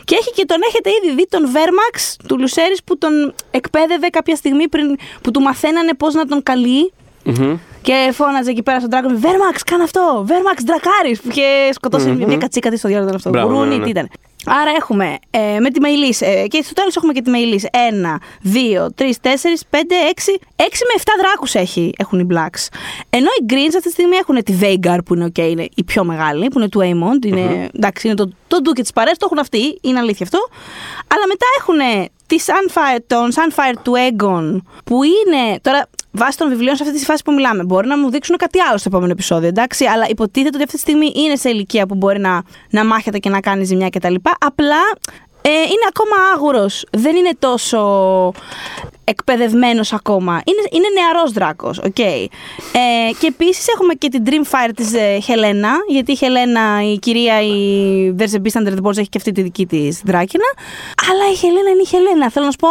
Και έχει και τον έχετε ήδη δει τον Vermax του Λουσέρη που τον εκπαίδευε κάποια στιγμή πριν που του μαθαίνανε πώς να τον καλεί. Μμμ. Και φώναζε εκεί πέρα στον Dragon, Vermax, κάνε αυτό! Vermax, Dracaris! Που είχε σκοτώσει μια κατσίκα της στο διάλογο αυτό. Μπράβο, Γουρούνι, ναι, ναι. τι ήταν. Άρα έχουμε ε, με τη Μεϊλής, ε, και στο τέλος έχουμε και τη Μεϊλής. Ένα, δύο, τρεις, τέσσερις, πέντε, έξι. Έξι με 7 δράκους έχει, έχουν οι Blacks. Ενώ οι Greens αυτή τη στιγμή έχουν τη Veigar που είναι, okay, είναι η πιο μεγάλη, που είναι του Aemond. Είναι, Εντάξει, είναι το, το ντου και της παρέας, το έχουν αυτοί, είναι αλήθεια αυτό. Αλλά μετά έχουν τη Sunfire, τον Sunfire του Egon, που είναι. Τώρα, βάσει των βιβλίων σε αυτή τη φάση που μιλάμε, μπορεί να μου δείξουν κάτι άλλο στο επόμενο επεισόδιο, εντάξει. Αλλά υποτίθεται ότι αυτή τη στιγμή είναι σε ηλικία που μπορεί να, να μάχεται και να κάνει ζημιά κτλ. Απλά ε, είναι ακόμα άγουρος. Δεν είναι τόσο εκπαιδευμένος ακόμα. Είναι, είναι νεαρός δράκος. Okay. Ε, και επίσης έχουμε και την Dreamfire της ε, Χελένα. Γιατί η Χελένα, η κυρία, η There's a Beast Under the Boards, έχει και αυτή τη δική της δράκινα. Αλλά η Χελένα είναι η Χελένα. Θέλω να σου πω,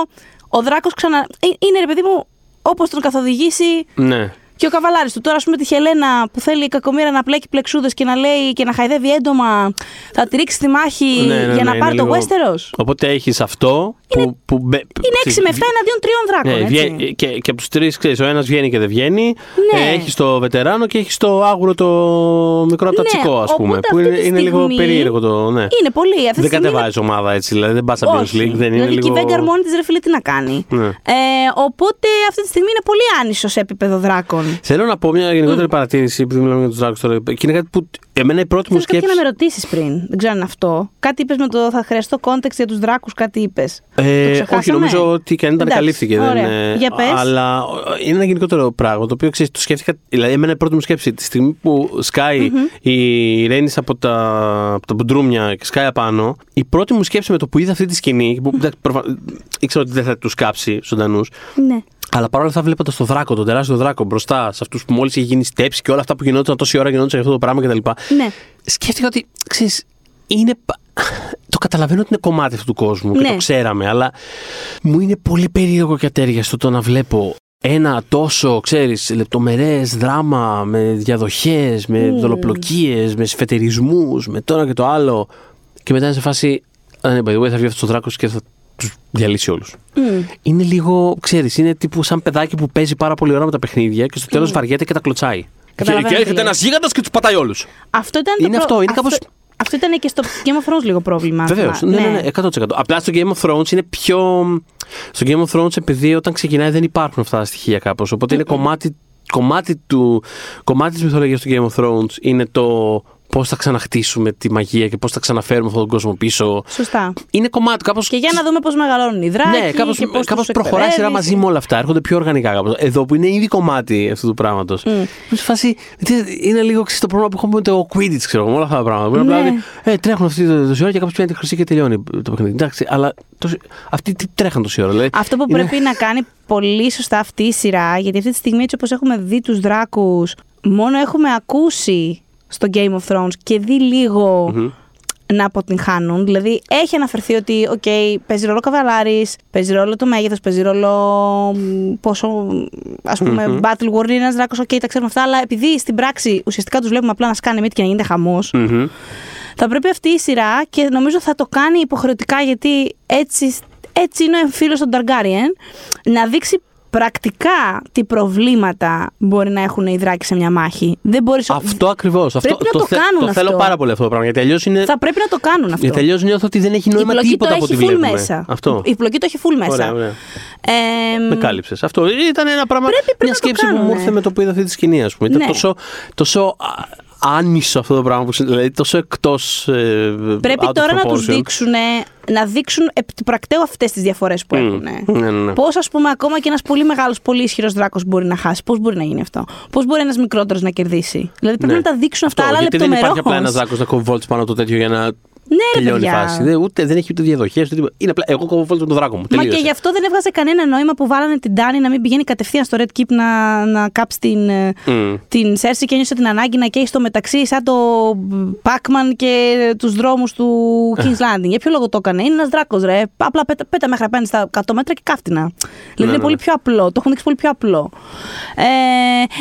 ο δράκος ξανα. Ε, είναι ρε παιδί μου, όπως τον καθοδηγήσει. Ναι. Και ο καβαλάρης του. Τώρα, ας πούμε, τη Χελένα που θέλει η κακομήρα να πλέκει πλεξούδες και να λέει και να χαϊδεύει έντομα, θα τη ρίξει στη μάχη Ναι, ναι, για να ναι, πάρει είναι το λίγο- Westeros; Οπότε έχεις αυτό που. Είναι- που μπε- Είναι 6 με 7 εναντίον τριών δράκων. Ναι, έτσι. βγαίνει- και, και από τους τρεις, ξέρεις, ο ένας βγαίνει και δεν βγαίνει. Ναι. Ε, έχεις το βετεράνο και έχεις το άγουρο το μικρό από τα Ναι, τσικό, ας πούμε. οπότε Που αυτή είναι, τη είναι λίγο στιγμή περίεργο το. Ναι. Είναι πολύ. Αυτή τη Δεν στιγμή είναι κατεβάζεις ομάδα έτσι, δηλαδή δεν πας Champions Όχι. League. Δεν είναι δηλαδή λίγο. και η Βέγκαρ μόνη της ρε φίλε τι να κάνει. Ναι. Ε, οπότε αυτή τη στιγμή είναι πολύ άνισος σε επίπεδο δράκων. Θέλω να πω μια γενικότερη παρατήρηση, επειδή μιλάμε για τους Δράκου τώρα. Και είναι κάτι που εμένα η πρώτη μου Θέλω σκέψη. κάποια να με ρωτήσεις πριν. Δεν ξέρω αν είναι αυτό. Κάτι είπες με το θα χρειαστώ context για τους δράκους, κάτι είπες. Ε, ξεχάσαμε; όχι, νομίζω ότι και αν ήταν Εντάξει, καλύφθηκε. Δεν, ωραία. ε, Για πες. Αλλά ε, είναι ένα γενικότερο πράγμα το οποίο ξέρεις, το σκέφτηκα. Δηλαδή, εμένα η πρώτη μου σκέψη τη στιγμή που σκαει η Ρένης από τα, από τα μπουντρούμια και σκάει απάνω, η πρώτη μου σκέψη με το που είδα αυτή τη σκηνή. Που, εντάξει, προφα- ήξερα ότι δεν θα τους κάψει ζωντανούς. Ναι. Αλλά παρόλα αυτά, βλέποντας το δράκο, τον τεράστιο δράκο μπροστά σε αυτούς που μόλις είχε γίνει στέψη και όλα αυτά που γινόταν τόση ώρα γινόταν αυτό το πράγμα κτλ. Ναι. Σκέφτηκα ότι, ξέρεις, είναι... πα- Το καταλαβαίνω ότι είναι κομμάτι αυτού του κόσμου και Ναι. το ξέραμε, αλλά μου είναι πολύ περίεργο και ατέριαστο το να βλέπω ένα τόσο, ξέρεις, λεπτομερές δράμα με διαδοχές, με Mm. δολοπλοκίες, με σφετερισμούς, με το ένα και το άλλο και μετά είναι σε φάση, «Α, ναι, by the way, θα βγει αυτός ο δράκος και θα τους διαλύσει όλους. Μμ. Είναι λίγο, ξέρεις, είναι τύπου σαν παιδάκι που παίζει πάρα πολύ ώρα με τα παιχνίδια και στο τέλος βαριέται και τα κλωτσάει. Και, Mm. Καταλαβαίνω και τι έρχεται λες. ένας γίγαντας και τους πατάει όλους. Αυτό ήταν Είναι το αυτό, είναι κάπως- Αυτό, αυτό ήταν και στο Game of Thrones λίγο πρόβλημα. Βεβαίως. Μα- Ναι, ναι, ναι, 100%. Απλά στο Game of Thrones είναι πιο. Στο Game of Thrones, επειδή όταν ξεκινάει δεν υπάρχουν αυτά τα στοιχεία κάπως. Οπότε είναι κομμάτι, κομμάτι, του, κομμάτι της μυθολογίας του Game of Thrones είναι το πώς θα ξαναχτίσουμε τη μαγεία και πώς θα ξαναφέρουμε αυτόν τον κόσμο πίσω. Σωστά. Είναι κομμάτι κάπω. Και για να δούμε πώς μεγαλώνουν οι δράκοι. Ναι, κάπως, και πώς κάπως τους προχωράει η σειρά εκπαιδεύεις. μαζί με όλα αυτά. Έρχονται πιο οργανικά κάπως. Εδώ που είναι ήδη κομμάτι αυτού του πράγματος. Mm. Σε φάση. δηλαδή, Είναι λίγο ξέρεις, το πρόβλημα που έχουμε με το Quidditch, ξέρω εγώ, με όλα αυτά τα πράγματα. Που είναι Ναι. απλά ότι, ε, τρέχουν αυτή το- τόση ώρα και κάπως πιάνει τη χρυσή και τελειώνει το παιχνίδι. Εντάξει, αλλά τόση- αυτοί τι τρέχαν τόση ώρα. Δηλαδή, Αυτό που είναι- πρέπει να κάνει πολύ σωστά αυτή η σειρά, γιατί αυτή τη στιγμή έτσι όπως έχουμε δει τους δράκους, μόνο έχουμε ακούσει στο Game of Thrones και δει λίγο να αποτυγχάνουν. Δηλαδή έχει αναφερθεί ότι, οκ, παίζει ρόλο καβαλάρης, παίζει ρόλο το μέγεθος, παίζει ρόλο μ, πόσο, ας πούμε, battle worn είναι ένας δράκος, οκ, τα ξέρουμε αυτά, αλλά επειδή στην πράξη ουσιαστικά τους βλέπουμε απλά να σκάνε μύτη και να γίνεται χαμός, Μμμ. θα πρέπει αυτή η σειρά και νομίζω θα το κάνει υποχρεωτικά γιατί έτσι, έτσι είναι ο εμφύλιος των Targaryen να δείξει πρακτικά τι προβλήματα μπορεί να έχουν οι δράκοι σε μια μάχη. Δεν μπορείς... Αυτό ακριβώς. Πρέπει να το κάνουν το θέλω αυτό. πάρα πολύ αυτό το πράγμα. Γιατί αλλιώς είναι. Θα πρέπει να το κάνουν αυτό. Γιατί αλλιώς νιώθω ότι δεν έχει η νόημα πλοκή τίποτα το από ό,τι έχει full βλέπουμε. μέσα. Αυτό. Η πλοκή το έχει full μέσα. Ωραία, ωραία. Ε, Με κάλυψες. Αυτό ήταν ένα πράγμα. Πρέπει- πρέπει μια να το σκέψη που μου κάνουνε. ήρθε με το που είδα αυτή τη σκηνή, ας πούμε. Ήταν Ναι. τόσο, τόσο α, άνισο αυτό το πράγμα. Που, συ- δηλαδή τόσο εκτός. Ε, Πρέπει out of τώρα να τους proportion. δείξουν, να δείξουν επί του πρακτέου αυτές τις διαφορές που Μμ. έχουν. Ναι, ναι, ναι. Πώς ας πούμε ακόμα και ένας πολύ μεγάλος, πολύ ισχυρός δράκος μπορεί να χάσει. Πώς μπορεί να γίνει αυτό; Πώς μπορεί ένας μικρότερος να κερδίσει; Δηλαδή πρέπει Ναι. να τα δείξουν αυτά, Αυτό, αλλά γιατί δεν υπάρχει λεπτομερώς. απλά ένας δράκος να κοβόλτσει πάνω από το τέτοιο για να Ναι, ρε τελειώνει η παιδιά. φάση. Δεν, ούτε, δεν έχει ούτε διαδοχές. Ούτε τίποτα. Είναι απλά εγώ κοβόλτω με τον δράκο μου. Μα Τελείωσε. και γι' αυτό δεν έβγαζε κανένα νόημα που βάλανε την Τάνη να μην πηγαίνει κατευθείαν στο Red Keep να, να κάψει την, ε, Μμ. την Σέρση και ένιωσε την ανάγκη να καίει στο μεταξύ σαν το Pac-Man και τους δρόμους του King's Landing. Για ποιο λόγο το έκανε; Είναι ένας δράκος ρε. Απλά πέτα, πέτα μέχρι απέναντι στα 100 μέτρα και κάφτηνα. Δηλαδή είναι ναι. πολύ πιο απλό. Το έχουν δείξει πολύ πιο απλό. Ε,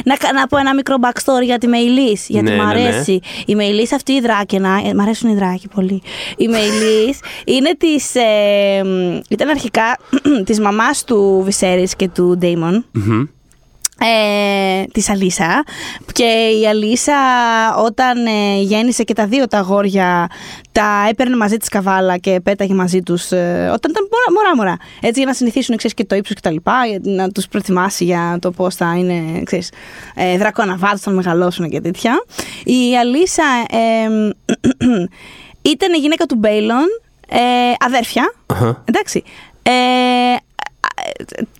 να, κα- να πω ένα μικρό backstory για τη Μεϊλής, γιατί Ναι, μου ναι, ναι. αρέσει. Η Μεϊλής αυτή η δράκαινα, ε, μ' αρέσουν οι δράκοι πολύ. Η Μεϊλής είναι της, ε, μ, ήταν αρχικά της μαμάς του Βυσέρης και του Ντέιμον. Μμμ. ε, της Αλίσα και η Αλίσα όταν ε, γέννησε και τα δύο τα αγόρια τα έπαιρνε μαζί της καβάλα και πέταγε μαζί τους ε, όταν ήταν μωρά, μωρά μωρά έτσι για να συνηθίσουν ξέρεις, και το ύψος και τα λοιπά για να τους προετοιμάσει για το πώς θα είναι ξέρεις, ε, δρακοναβάτες θα μεγαλώσουν και τέτοια η Αλίσα ε, ήταν η γυναίκα του Μπέιλον ε, αδέρφια Αχα. εντάξει ε,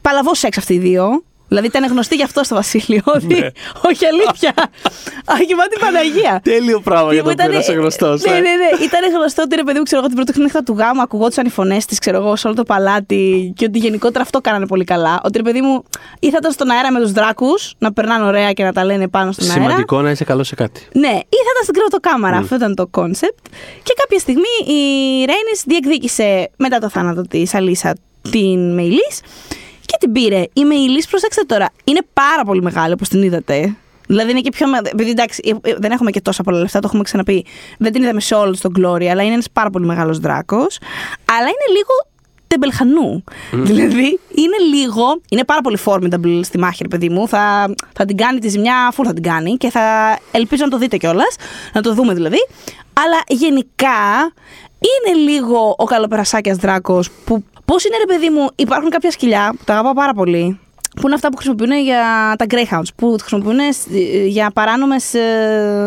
παλαβό σεξ αυτοί οι δύο Δηλαδή ήταν γνωστή γι' αυτό στο Βασίλειο. Ότι Ναι. όχι αλήθεια. Όχι, μα την Παναγία. Τέλειο πράγμα για το Ήταν- οποίο να είσαι γνωστός. Ναι, ναι, ναι. Ήταν γνωστό ότι ρε παιδί μου, ξέρω εγώ, την πρώτη νύχτα του γάμου ακουγόντουσαν οι φωνές της, ξέρω εγώ, σε όλο το παλάτι και ότι γενικότερα αυτό κάνανε πολύ καλά. Ότι ρε παιδί μου, ή θα ήταν στον αέρα με τους δράκους, να περνάνε ωραία και να τα λένε πάνω στον αέρα. Σημαντικό να είσαι καλός σε κάτι. Ναι, ή θα ήταν στην κρεβατοκάμαρα. Αυτό ήταν το concept. Και κάποια στιγμή η Ρέινι διεκδίκησε μετά το θάνατο της Αλίσα την Μεϊλής και την πήρε. Η Μεϊλή, προσέξτε τώρα, είναι πάρα πολύ μεγάλη όπως την είδατε. Δηλαδή είναι και πιο. με- Επειδή εντάξει, ε, ε, δεν έχουμε και τόσα πολλά λεφτά, το έχουμε ξαναπεί. Δεν την είδαμε σε όλο το glory, αλλά είναι ένας πάρα πολύ μεγάλος δράκος. Αλλά είναι λίγο τεμπελχανού. Δηλαδή είναι λίγο. Είναι πάρα πολύ formidable στη μάχη, ρε παιδί μου. Θα, θα την κάνει τη ζημιά, αφού θα την κάνει και θα ελπίζω να το δείτε κιόλας. Να το δούμε δηλαδή. Αλλά γενικά είναι λίγο ο καλοπερασάκιας δράκος που. Πώς είναι, ρε παιδί μου, υπάρχουν κάποια σκυλιά που τα αγαπάω πάρα πολύ. Που είναι αυτά που χρησιμοποιούν για τα Greyhounds, που χρησιμοποιούν ε, για παράνομες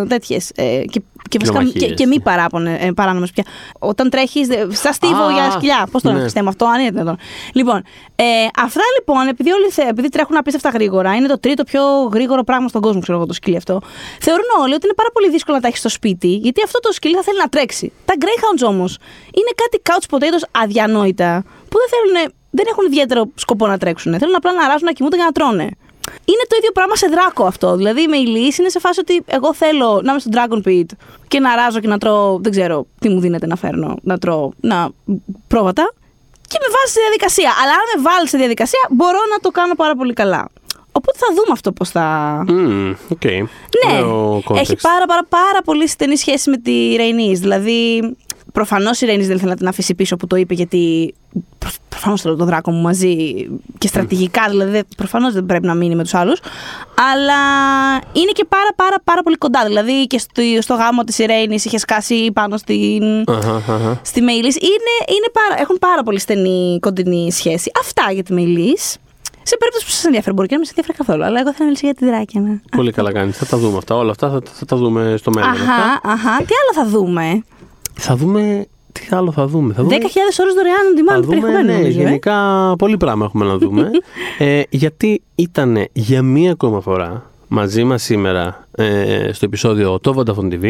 τέτοιες. και, και, βασικά, και, Κοινομαχίες. και μη παράπονε, ε, παράνομες πια. Όταν τρέχεις. Στα στίβο Α, για σκυλιά. Πώς το λένε ναι. Χριστέ μου, αυτό, αν είναι δυνατόν. Λοιπόν, ε, αυτά λοιπόν, επειδή, όλοι, θε- επειδή τρέχουν απίστευτα γρήγορα, είναι το τρίτο πιο γρήγορο πράγμα στον κόσμο, ξέρω εγώ, το σκυλί αυτό. Θεωρούν όλοι ότι είναι πάρα πολύ δύσκολο να τα έχεις στο σπίτι, γιατί αυτό το σκυλί θα θέλει να τρέξει. Τα Greyhounds όμως είναι κάτι couch potatoes αδιανόητα, που δεν θέλουν. Δεν έχουν ιδιαίτερο σκοπό να τρέξουν. Θέλουν απλά να ράζουν, να κοιμούνται και να τρώνε. Είναι το ίδιο πράγμα σε δράκο αυτό. Δηλαδή με ηλίση είναι σε φάση ότι εγώ θέλω να είμαι στο Dragon Pit και να αράζω και να τρώω. Δεν ξέρω τι μου δίνεται να φέρνω. Να τρώω να, πρόβατα. Και με βάζει σε διαδικασία. Αλλά αν με βάλει σε διαδικασία, μπορώ να το κάνω πάρα πολύ καλά. Οπότε θα δούμε αυτό πώς θα. Μμμ, Οκ. Ναι, Ωραίο context. έχει πάρα, πάρα, πάρα πολύ στενή σχέση με τη Ρεϊνή. Δηλαδή, προφανώς η Ρεϊνή δεν θέλει να την αφήσει πίσω που το είπε, γιατί προφανώς θέλω το δράκο μου μαζί και στρατηγικά, δηλαδή προφανώς δεν πρέπει να μείνει με τους άλλους. Αλλά είναι και πάρα, πάρα, πάρα πολύ κοντά. Δηλαδή και στο, στο γάμο της Ρεϊνή είχε σκάσει πάνω στην. Αχα, αχα. Στη Μέιλη είναι, είναι πάρα, έχουν πάρα πολύ στενή κοντινή σχέση. Αυτά για τη Μέιλη. Σε περίπτωση που σας ενδιαφέρει, μπορεί και να μην σα ενδιαφέρει καθόλου. Αλλά εγώ θα μιλήσω για τη δράκια. Πολύ καλά κάνεις. Θα τα δούμε αυτά. Όλα αυτά θα, θα τα δούμε στο μέλλον. αυτά. Αχα, αχα. Τι άλλο θα δούμε; Θα δούμε. Τι άλλο θα δούμε. Θα 10.000 δούμε... ώρες δωρεάν on Θα demand δούμε, περιεχομένου. ναι, νομίζω, ε. γενικά πολύ πράγμα έχουμε να δούμε. ε, γιατί ήταν για μία ακόμα φορά μαζί μας σήμερα ε, στο επεισόδιο το Vodafone TV,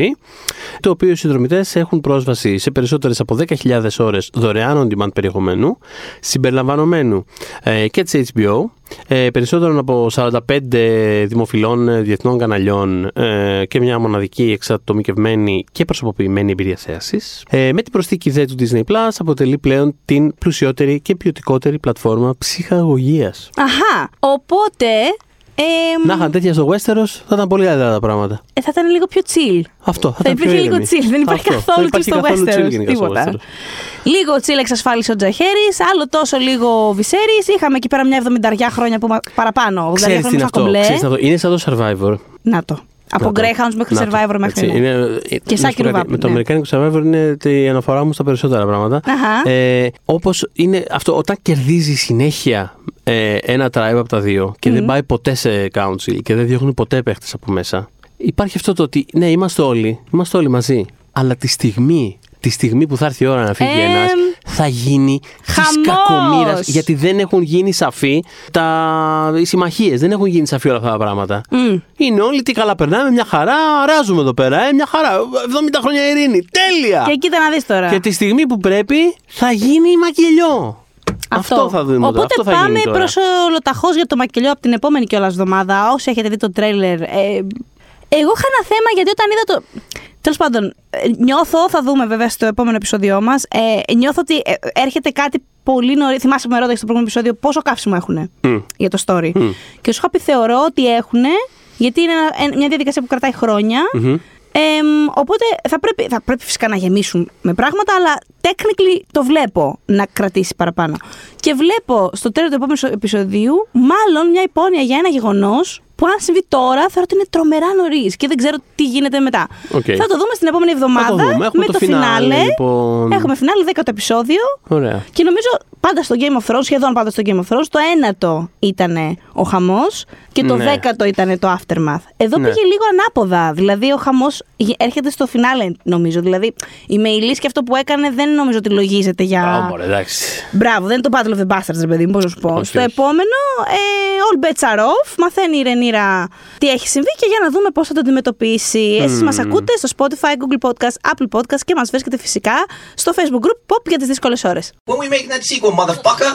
το οποίο οι συνδρομητές έχουν πρόσβαση σε περισσότερες από 10.000 ώρες δωρεάν on demand περιεχομένου, συμπεριλαμβανομένου ε, και της HBO, ε, περισσότερων από 45 δημοφιλών ε, διεθνών καναλιών ε, και μια μοναδική εξατομικευμένη και προσωποποιημένη εμπειρία θέασης. Ε, με την προσθήκη δε του Disney Plus αποτελεί πλέον την πλουσιότερη και ποιοτικότερη πλατφόρμα ψυχαγωγίας. Αχα. Οπότε. Ε, Να είχαν τέτοια στο Westeros θα ήταν πολύ άλλα τα πράγματα. ε, θα ήταν λίγο πιο chill. Αυτό. Θα, Θα ήταν πιο υπήρχε λίγο ήρεμη. chill. Δεν υπάρχει Αυτό. καθόλου Δεν chill στο καθόλου chill Westeros. γενικά στο Τίποτα. Westeros. Λίγο chill εξασφάλισε ο Τζαχέρη, άλλο τόσο λίγο Βυσέρη. Είχαμε εκεί πέρα μια 70 χρόνια που μα- παραπάνω. 80 Ξέρεις τι χρόνια είναι σαν αυτό. κομπλέ. Ξέρεις τι είναι αυτό. Είναι σαν το Survivor. Να το. Από Να το. Greyhounds μέχρι Να το. Survivor μέχρι. Έτσι, ναι. είναι, Και να σαν σου πω κάτι, Κυρουβάπη, Με το ναι. Αμερικάνικο Survivor είναι η αναφορά μου στα περισσότερα πράγματα. Αχα. Ε, Όπως είναι αυτό, όταν κερδίζει συνέχεια ε, ένα tribe από τα δύο και δεν πάει ποτέ σε council και δεν διώχνει ποτέ παίχτες από μέσα. Υπάρχει αυτό το ότι ναι, είμαστε όλοι, είμαστε όλοι μαζί. Αλλά τη στιγμή, τη στιγμή που θα έρθει η ώρα να φύγει Εμ, ένας, θα γίνει της χαμός. κακομοίρας. Γιατί δεν έχουν γίνει σαφή τα... οι συμμαχίες. Δεν έχουν γίνει σαφή όλα αυτά τα πράγματα. Μμ. Είναι όλοι τι καλά περνάμε, μια χαρά, ράζουμε εδώ πέρα, ε, μια χαρά. 70 χρόνια ειρήνη. Τέλεια! Και κοίτα να δεις τώρα. Και τη στιγμή που πρέπει θα γίνει μακελιό. Αυτό, θα δούμε. Οπότε αυτό θα πάμε γίνει τώρα. προς ολοταχώ για το μακελιό από την επόμενη κιόλας εβδομάδα. Όσοι έχετε δει το τρέλερ. Ε, εγώ είχα ένα θέμα γιατί όταν είδα το. Τέλος πάντων, ε, νιώθω, θα δούμε βέβαια στο επόμενο επεισόδιο μας. Ε, νιώθω ότι ε, έρχεται κάτι πολύ νωρί. Θυμάσαι που με ρώτησε στο προηγούμενο επεισόδιο πόσο καύσιμο έχουν Μμ. για το story. Και σου είχα πει θεωρώ ότι έχουν, γιατί είναι ένα- ε, μια διαδικασία που κρατάει χρόνια. Μμμ. Ε, Εμ, οπότε θα πρέπει, θα πρέπει φυσικά να γεμίσουν με πράγματα, αλλά technically το βλέπω να κρατήσει παραπάνω. Και βλέπω στο τέλος του επόμενου επεισοδίου, μάλλον μια υπόνοια για ένα γεγονός που αν συμβεί τώρα θεωρώ ότι είναι τρομερά νωρίς και δεν ξέρω τι γίνεται μετά. Οκ. Θα το δούμε στην επόμενη εβδομάδα δούμε. Έχουμε με το το, φινάλε, φινάλε. λοιπόν. Έχουμε φινάλε 10ο επεισόδιο. Ωραία. Και νομίζω πάντα στο Game of Thrones, σχεδόν πάντα στο Game of Thrones, το ένατο ήταν ο χαμός και το Ναι. δέκατο ήταν το aftermath. Εδώ Ναι. πήγε λίγο ανάποδα. Δηλαδή ο χαμός έρχεται στο φινάλε, νομίζω. Δηλαδή η Μεϊλή και αυτό που έκανε δεν νομίζω ότι λογίζεται για. Ω, μωρέ, εντάξει. Μπράβο, δεν είναι το Battle of the Bastards, ρε παιδί μου, πώ να σου πω. Όχι, Στο όχι. επόμενο, ε, all bets are off. Μαθαίνει η Ρενίρα τι έχει συμβεί και για να δούμε πώς θα το αντιμετωπίσει. Εσείς μας ακούτε στο Spotify, Google Podcast, Apple Podcast και μας βρίσκεται φυσικά στο Facebook group Pop για τις δύσκολες ώρες. When we making that sequel, motherfucker?